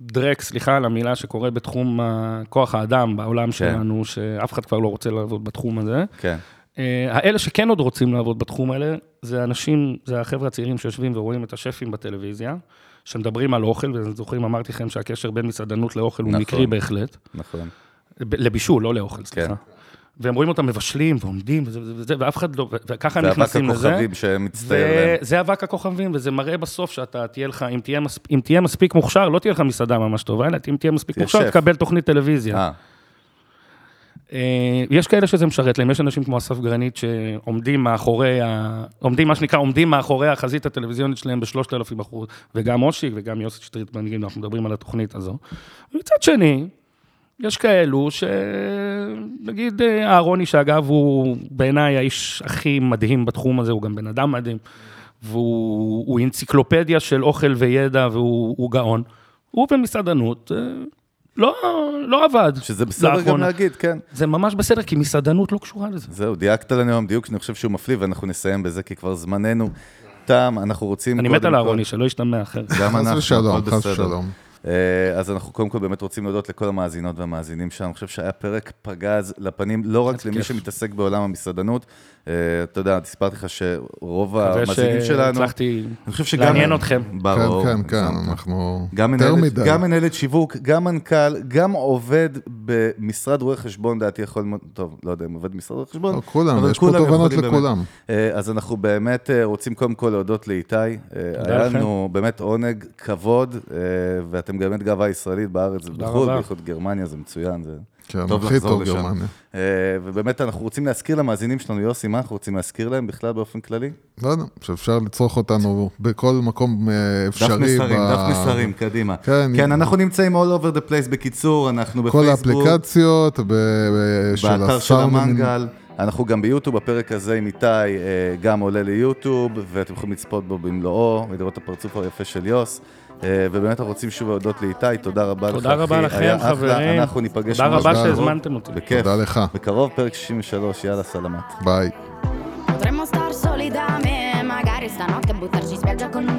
הדרק, סליחה על המילה, שקורה בתחום כוח האדם בעולם שלנו, שאף אחד כבר לא רוצה לעבוד בתחום הזה. כן, אה, האלה שכן עוד רוצים לעבוד בתחום האלה, זה אנשים, זה החבר'ה הצעירים שיושבים ורואים את השפים בטלוויזיה, שמדברים על אוכל, וזוכרים, אמרתי לכם שהקשר בין מסעדנות לאוכל הוא נכון. מקרי בהחלט. נכון. לבישול, לא לאוכל, סליחה. והם רואים אותם מבשלים ועומדים, וזה, וזה, וזה, ואף אחד לא, וככה הם נכנסים לזה. הכוכבים שמצטייר להם. וזה אבק הכוכבים, וזה מראה בסוף שאתה תהיה לך, אם תהיה, מספ... אם תהיה מספיק מוכשר, לא תהיה לך מסעדה ממש טובה, אלא אם תהיה מספיק מוכשר, שף. תקבל תוכנית טלוויזיה. אה, אה, יש כאלה שזה משרת להם, יש אנשים כמו אסף גרנית שעומדים מאחורי, ה... עומדים, מה שנקרא, עומדים מאחורי החזית הטלוויזיונית שלהם בשלושת אלפים אחוז, וגם אושיק וגם יוסי שטרית מנהיגים, אנחנו מדברים על התוכנית הזו. ומצד שני, יש כאלו ש... נגיד אה, אהרוני, שאגב, הוא בעיניי האיש הכי מדהים בתחום הזה, הוא גם בן אדם מדהים, והוא הוא אנציקלופדיה של אוכל וידע, והוא הוא גאון. הוא במסעדנות, אה, לא, לא עבד. שזה בסדר גם לאחרונה. להגיד, כן. זה ממש בסדר, כי מסעדנות לא קשורה לזה. זהו, דייקת לנו היום דיוק שאני חושב שהוא מפליא, ואנחנו נסיים בזה, כי כבר זמננו תם, אנחנו רוצים... אני מת על אהרוני, שלא ישתמע אחרת. גם אנחנו, הכל חס בסדר. אה, אז אנחנו קודם כל באמת רוצים להודות לכל המאזינות והמאזינים שלנו. אני חושב שהיה פרק פגז לפנים, לא רק למי כיף. שמתעסק בעולם המסעדנות. אה, אתה יודע, סיפרתי לך שרוב המאזינים שלנו... שהצלחתי אני חושב שגם... לעניין אתכם. ברור. כן, כן, כן. אנחנו גם יותר מנהלת, מדי. גם מנהלת שיווק, גם מנכ"ל, גם עובד במשרד רואי חשבון, דעתי יכול... טוב, לא יודע אם עובד במשרד רואי חשבון. לא, כולם, יש פה כולם תובנות לכולם. אה, אז אנחנו באמת אה, רוצים קודם כל להודות לאיתי. היה. לנו באמת עונג, כבוד, ואתם באמת גאווה ישראלית בארץ ובחו"ל. בייחוד גרמניה, זה מצוין. כן, טוב הכי טוב. גרמניה. אה, ובאמת אנחנו רוצים להזכיר למאזינים שלנו, יוסי, מה אנחנו רוצים להזכיר להם בכלל באופן כללי? לא יודע, שאפשר לצרוך אותנו בכל מקום אה, אפשרי. דף מסרים, ב- דף מסרים, קדימה. כן, כן, אנחנו נמצאים all over the place, בקיצור, אנחנו כל בפייסבוק. האפליקציות, ב- ב- של באתר של הסאונד. המנגל. אנחנו גם ביוטיוב, הפרק הזה עם איתי אה, גם עולה ליוטיוב, ואתם יכולים לצפות בו במלואו, ולראות את הפרצוף היפה של יוס. אה, ובאמת אנחנו רוצים שוב להודות לאיתי, תודה רבה לך, תודה רבה. לכם. חברים. אנחנו ניפגש תודה רבה. שהזמנתם אותי. בכיף. תודה לך. בקרוב, פרק 63, יאללה, סלמת. ביי. Potremmo star soli da me, magari stanotte buttarci in spiaggia con un